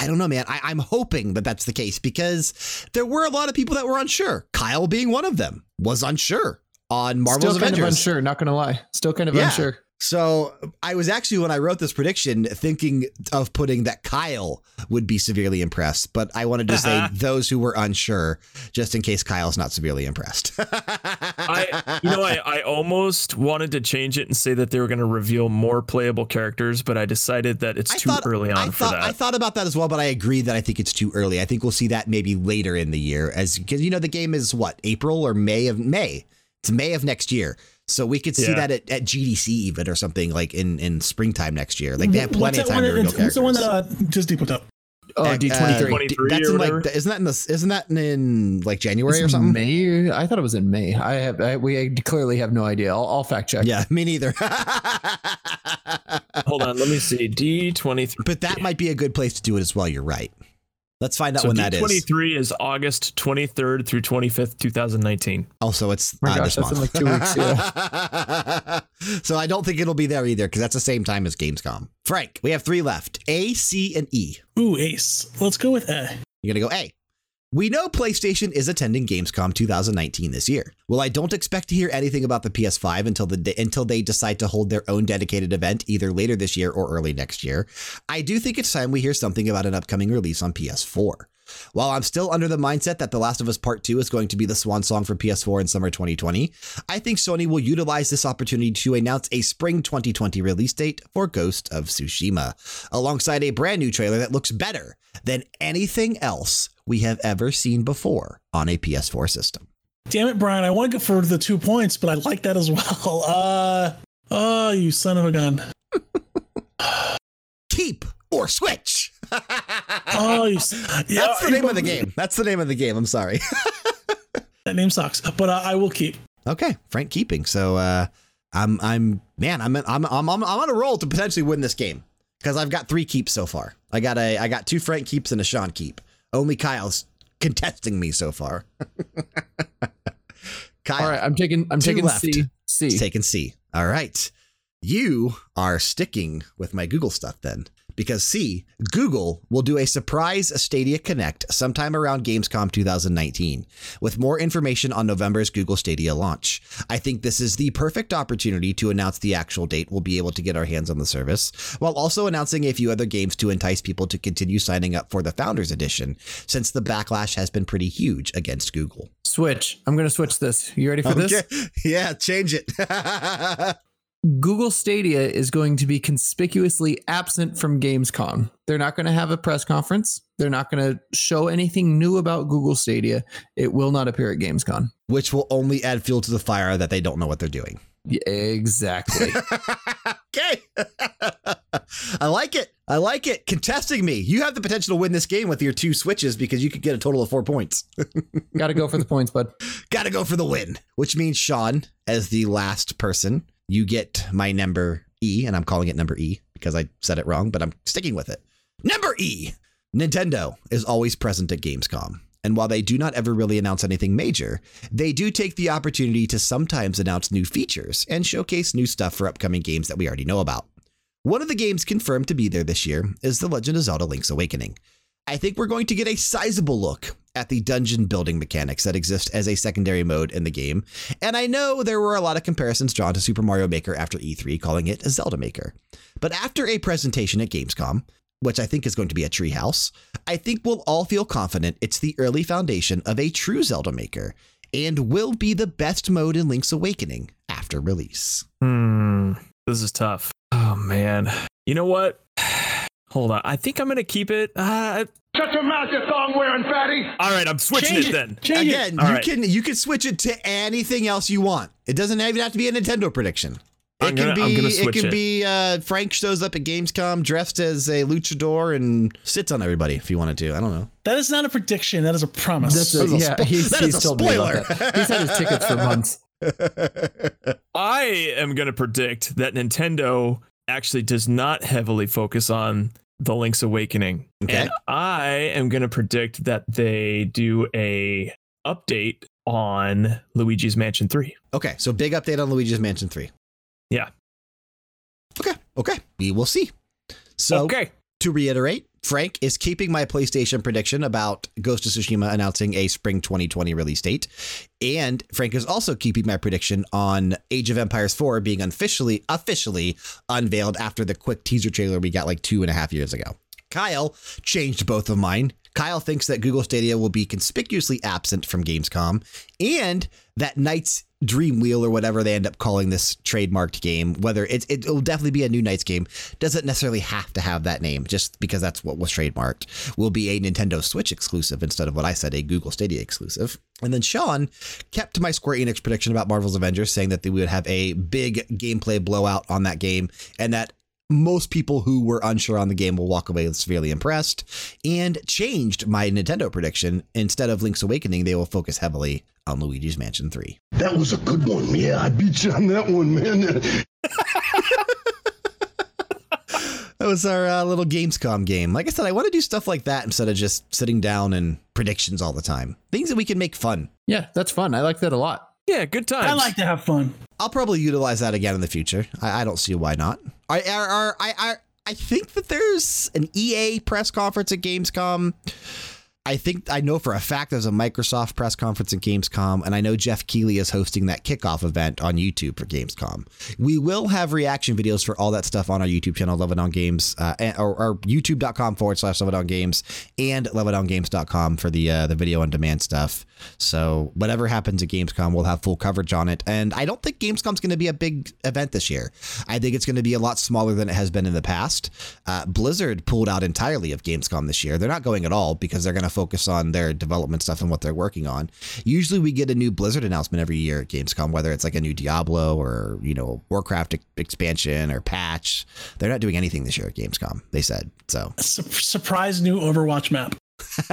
I don't know, man. I, I'm hoping that that's the case because there were a lot of people that were unsure. Kyle being one of them was unsure on Marvel's Still kind Avengers. of unsure. Not gonna lie. Still kind of Yeah. unsure. So I was actually when I wrote this prediction thinking of putting that Kyle would be severely impressed, but I wanted to say uh-huh. those who were unsure, just in case Kyle's not severely impressed. I, you know, I, I almost wanted to change it and say that they were going to reveal more playable characters, but I decided that it's I too thought- early on I for thought, that. I thought about that as well, but I agree that I think it's too early. I think we'll see that maybe later in the year, as because you know the game is what April or May of May. It's May of next year, so we could see Yeah. that at, at GDC even or something like in in springtime next year. Like they have plenty What's of time to reveal What's the one that uh, Disney put up? Uh, D twenty three. That's in like isn't that in the isn't that in like January or something? May. I thought it was in May. I have. I, we clearly have no idea. I'll, I'll fact check. Yeah, me neither. Hold on, let me see. D twenty three. but that might be a good place to do it as well. You're right. Let's find out So when D that twenty is. is August twenty third through twenty fifth, two thousand nineteen. Also, it's my uh, gosh, this that's in like two weeks, yeah. so I don't think it'll be there either because that's the same time as Gamescom. Frank, we have three left: A, C, and E. Ooh, Ace. Let's go with A. You're gonna go A. We know PlayStation is attending Gamescom 2019 this year. Well, I don't expect to hear anything about the PS5 until the until they decide to hold their own dedicated event either later this year or early next year. I do think it's time we hear something about an upcoming release on PS4. While I'm still under the mindset that The Last of Us Part 2 is going to be the swan song for PS4 in summer 2020, I think Sony will utilize this opportunity to announce a spring 2020 release date for Ghost of Tsushima, alongside a brand new trailer that looks better than anything else we have ever seen before on a PS4 system. Damn it, Bryan. I want to go for the two points, but I like that as well. Uh, oh, you son of a gun. Keep or switch. Oh, you, yeah, That's the name of the game. That's the name of the game. I'm sorry. That name sucks, but uh, I will keep. Okay, Frank keeping. So uh, I'm I'm man, I'm I'm I'm I'm I'm on a roll to potentially win this game because I've got three keeps so far. I got a I got two Frank keeps and a Sean keep. Only Kyle's contesting me so far. Kyle, All right. I'm taking. I'm taking left. C. C. Taking C. All right. You are sticking with my Google stuff then. Because see, Google will do a surprise Stadia Connect sometime around Gamescom 2019, with more information on November's Google Stadia launch. I think this is the perfect opportunity to announce the actual date we'll be able to get our hands on the service, while also announcing a few other games to entice people to continue signing up for the Founders Edition, since the backlash has been pretty huge against Google. Switch. I'm gonna switch this. You ready for this? Yeah, change it. Google Stadia is going to be conspicuously absent from Gamescom. They're not going to have a press conference. They're not going to show anything new about Google Stadia. It will not appear at Gamescom. which will only add fuel to the fire that they don't know what they're doing. Yeah, exactly. okay. I like it. I like it. Contesting me. You have the potential to win this game with your two switches because you could get a total of four points. Got to go for the points, bud. Got to go for the win, which means Sean, as the last person, you get my number E, and I'm calling it number E because I said it wrong, but I'm sticking with it. Number E. Nintendo is always present at Gamescom. And while they do not ever really announce anything major, they do take the opportunity to sometimes announce new features and showcase new stuff for upcoming games that we already know about. One of the games confirmed to be there this year is The Legend of Zelda Link's Awakening. I think we're going to get a sizable look at the dungeon building mechanics that exist as a secondary mode in the game. And I know there were a lot of comparisons drawn to Super Mario Maker after E3, calling it a Zelda Maker. But after a presentation at Gamescom, which I think is going to be a treehouse, I think we'll all feel confident it's the early foundation of a true Zelda Maker and will be the best mode in Link's Awakening after release. Hmm. This is tough. Oh man. You know what? Hold on. I think I'm gonna keep it. Uh, Shut your mouth, you thong wearing fatty. all right, I'm switching Change it it. then. Change. Again, All you right. can you can switch it to anything else you want. It doesn't even have to be a Nintendo prediction. It I'm can gonna- be I'm gonna it can it. be uh, Frank shows up at Gamescom dressed as a luchador and sits on everybody if you wanted to. I don't know. That is not a prediction. That is a promise. That's a, That is yeah, spo- he's, that he's is a spoiler. He's had his tickets for months. I am gonna predict that Nintendo actually does not heavily focus on the Link's Awakening. Okay. And I am gonna predict that they do a update on Luigi's Mansion 3. Okay, so big update on Luigi's Mansion 3. Yeah. Okay, okay. We will see. So okay. to reiterate, Frank is keeping my PlayStation prediction about Ghost of Tsushima announcing a spring 2020 release date. And Frank is also keeping my prediction on Age of Empires 4 being officially officially unveiled after the quick teaser trailer we got like two and a half years ago. Kyle changed both of mine. Kyle thinks that Google Stadia will be conspicuously absent from Gamescom and that Knight's Dream Wheel or whatever they end up calling this trademarked game, whether it's, it will definitely be a new Knights game, doesn't necessarily have to have that name just because that's what was trademarked, will be a Nintendo Switch exclusive instead of what I said, a Google Stadia exclusive. And then Sean kept my Square Enix prediction about Marvel's Avengers, saying that they would have a big gameplay blowout on that game and that most people who were unsure on the game will walk away severely impressed and changed my Nintendo prediction. Instead of Link's Awakening, they will focus heavily on Luigi's Mansion 3. That was a good one. Yeah, I beat you on that one, man. That was our uh, little Gamescom game. Like I said, I want to do stuff like that instead of just sitting down and predictions all the time. Things that we can make fun. Yeah, that's fun. I like that a lot. Yeah, good times. I like to have fun. I'll probably utilize that again in the future. I, I don't see why not. I, I, I, I, I think that there's an EA press conference at Gamescom. I think I know for a fact there's a Microsoft press conference at Gamescom, and I know Geoff Keighley is hosting that kickoff event on YouTube for Gamescom. We will have reaction videos for all that stuff on our YouTube channel, Level Down Games, uh, or, or youtube.com forward slash Level Down Games, and leveldowngames.com for the uh, the video on demand stuff. So whatever happens at Gamescom, we'll have full coverage on it. And I don't think Gamescom's going to be a big event this year. I think it's going to be a lot smaller than it has been in the past. Uh, Blizzard pulled out entirely of Gamescom this year. They're not going at all because they're going to focus on their development stuff and what they're working on. Usually we get a new Blizzard announcement every year at Gamescom, whether it's like a new Diablo or, you know, Warcraft expansion or patch. They're not doing anything this year at Gamescom, they said. So, surprise new Overwatch map.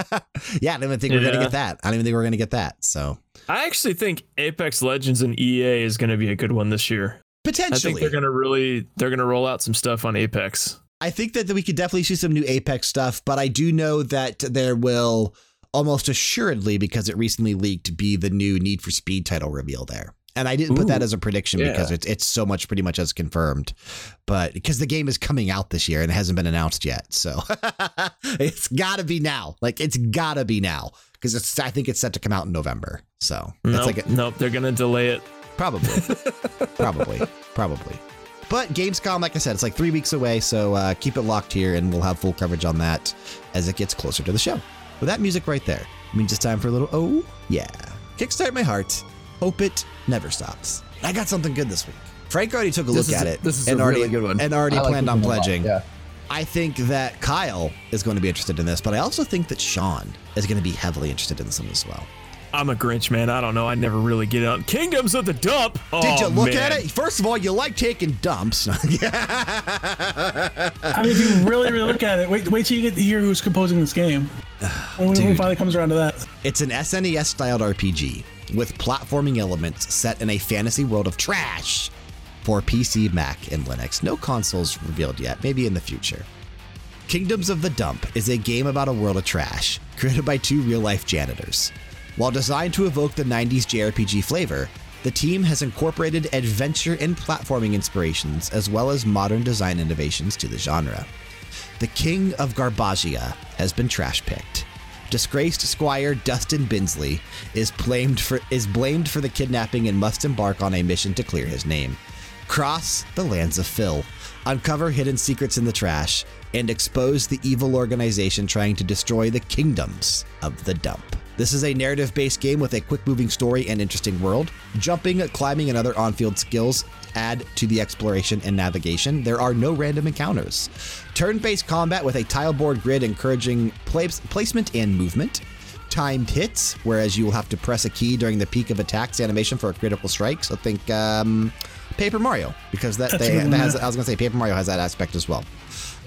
yeah, I don't even think we're going to get that. I don't even think we're going to get that. So, I actually think Apex Legends and EA is going to be a good one this year. Potentially, I think they're going to really they're to roll out some stuff on Apex. I think that we could definitely see some new Apex stuff, but I do know that there will almost assuredly, because it recently leaked, be the new Need for Speed title reveal there. And I didn't put that as a prediction yeah. because it's it's so much pretty much as confirmed, but because the game is coming out this year and it hasn't been announced yet, so it's got to be now. Like it's got to be now because it's I think it's set to come out in November. So it's Nope, like a, nope, they're going to delay it. Probably. probably. Probably. But Gamescom, like I said, it's like three weeks away, so uh, keep it locked here and we'll have full coverage on that as it gets closer to the show. With that music right there, means it's time for a little oh yeah. Kickstart my heart. Hope it never stops. I got something good this week. Frank already took a This look at a- it this is and a already really good one. and already like planned on one a lot, pledging. yeah. I think that Kyle is going to be interested in this, but I also think that Sean is going to be heavily interested in this one as well. I'm a Grinch, man. I don't know. I never really get out. Kingdoms of the Dump. Did you Oh, look man. at it? First of all, you like taking dumps. I mean, if you really, really look at it, wait, wait till you get to hear who's composing this game. When, when it finally comes around to that. It's an SNES styled RPG with platforming elements set in a fantasy world of trash for PC, Mac, and Linux. No consoles revealed yet, maybe in the future. Kingdoms of the Dump is a game about a world of trash, created by two real life janitors. While designed to evoke the 90s JRPG flavor, the team has incorporated adventure and platforming inspirations as well as modern design innovations to the genre. The King of Garbagia has been trash picked. Disgraced Squire Dustin Binsley is blamed for is blamed for the kidnapping and must embark on a mission to clear his name. Cross the lands of Phil, uncover hidden secrets in the trash, and expose the evil organization trying to destroy the kingdoms of the dump. This is a narrative based game with a quick moving story and interesting world. Jumping, climbing, and other on field skills add to the exploration and navigation. There are no random encounters. Turn based combat with a tile board grid encouraging place, placement and movement. Timed hits, whereas you will have to press a key during the peak of attacks animation for a critical strike. So think um, Paper Mario, because that, they, that has, I was going to say Paper Mario has that aspect as well.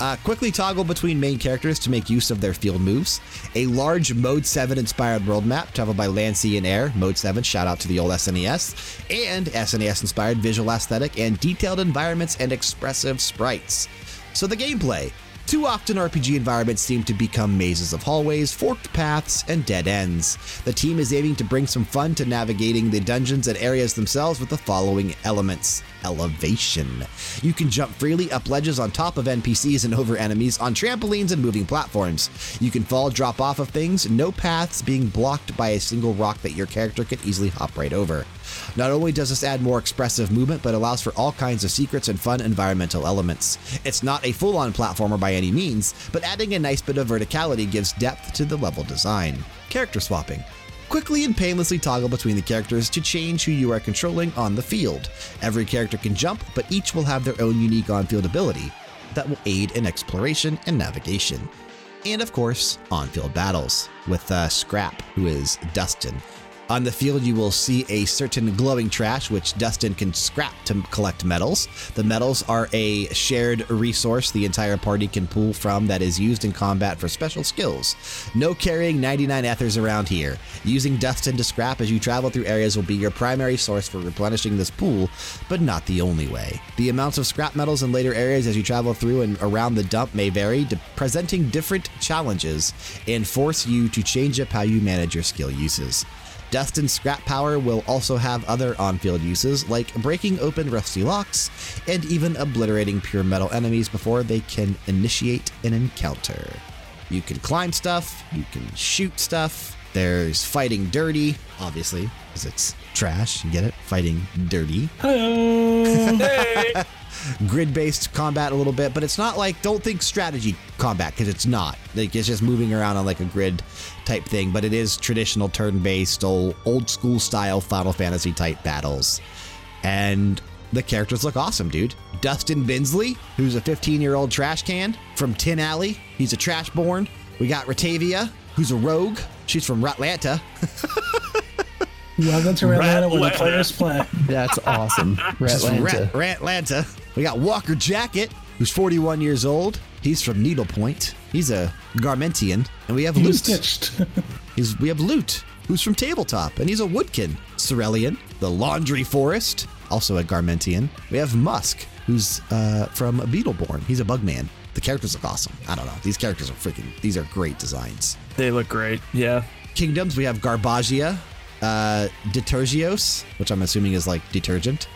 Uh, quickly toggle between main characters to make use of their field moves. A large Mode 7 inspired world map traveled by land, sea, and air. Mode 7, shout out to the old SNES. And SNES inspired visual aesthetic and detailed environments and expressive sprites. So the gameplay. Too often, RPG environments seem to become mazes of hallways, forked paths, and dead ends. The team is aiming to bring some fun to navigating the dungeons and areas themselves with the following elements elevation. You can jump freely up ledges on top of NPCs and over enemies on trampolines and moving platforms. You can fall, drop off of things, no paths being blocked by a single rock that your character can easily hop right over. Not only does this add more expressive movement, but allows for all kinds of secrets and fun environmental elements. It's not a full on platformer by any means, but adding a nice bit of verticality gives depth to the level design. Character swapping. Quickly and painlessly toggle between the characters to change who you are controlling on the field. Every character can jump, but each will have their own unique on field ability that will aid in exploration and navigation. And of course, on field battles with uh, Scrap, who is Dustin. On the field, you will see a certain glowing trash, which Dustin can scrap to collect metals. The metals are a shared resource the entire party can pull from that is used in combat for special skills. No carrying 99 ethers around here. Using Dustin to scrap as you travel through areas will be your primary source for replenishing this pool, but not the only way. The amounts of scrap metals in later areas as you travel through and around the dump may vary, presenting different challenges and force you to change up how you manage your skill uses. Dustin's scrap power will also have other on field uses, like breaking open rusty locks and even obliterating pure metal enemies before they can initiate an encounter. You can climb stuff, you can shoot stuff. There's fighting dirty, obviously, because it's trash. You get it? Fighting dirty. Hello. Grid based combat a little bit, but it's not like, don't think strategy combat, because it's not. Like, it's just moving around on like a grid type thing, but it is traditional turn based, old, old school style Final Fantasy type battles. And the characters look awesome, dude. Dustin Binsley, who's a 15 year old trash can from Tin Alley. He's a trash born. We got Ratavia, who's a rogue. She's from Ratlanta. Welcome to Atlanta where the players play. That's awesome. She's Ratlanta. Rat- Ratlanta. We got Walker Jacket, who's 41 years old. He's from Needlepoint. He's a Garmentian. And we have He Loot. stitched. He's, we have Loot, who's from Tabletop, and he's a Woodkin. Cerulean, the Laundry Forest, also a Garmentian. We have Musk, who's uh, from Beetleborn. He's a Bugman. The characters look awesome. I don't know. These characters are freaking, these are great designs. They look great. Yeah. Kingdoms, we have Garbagia, uh, Detergios, which I'm assuming is like detergent,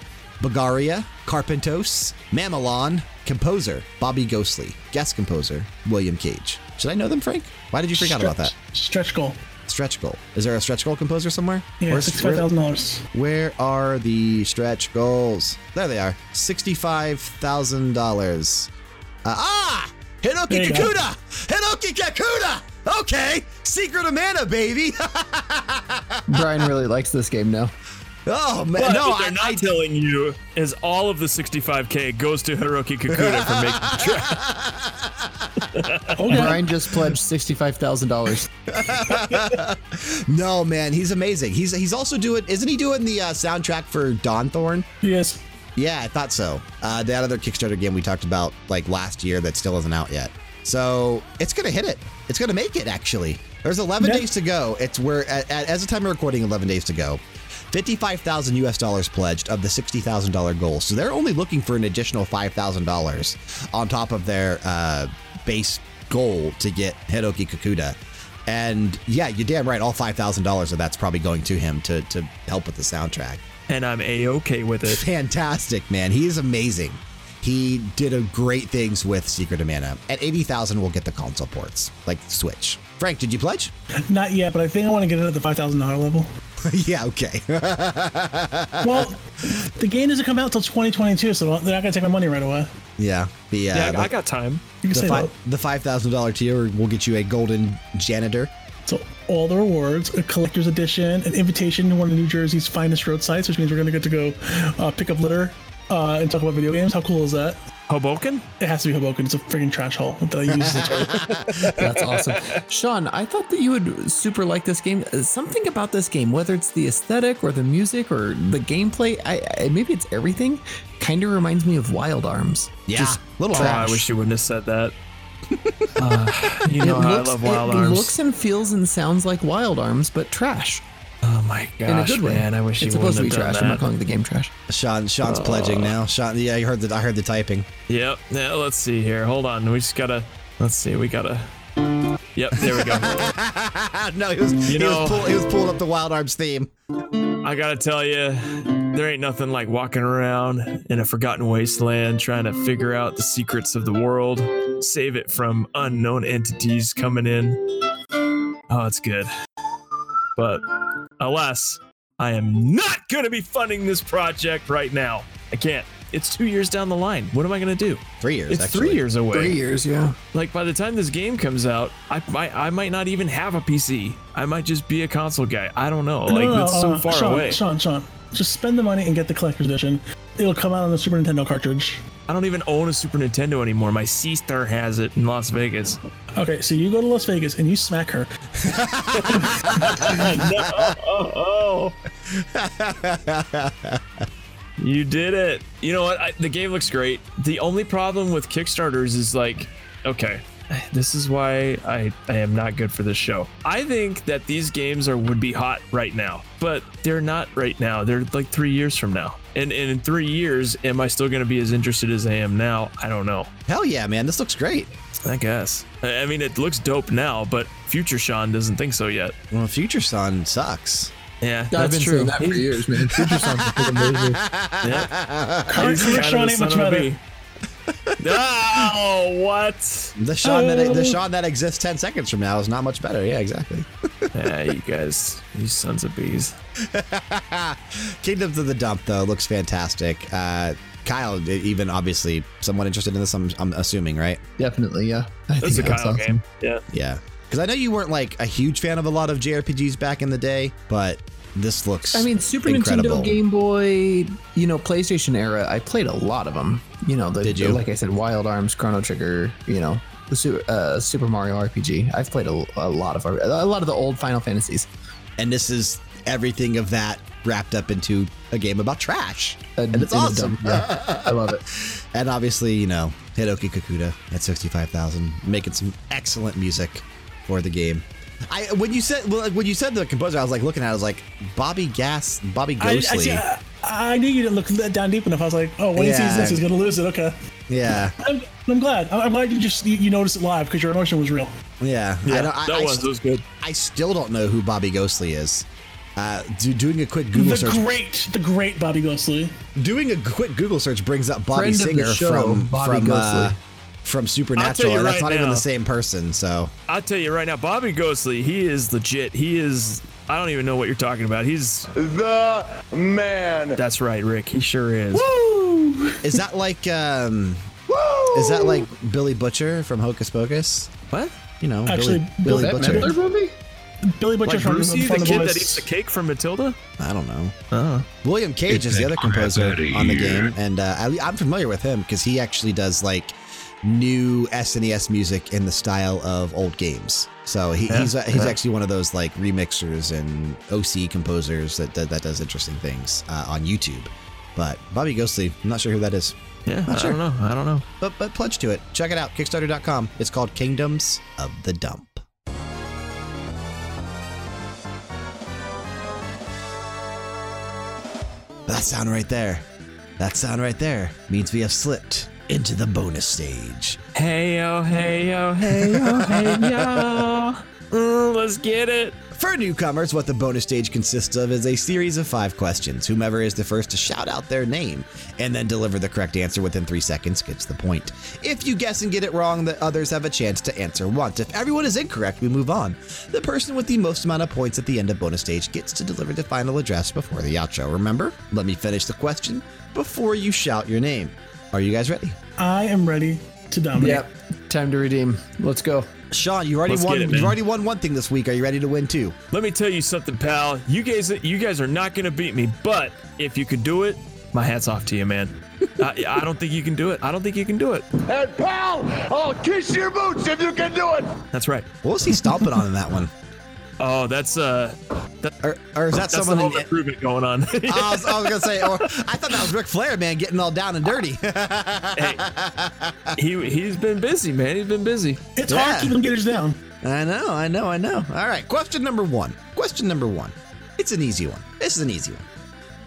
Bagaria, Carpentos, Mamelon, Composer, Bobby Ghostly, guest composer, William Cage. Should I know them, Frank? Why did you freak out about that? Stretch goal. Stretch goal. Is there a stretch goal composer somewhere? Yeah, Where's- sixty-five thousand dollars. where, where are the stretch goals? There they are. $65,000. Uh, ah! Hiroki There you go. Kakuda! Hiroki Kakuda! Okay! Secret of Mana, baby! Brian really likes this game now. Oh, man. But no, what they're I, not I, telling you is all of the 65k goes to Hiroki Kakuda for making the track. Okay. Brian just pledged sixty-five thousand dollars. no, man. He's amazing. He's he's also doing, isn't he doing the uh, soundtrack for Dawn Thorn? Yes. Yeah, I thought so. Uh, that other Kickstarter game we talked about like last year that still isn't out yet. So it's gonna hit it. It's gonna make it. Actually, there's 11 Yeah. days to go. It's where at, at, as the time of recording, 11 days to go. 55,000 US dollars pledged of the $60,000 goal. So they're only looking for an additional $5,000 on top of their uh, base goal to get Hiroki Kakuda. And yeah, you're damn right. All $5,000 of that's probably going to him to, to help with the soundtrack. And I'm a okay with it. Fantastic, man. He is amazing. He did a great things with Secret of Mana. At 80,000, we'll get the console ports, like Switch. Frank, did you pledge? Not yet, but I think I want to get it at the five thousand dollar level. yeah, okay. Well, the game doesn't come out until 2022, so they're not gonna take my money right away. yeah. The, uh, Yeah, the, I got time. You can the, say fi- that. the $5,000 tier will get you a golden janitor. So all the rewards, a collector's edition, an invitation to one of New Jersey's finest road sites, which means we're gonna get to go uh, pick up litter uh, and talk about video games. How cool is that? Hoboken? It has to be Hoboken. It's a freaking trash hole that I use. as a term. That's awesome. Sean, I thought that you would super like this game. Uh, Something about this game, whether it's the aesthetic or the music or the gameplay, I, I maybe it's everything, kind of reminds me of Wild Arms. Yeah. Just little Oh, I wish you wouldn't have said that. Uh, you know how I love Wild it Arms. It looks and feels and sounds like Wild Arms, but trash oh my gosh, in a good way. man! I wish it's you supposed wouldn't to be trash. done I'm not calling the game trash. Sean, Sean's oh. pledging now. Sean, yeah, I heard the, I heard the typing. Yep. Yeah, let's see here. Hold on. We just gotta. Let's see. We gotta. Yep. There we go. no, he was, he, know- was pull, he was pulling up the Wild Arms theme. I gotta tell you, there ain't nothing like walking around in a forgotten wasteland trying to figure out the secrets of the world, save it from unknown entities coming in. Oh, it's good. But alas, I am not gonna be funding this project right now. I can't. It's two years down the line. What am I gonna do? Three years, It's actually. three years away. Three years, yeah. Like by the time this game comes out, I might I might not even have a PC. I might just be a console guy. I don't know. Like No, no, that's so uh, far Sean, away. Sean, Sean, just spend the money and get the collector's edition. It'll come out on the Super Nintendo cartridge. I don't even own a Super Nintendo anymore. My sister has it in Las Vegas. Okay, so you go to Las Vegas and you smack her. Oh, you did it. You know what? I, the game looks great. The only problem with Kickstarters is like, okay, this is why I, I am not good for this show. I think that these games are would be hot right now, but they're not right now. They're like three years from now. And, and in three years, am I still going to be as interested as I am now? I don't know. Hell yeah, man. This looks great. I guess. I I mean, it looks dope now, but future Sean doesn't think so yet. Well, Future Sean sucks. Yeah, I've that's been true. saying that for He's- years, man. Future Son's a fucking loser. Yeah. Current He's current kind Sean ain't much son of a better. Bee. oh, what? The Sean that the Sean that exists ten seconds from now is not much better. Yeah, exactly. Yeah, you guys, you sons of bees. Kingdoms of the Dump though looks fantastic. Uh, Kyle, even obviously somewhat interested in this. I'm, I'm assuming, right? Definitely, yeah. I That's a think that's Kyle awesome. game. Yeah. Yeah, because I know you weren't like a huge fan of a lot of JRPGs back in the day, but this looks. I mean, Super incredible. Nintendo, Game Boy, you know, PlayStation era. I played a lot of them. You know, the, Did you? the- like I said, Wild Arms, Chrono Trigger. You know, the Su- uh, Super Mario RPG. I've played a, a lot of a lot of the old Final Fantasies. and this is everything of that wrapped up into a game about trash, Uh, and it's awesome. dump, yeah. I love it. And obviously, you know, Hiroki Kakuda at 65,000, making some excellent music for the game. I when you said well, when you said the composer, I was like looking at, it, I was like Bobby Gas, Bobby I, I, Ghostly. I, I knew you didn't look that down deep enough. I was like, oh, when he Yeah. sees this, he's gonna lose it. Okay, yeah, I'm, I'm glad. I'm, I'm glad you just you, you noticed it live because your emotion was real. yeah, Yeah, I, don't, I, that I was, st- that was good. I still don't know who Bobby Ghostly is. Uh, do, doing a quick Google The search, great, the great Bobby Ghostly. doing a quick Google search brings up Bobby Friend of the Singer show, from Bobby from uh, Ghostly. From Supernatural, and that's right not even the same person. So I'll tell you right now, Bobby Ghostly, he is legit. He is. I don't even know what you're talking about. He's. The man. That's right, Rick. He sure is. is that like um, is that like Billy Butcher from Hocus Pocus? What? You know, Actually, Billy, Billy Butcher. Midler movie? Billy Butcher Like from, Brucey, from the the kid Boys. that eats the cake from Matilda? I don't know. Oh. William Cage is the other composer on the game, and uh, I, I'm familiar with him because he actually does like new SNES music in the style of old games. So he, he's uh, he's actually one of those like remixers and OC composers that that, that does interesting things uh, on YouTube. But Bobby Ghostly, I'm not sure who that is. Yeah, Not I sure. don't know. I don't know. But but pledge to it. Check it out. Kickstarter.com. It's called Kingdoms of the Dump. that sound right there, that sound right there means we have slipped into the bonus stage. Hey yo, hey yo, hey yo, hey yo. Mm, let's get it. For newcomers, what the bonus stage consists of is a series of five questions. Whomever is the first to shout out their name and then deliver the correct answer within three seconds gets the point. If you guess and get it wrong, the others have a chance to answer once. If everyone is incorrect, we move on. The person with the most amount of points at the end of bonus stage gets to deliver the final address before the outro. Remember, let me finish the question before you shout your name. Are you guys ready? I am ready to dominate. Yep. Time to redeem. Let's go. Sean, you already Let's won. It, you already won one thing this week. Are you ready to win two? Let me tell you something, pal. You guys, you guys are not gonna beat me. But if you could do it, my hat's off to you, man. I, I don't think you can do it. I don't think you can do it. And pal, I'll kiss your boots if you can do it. That's right. What was he stomping on in that one? Oh, that's uh, that, Or, or is that that's the someone in, improvement going on. I was, I was gonna say, or I thought that was Ric Flair, man, getting all down and dirty. hey, he he's been busy, man. He's been busy. It's Yeah. hard keeping getters down. I know, I know, I know. All right, question number one. Question number one. It's an easy one. This is an easy one.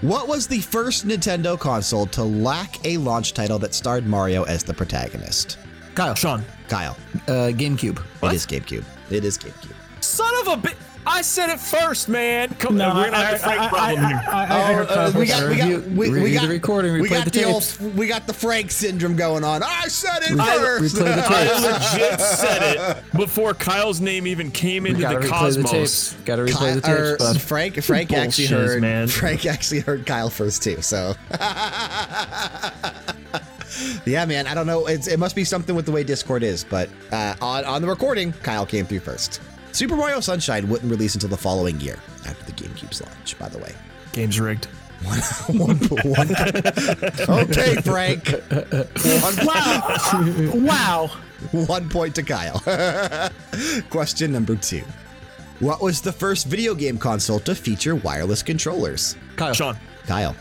What was the first Nintendo console to lack a launch title that starred Mario as the protagonist? Kyle. Sean, Kyle. Uh, GameCube. It is GameCube. It is GameCube. Son of a bit. I said it first, man. Come No, on, we're gonna have a I- Frank problem here. Heard uh, we got, we got, Review- we, we got the recording, We replay got the the, old, we got the Frank syndrome going on. I said it Re- first. replay the I legit said it before Kyle's name even came into the cosmos. Gotta replay the tapes, bud. Frank Frank actually Bullshit, heard man. Frank actually heard Kyle first too. So yeah, man. I don't know. It's, it must be something with the way Discord is, but uh, on on the recording, Kyle came through first. Super Mario Sunshine wouldn't release until the following year after the GameCube's launch. By the way. Game's rigged. One, one, okay, Frank. One, Wow. wow. one point to Kyle. Question number two. What was the first video game console to feature wireless controllers? Kyle. Sean, Kyle.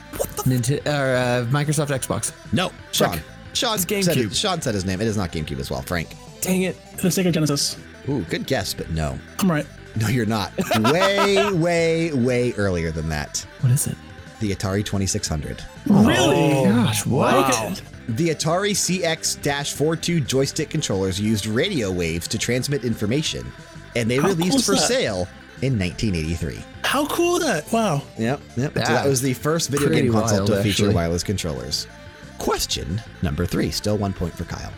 Ninten- or, uh, Microsoft Xbox. No, Sean. Sean It's said, GameCube. it- Sean said his name. It is not GameCube as well, Frank. dang it. The Sega Genesis. Ooh, good guess, but no. I'm right. No, you're not. way, way, way earlier than that. What is it? The Atari 2600. Really? Oh. Gosh, what? Wow. The Atari CX 42 joystick controllers used radio waves to transmit information, and they How released cool's for that? sale in 1983. How cool is that? Wow. Yep, yep. so that was the first video game console wild, to feature actually. wireless controllers. Question number three, still one point for Kyle.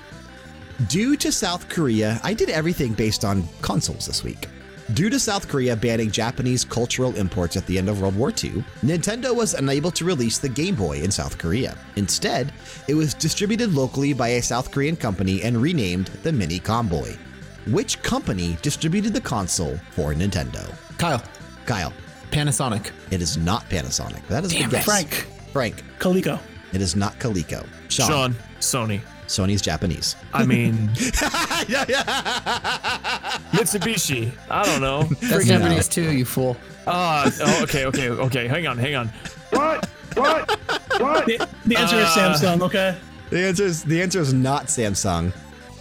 Due to South Korea, I did everything based on consoles this week. Due to South Korea banning Japanese cultural imports at the end of World War II, Nintendo was unable to release the Game Boy in South Korea. Instead, it was distributed locally by a South Korean company and renamed the Mini Comboy. Which company distributed the console for Nintendo? Kyle. Kyle, Panasonic. it is not Panasonic. That is a good guess. Frank. Frank, Coleco. it is not Coleco. Sean, Sean, Sony. Sony's Japanese. I mean, Mitsubishi. I don't know. That's Japanese too, you fool. Uh, oh, okay, okay, okay. Hang on, hang on. What? What? What? The, the answer is Uh, Samsung, okay? The answer is the answer is not Samsung.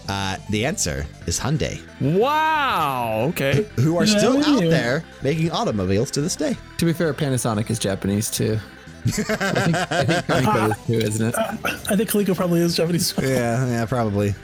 Uh, the answer is Hyundai, Wow. Okay. who are still Yeah. out there making automobiles to this day. To be fair, Panasonic is Japanese too. I think, I think Coleco is too, isn't it? I think Coleco probably is Japanese. Yeah, yeah, probably.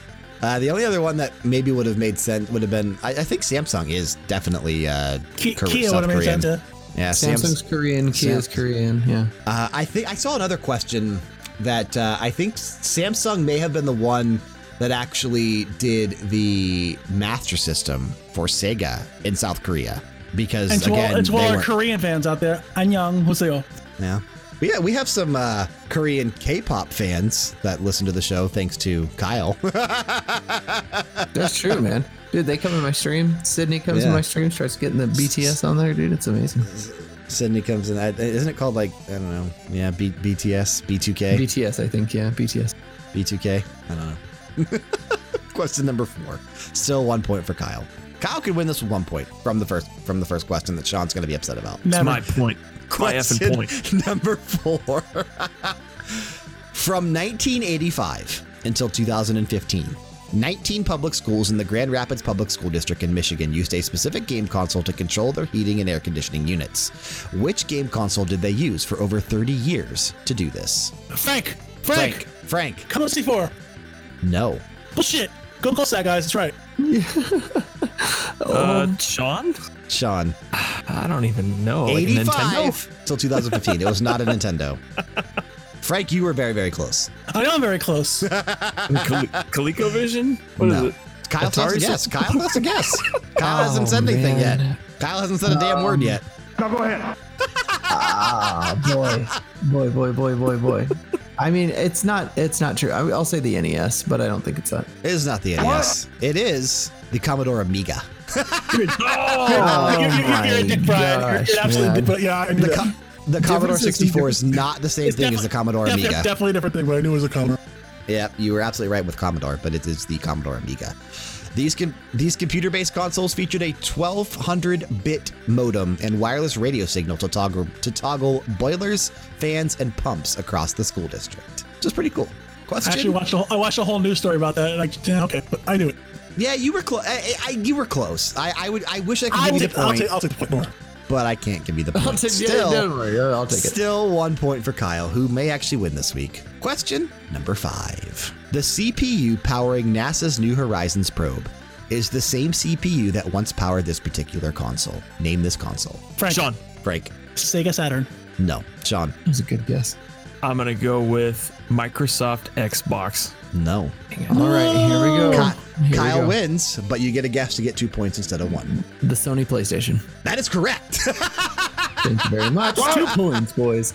Uh, the only other one that maybe would have made sense would have been I, I think Samsung is definitely uh, Ki- Kor- Kia South would have made Korean. sense. Yeah, Samsung's Samsung. Korean, Kia's Sam- Korean. Yeah. Uh, I think I saw another question that uh, I think Samsung may have been the one that actually did the Master System for Sega in South Korea because And to all, again and to all they our weren't- Korean fans out there, 안녕, 하세요. yeah. but yeah, we have some uh, Korean K-pop fans that listen to the show thanks to Kyle. That's true, man. Dude, they come in my stream. Sydney comes in my stream, starts getting the BTS on there, dude. It's amazing. Sydney comes in. Isn't it called like I don't know? Yeah, B- BTS, B2K, BTS, I think. Yeah, BTS. B2K. I don't know. question number four. Still one point for Kyle. Kyle could win this with one point from the first from the first question that Sean's going to be upset about. That's my point. My effing point. number four. From 1985 until 2015, 19 public schools in the Grand Rapids Public School District in Michigan used a specific game console to control their heating and air conditioning units. Which game console did they use for over 30 years to do this? Frank. Frank. Frank. Come on, C4. No. Bullshit. Go close that, guys. That's right. Uh, Sean? Sean. I don't even know. Like 85 Nintendo? till 2015. it was not a Nintendo. Frank, you were very, very close. I know I'm very close. Col- ColecoVision? What is No. it? Kyle has a guess. Kyle has a guess. Kyle hasn't Oh, said anything man. yet. Kyle hasn't said a damn word yet. Now go ahead. Ah, boy, boy, boy, boy, boy, boy. I mean, it's not. It's not true. I, I'll say the NES, but I don't think it's that. It is not the NES. It is the Commodore Amiga. oh, Oh you're, you're, my you're a dick, Brian. You're, absolutely dick, but yeah, I knew The, that. the Commodore 64 is not the same thing as the Commodore defi- Amiga. Definitely a different thing, but I knew it was a Commodore. Yeah, you were absolutely right with Commodore, but it is the Commodore Amiga. These com- these computer-based consoles featured a 1200-bit modem and wireless radio signal to toggle to toggle boilers, fans, and pumps across the school district. Which is pretty cool. I actually watched a whole, I watched a whole news story about that. Like, yeah, okay, but I knew it. yeah, you were close. You were close. I, I would. I wish I could I'll give you take, the I'll, point, take, I'll take the point more. But I can't give you the point. I'll take, Still, yeah, don't worry, I'll take it. Still one point for Kyle, who may actually win this week. Question number five. The CPU powering NASA's New Horizons probe is the same CPU that once powered this particular console. Name this console. Frank, Sean. Frank. Sega Saturn. No. Sean. That was a good guess. I'm going to go with Microsoft Xbox. No. All right, here we go. Ki- Here we Kyle go. wins, but you get a guess to get two points instead of one. The Sony PlayStation. That is correct. Thank you very much. Two points, boys.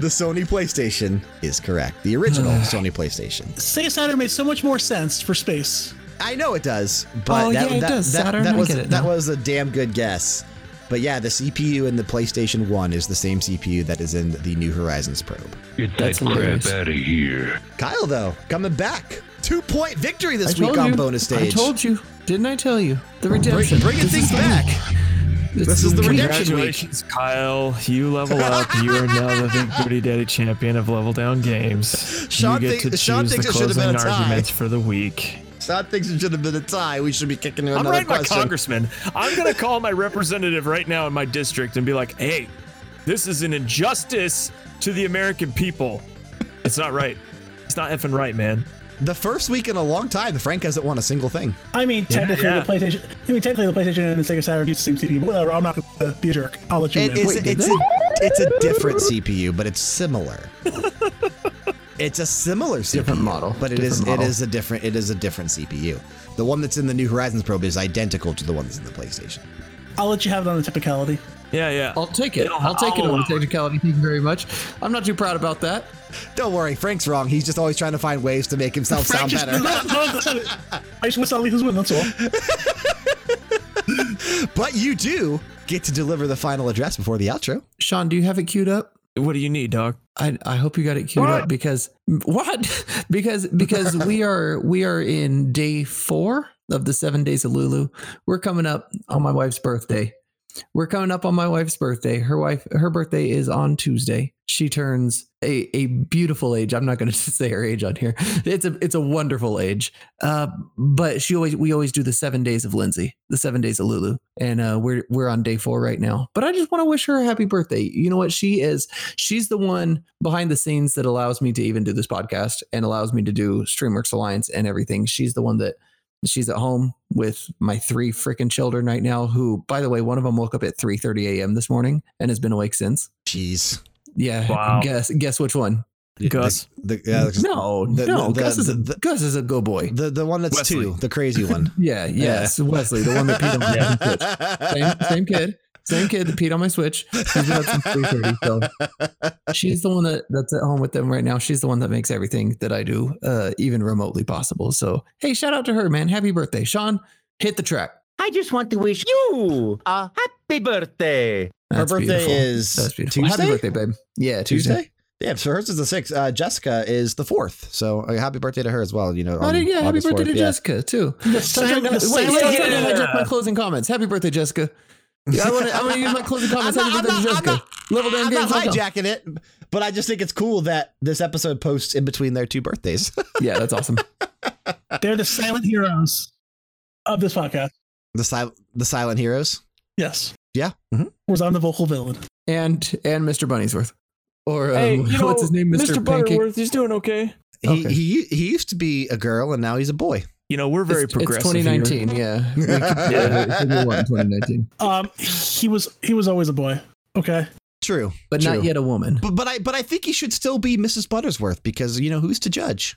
the Sony PlayStation is correct. The original Sony PlayStation. Sega Saturn made so much more sense for space. I know it does, but Oh, that, yeah, it that, does. that, Saturn, that I was get it that now. was a damn good guess. But yeah, the CPU in the PlayStation 1 is the same CPU that is in the New Horizons probe. Get That's that crap hilarious. out of here. Kyle, though, coming back. Two point victory this I week on you. bonus I stage. told you. Didn't I tell you? The Bring, redemption. bringing This things back. week. This is the week. redemption week. Kyle. You level up. You are now the Big Booty Daddy champion of Level Down Games. Sean you think- get to Sean choose thinks the it should have been closing arguments for the week. Sean think it should have been a tie. We should be kicking to I'm another writing my congressman. I'm going to call my representative right now in my district and be like, hey, this is an injustice to the American people. It's not right. It's not effing right, man. the first week in a long time, the Frank hasn't won a single thing. I mean, technically yeah. the PlayStation. I mean, technically the PlayStation and the Sega Saturn use the same CPU. But whatever. I'm not gonna be a jerk. I'll let you It, win. it's, it's, a, it's a different CPU, but it's similar. It's a similar CPU, Different model. but it is Different model. it is a different it is a different CPU. The one that's in the New Horizons probe is identical to the one that's in the PlayStation. I'll let you have it on the technicality. Yeah, yeah. I'll take it. I'll take it I'll on the technicality. Thank you very much. I'm not too proud about that. Don't worry, Frank's wrong. He's just always trying to find ways to make himself Frank sound better. no, no, that's it. I just want to who's win. That's all. But you do get to deliver the final address before the outro. Sean, do you have it queued up? What do you need, dog? I, I hope you got it queued up because what? because because we are we are in day four of the seven days of Lulu. We're coming up on my wife's birthday. We're coming up on my wife's birthday. Her wife her birthday is on Tuesday. She turns a, a beautiful age. I'm not going to say her age on here. It's a it's a wonderful age. Uh, but she always we always do the seven days of Lindsay, the seven days of Lulu, and uh, we're we're on day four right now. But I just want to wish her a happy birthday. You know what? She is she's the one behind the scenes that allows me to even do this podcast and allows me to do StreamWorks Alliance and everything. She's the one that she's at home with my three freaking children right now. Who, by the way, one of them woke up at 3:30 a.m. this morning and has been awake since. Jeez. Yeah, Wow. guess guess which one? Gus. The, the, yeah, No, the- no, the- Gus is a, the- Gus is a go boy. the the one that's Wesley. two, the crazy one. Yeah, yes, Wesley, the one that peed on my switch. Same, same kid, same kid that peed on my switch. She's been up since three thirty. So she's the one that, that's at home with them right now. She's the one that makes everything that I do uh, even remotely possible. So hey, shout out to her, man! Happy birthday, Sean! Hit the track. I just want to wish you a happy birthday. Her birthday beautiful. is That's beautiful. Tuesday? Happy birthday, babe. Yeah, Tuesday. Tuesday. Yeah, so hers is the sixth. Uh, Jessica is the fourth. So uh, happy birthday to her as well. You know, Oh, on yeah, happy birthday 4th, to yeah. Jessica too. The Stop same, trying to- the Wait, same stop trying to Yeah. hijack my closing comments. Happy birthday, Jessica. Yeah, I want to. I want to use my closing comments. I'm Happy not- birthday, I'm Jessica. not- Level down I'm not hijacking it, but I just think it's cool that this episode posts in between their two birthdays. Yeah, that's awesome. They're the silent heroes of this podcast. The silent the silent heroes. Yes. Yeah. mhm. Whereas I'm the vocal villain. and and Mr. Bunnyworth, or um, hey, you know, what's his name, Mr. Mr. Butterworth, he's doing okay. He, Okay. he he used to be a girl and now he's a boy. You know, we're very it's, progressive. It's here. 2019, yeah. We could- yeah, 2019, Um, he was he was always a boy. Okay. True. but True. not yet a woman. But but I but I think he should still be Mrs. Buttersworth because you know who's to judge.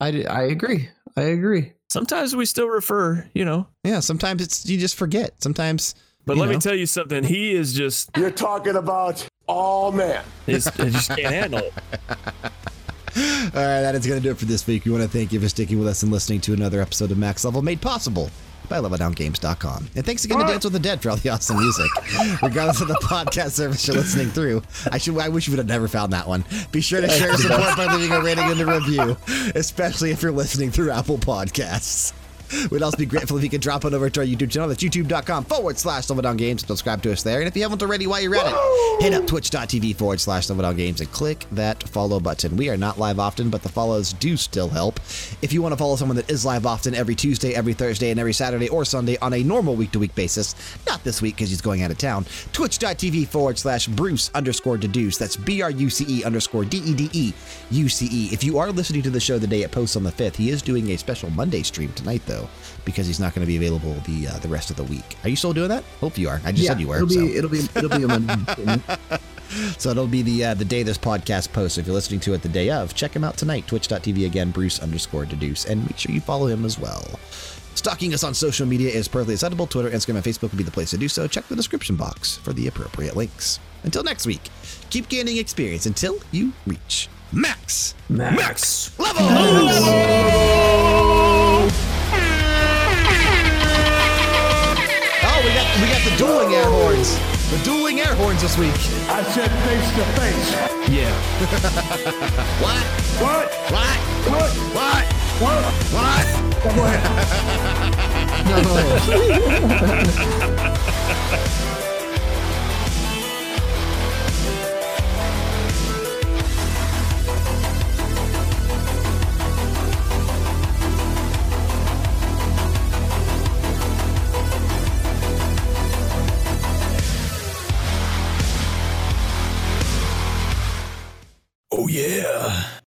I, I agree. I agree. Sometimes we still refer, you know. Yeah, sometimes it's you just forget. Sometimes But You let me tell you something. He is just, You're talking about all man. he's, he just can't handle it. All right, that is going to do it for this week. We want to thank you for sticking with us and listening to another episode of Max Level made possible by LevelDownGames.com. And thanks again to Dance with the Dead for all the awesome music. Regardless of the podcast service you're listening through, I should I wish you would have never found that one. Be sure to share your support by leaving a rating and a review, especially if you're listening through Apple Podcasts. We'd also be grateful if you could drop on over to our YouTube channel. That's youtube.com forward slash Down Games. And subscribe to us there. And if you haven't already while you're at it, hit up twitch.tv forward slash Down Games and click that follow button. We are not live often, but the follows do still help. If you want to follow someone that is live often every Tuesday, every Thursday, and every Saturday or Sunday on a normal week to week basis, not this week because he's going out of town, twitch.tv forward slash Bruce underscore dedeuce. That's B R U C E underscore D E D E U C E. If you are listening to the show the day it posts on the 5th, he is doing a special Monday stream tonight, though, because he's not going to be available the uh, the rest of the week. Are you still doing that? Hope you are. I just said you were. It'll so. be it'll be it'll be a Monday. So it'll be the uh, the day this podcast posts. If you're listening to it the day of, check him out tonight. Twitch.tv again, Bruce underscore dedeuce, and make sure you follow him as well. Stalking us on social media is perfectly acceptable. Twitter, Instagram, and Facebook would be the place to do so. Check the description box for the appropriate links. Until next week, keep gaining experience until you reach max Max. level. Oh, The dueling air horns this week. I said face to face. Yeah. what? What? What? What? What? What? What? what? no. Oh yeah.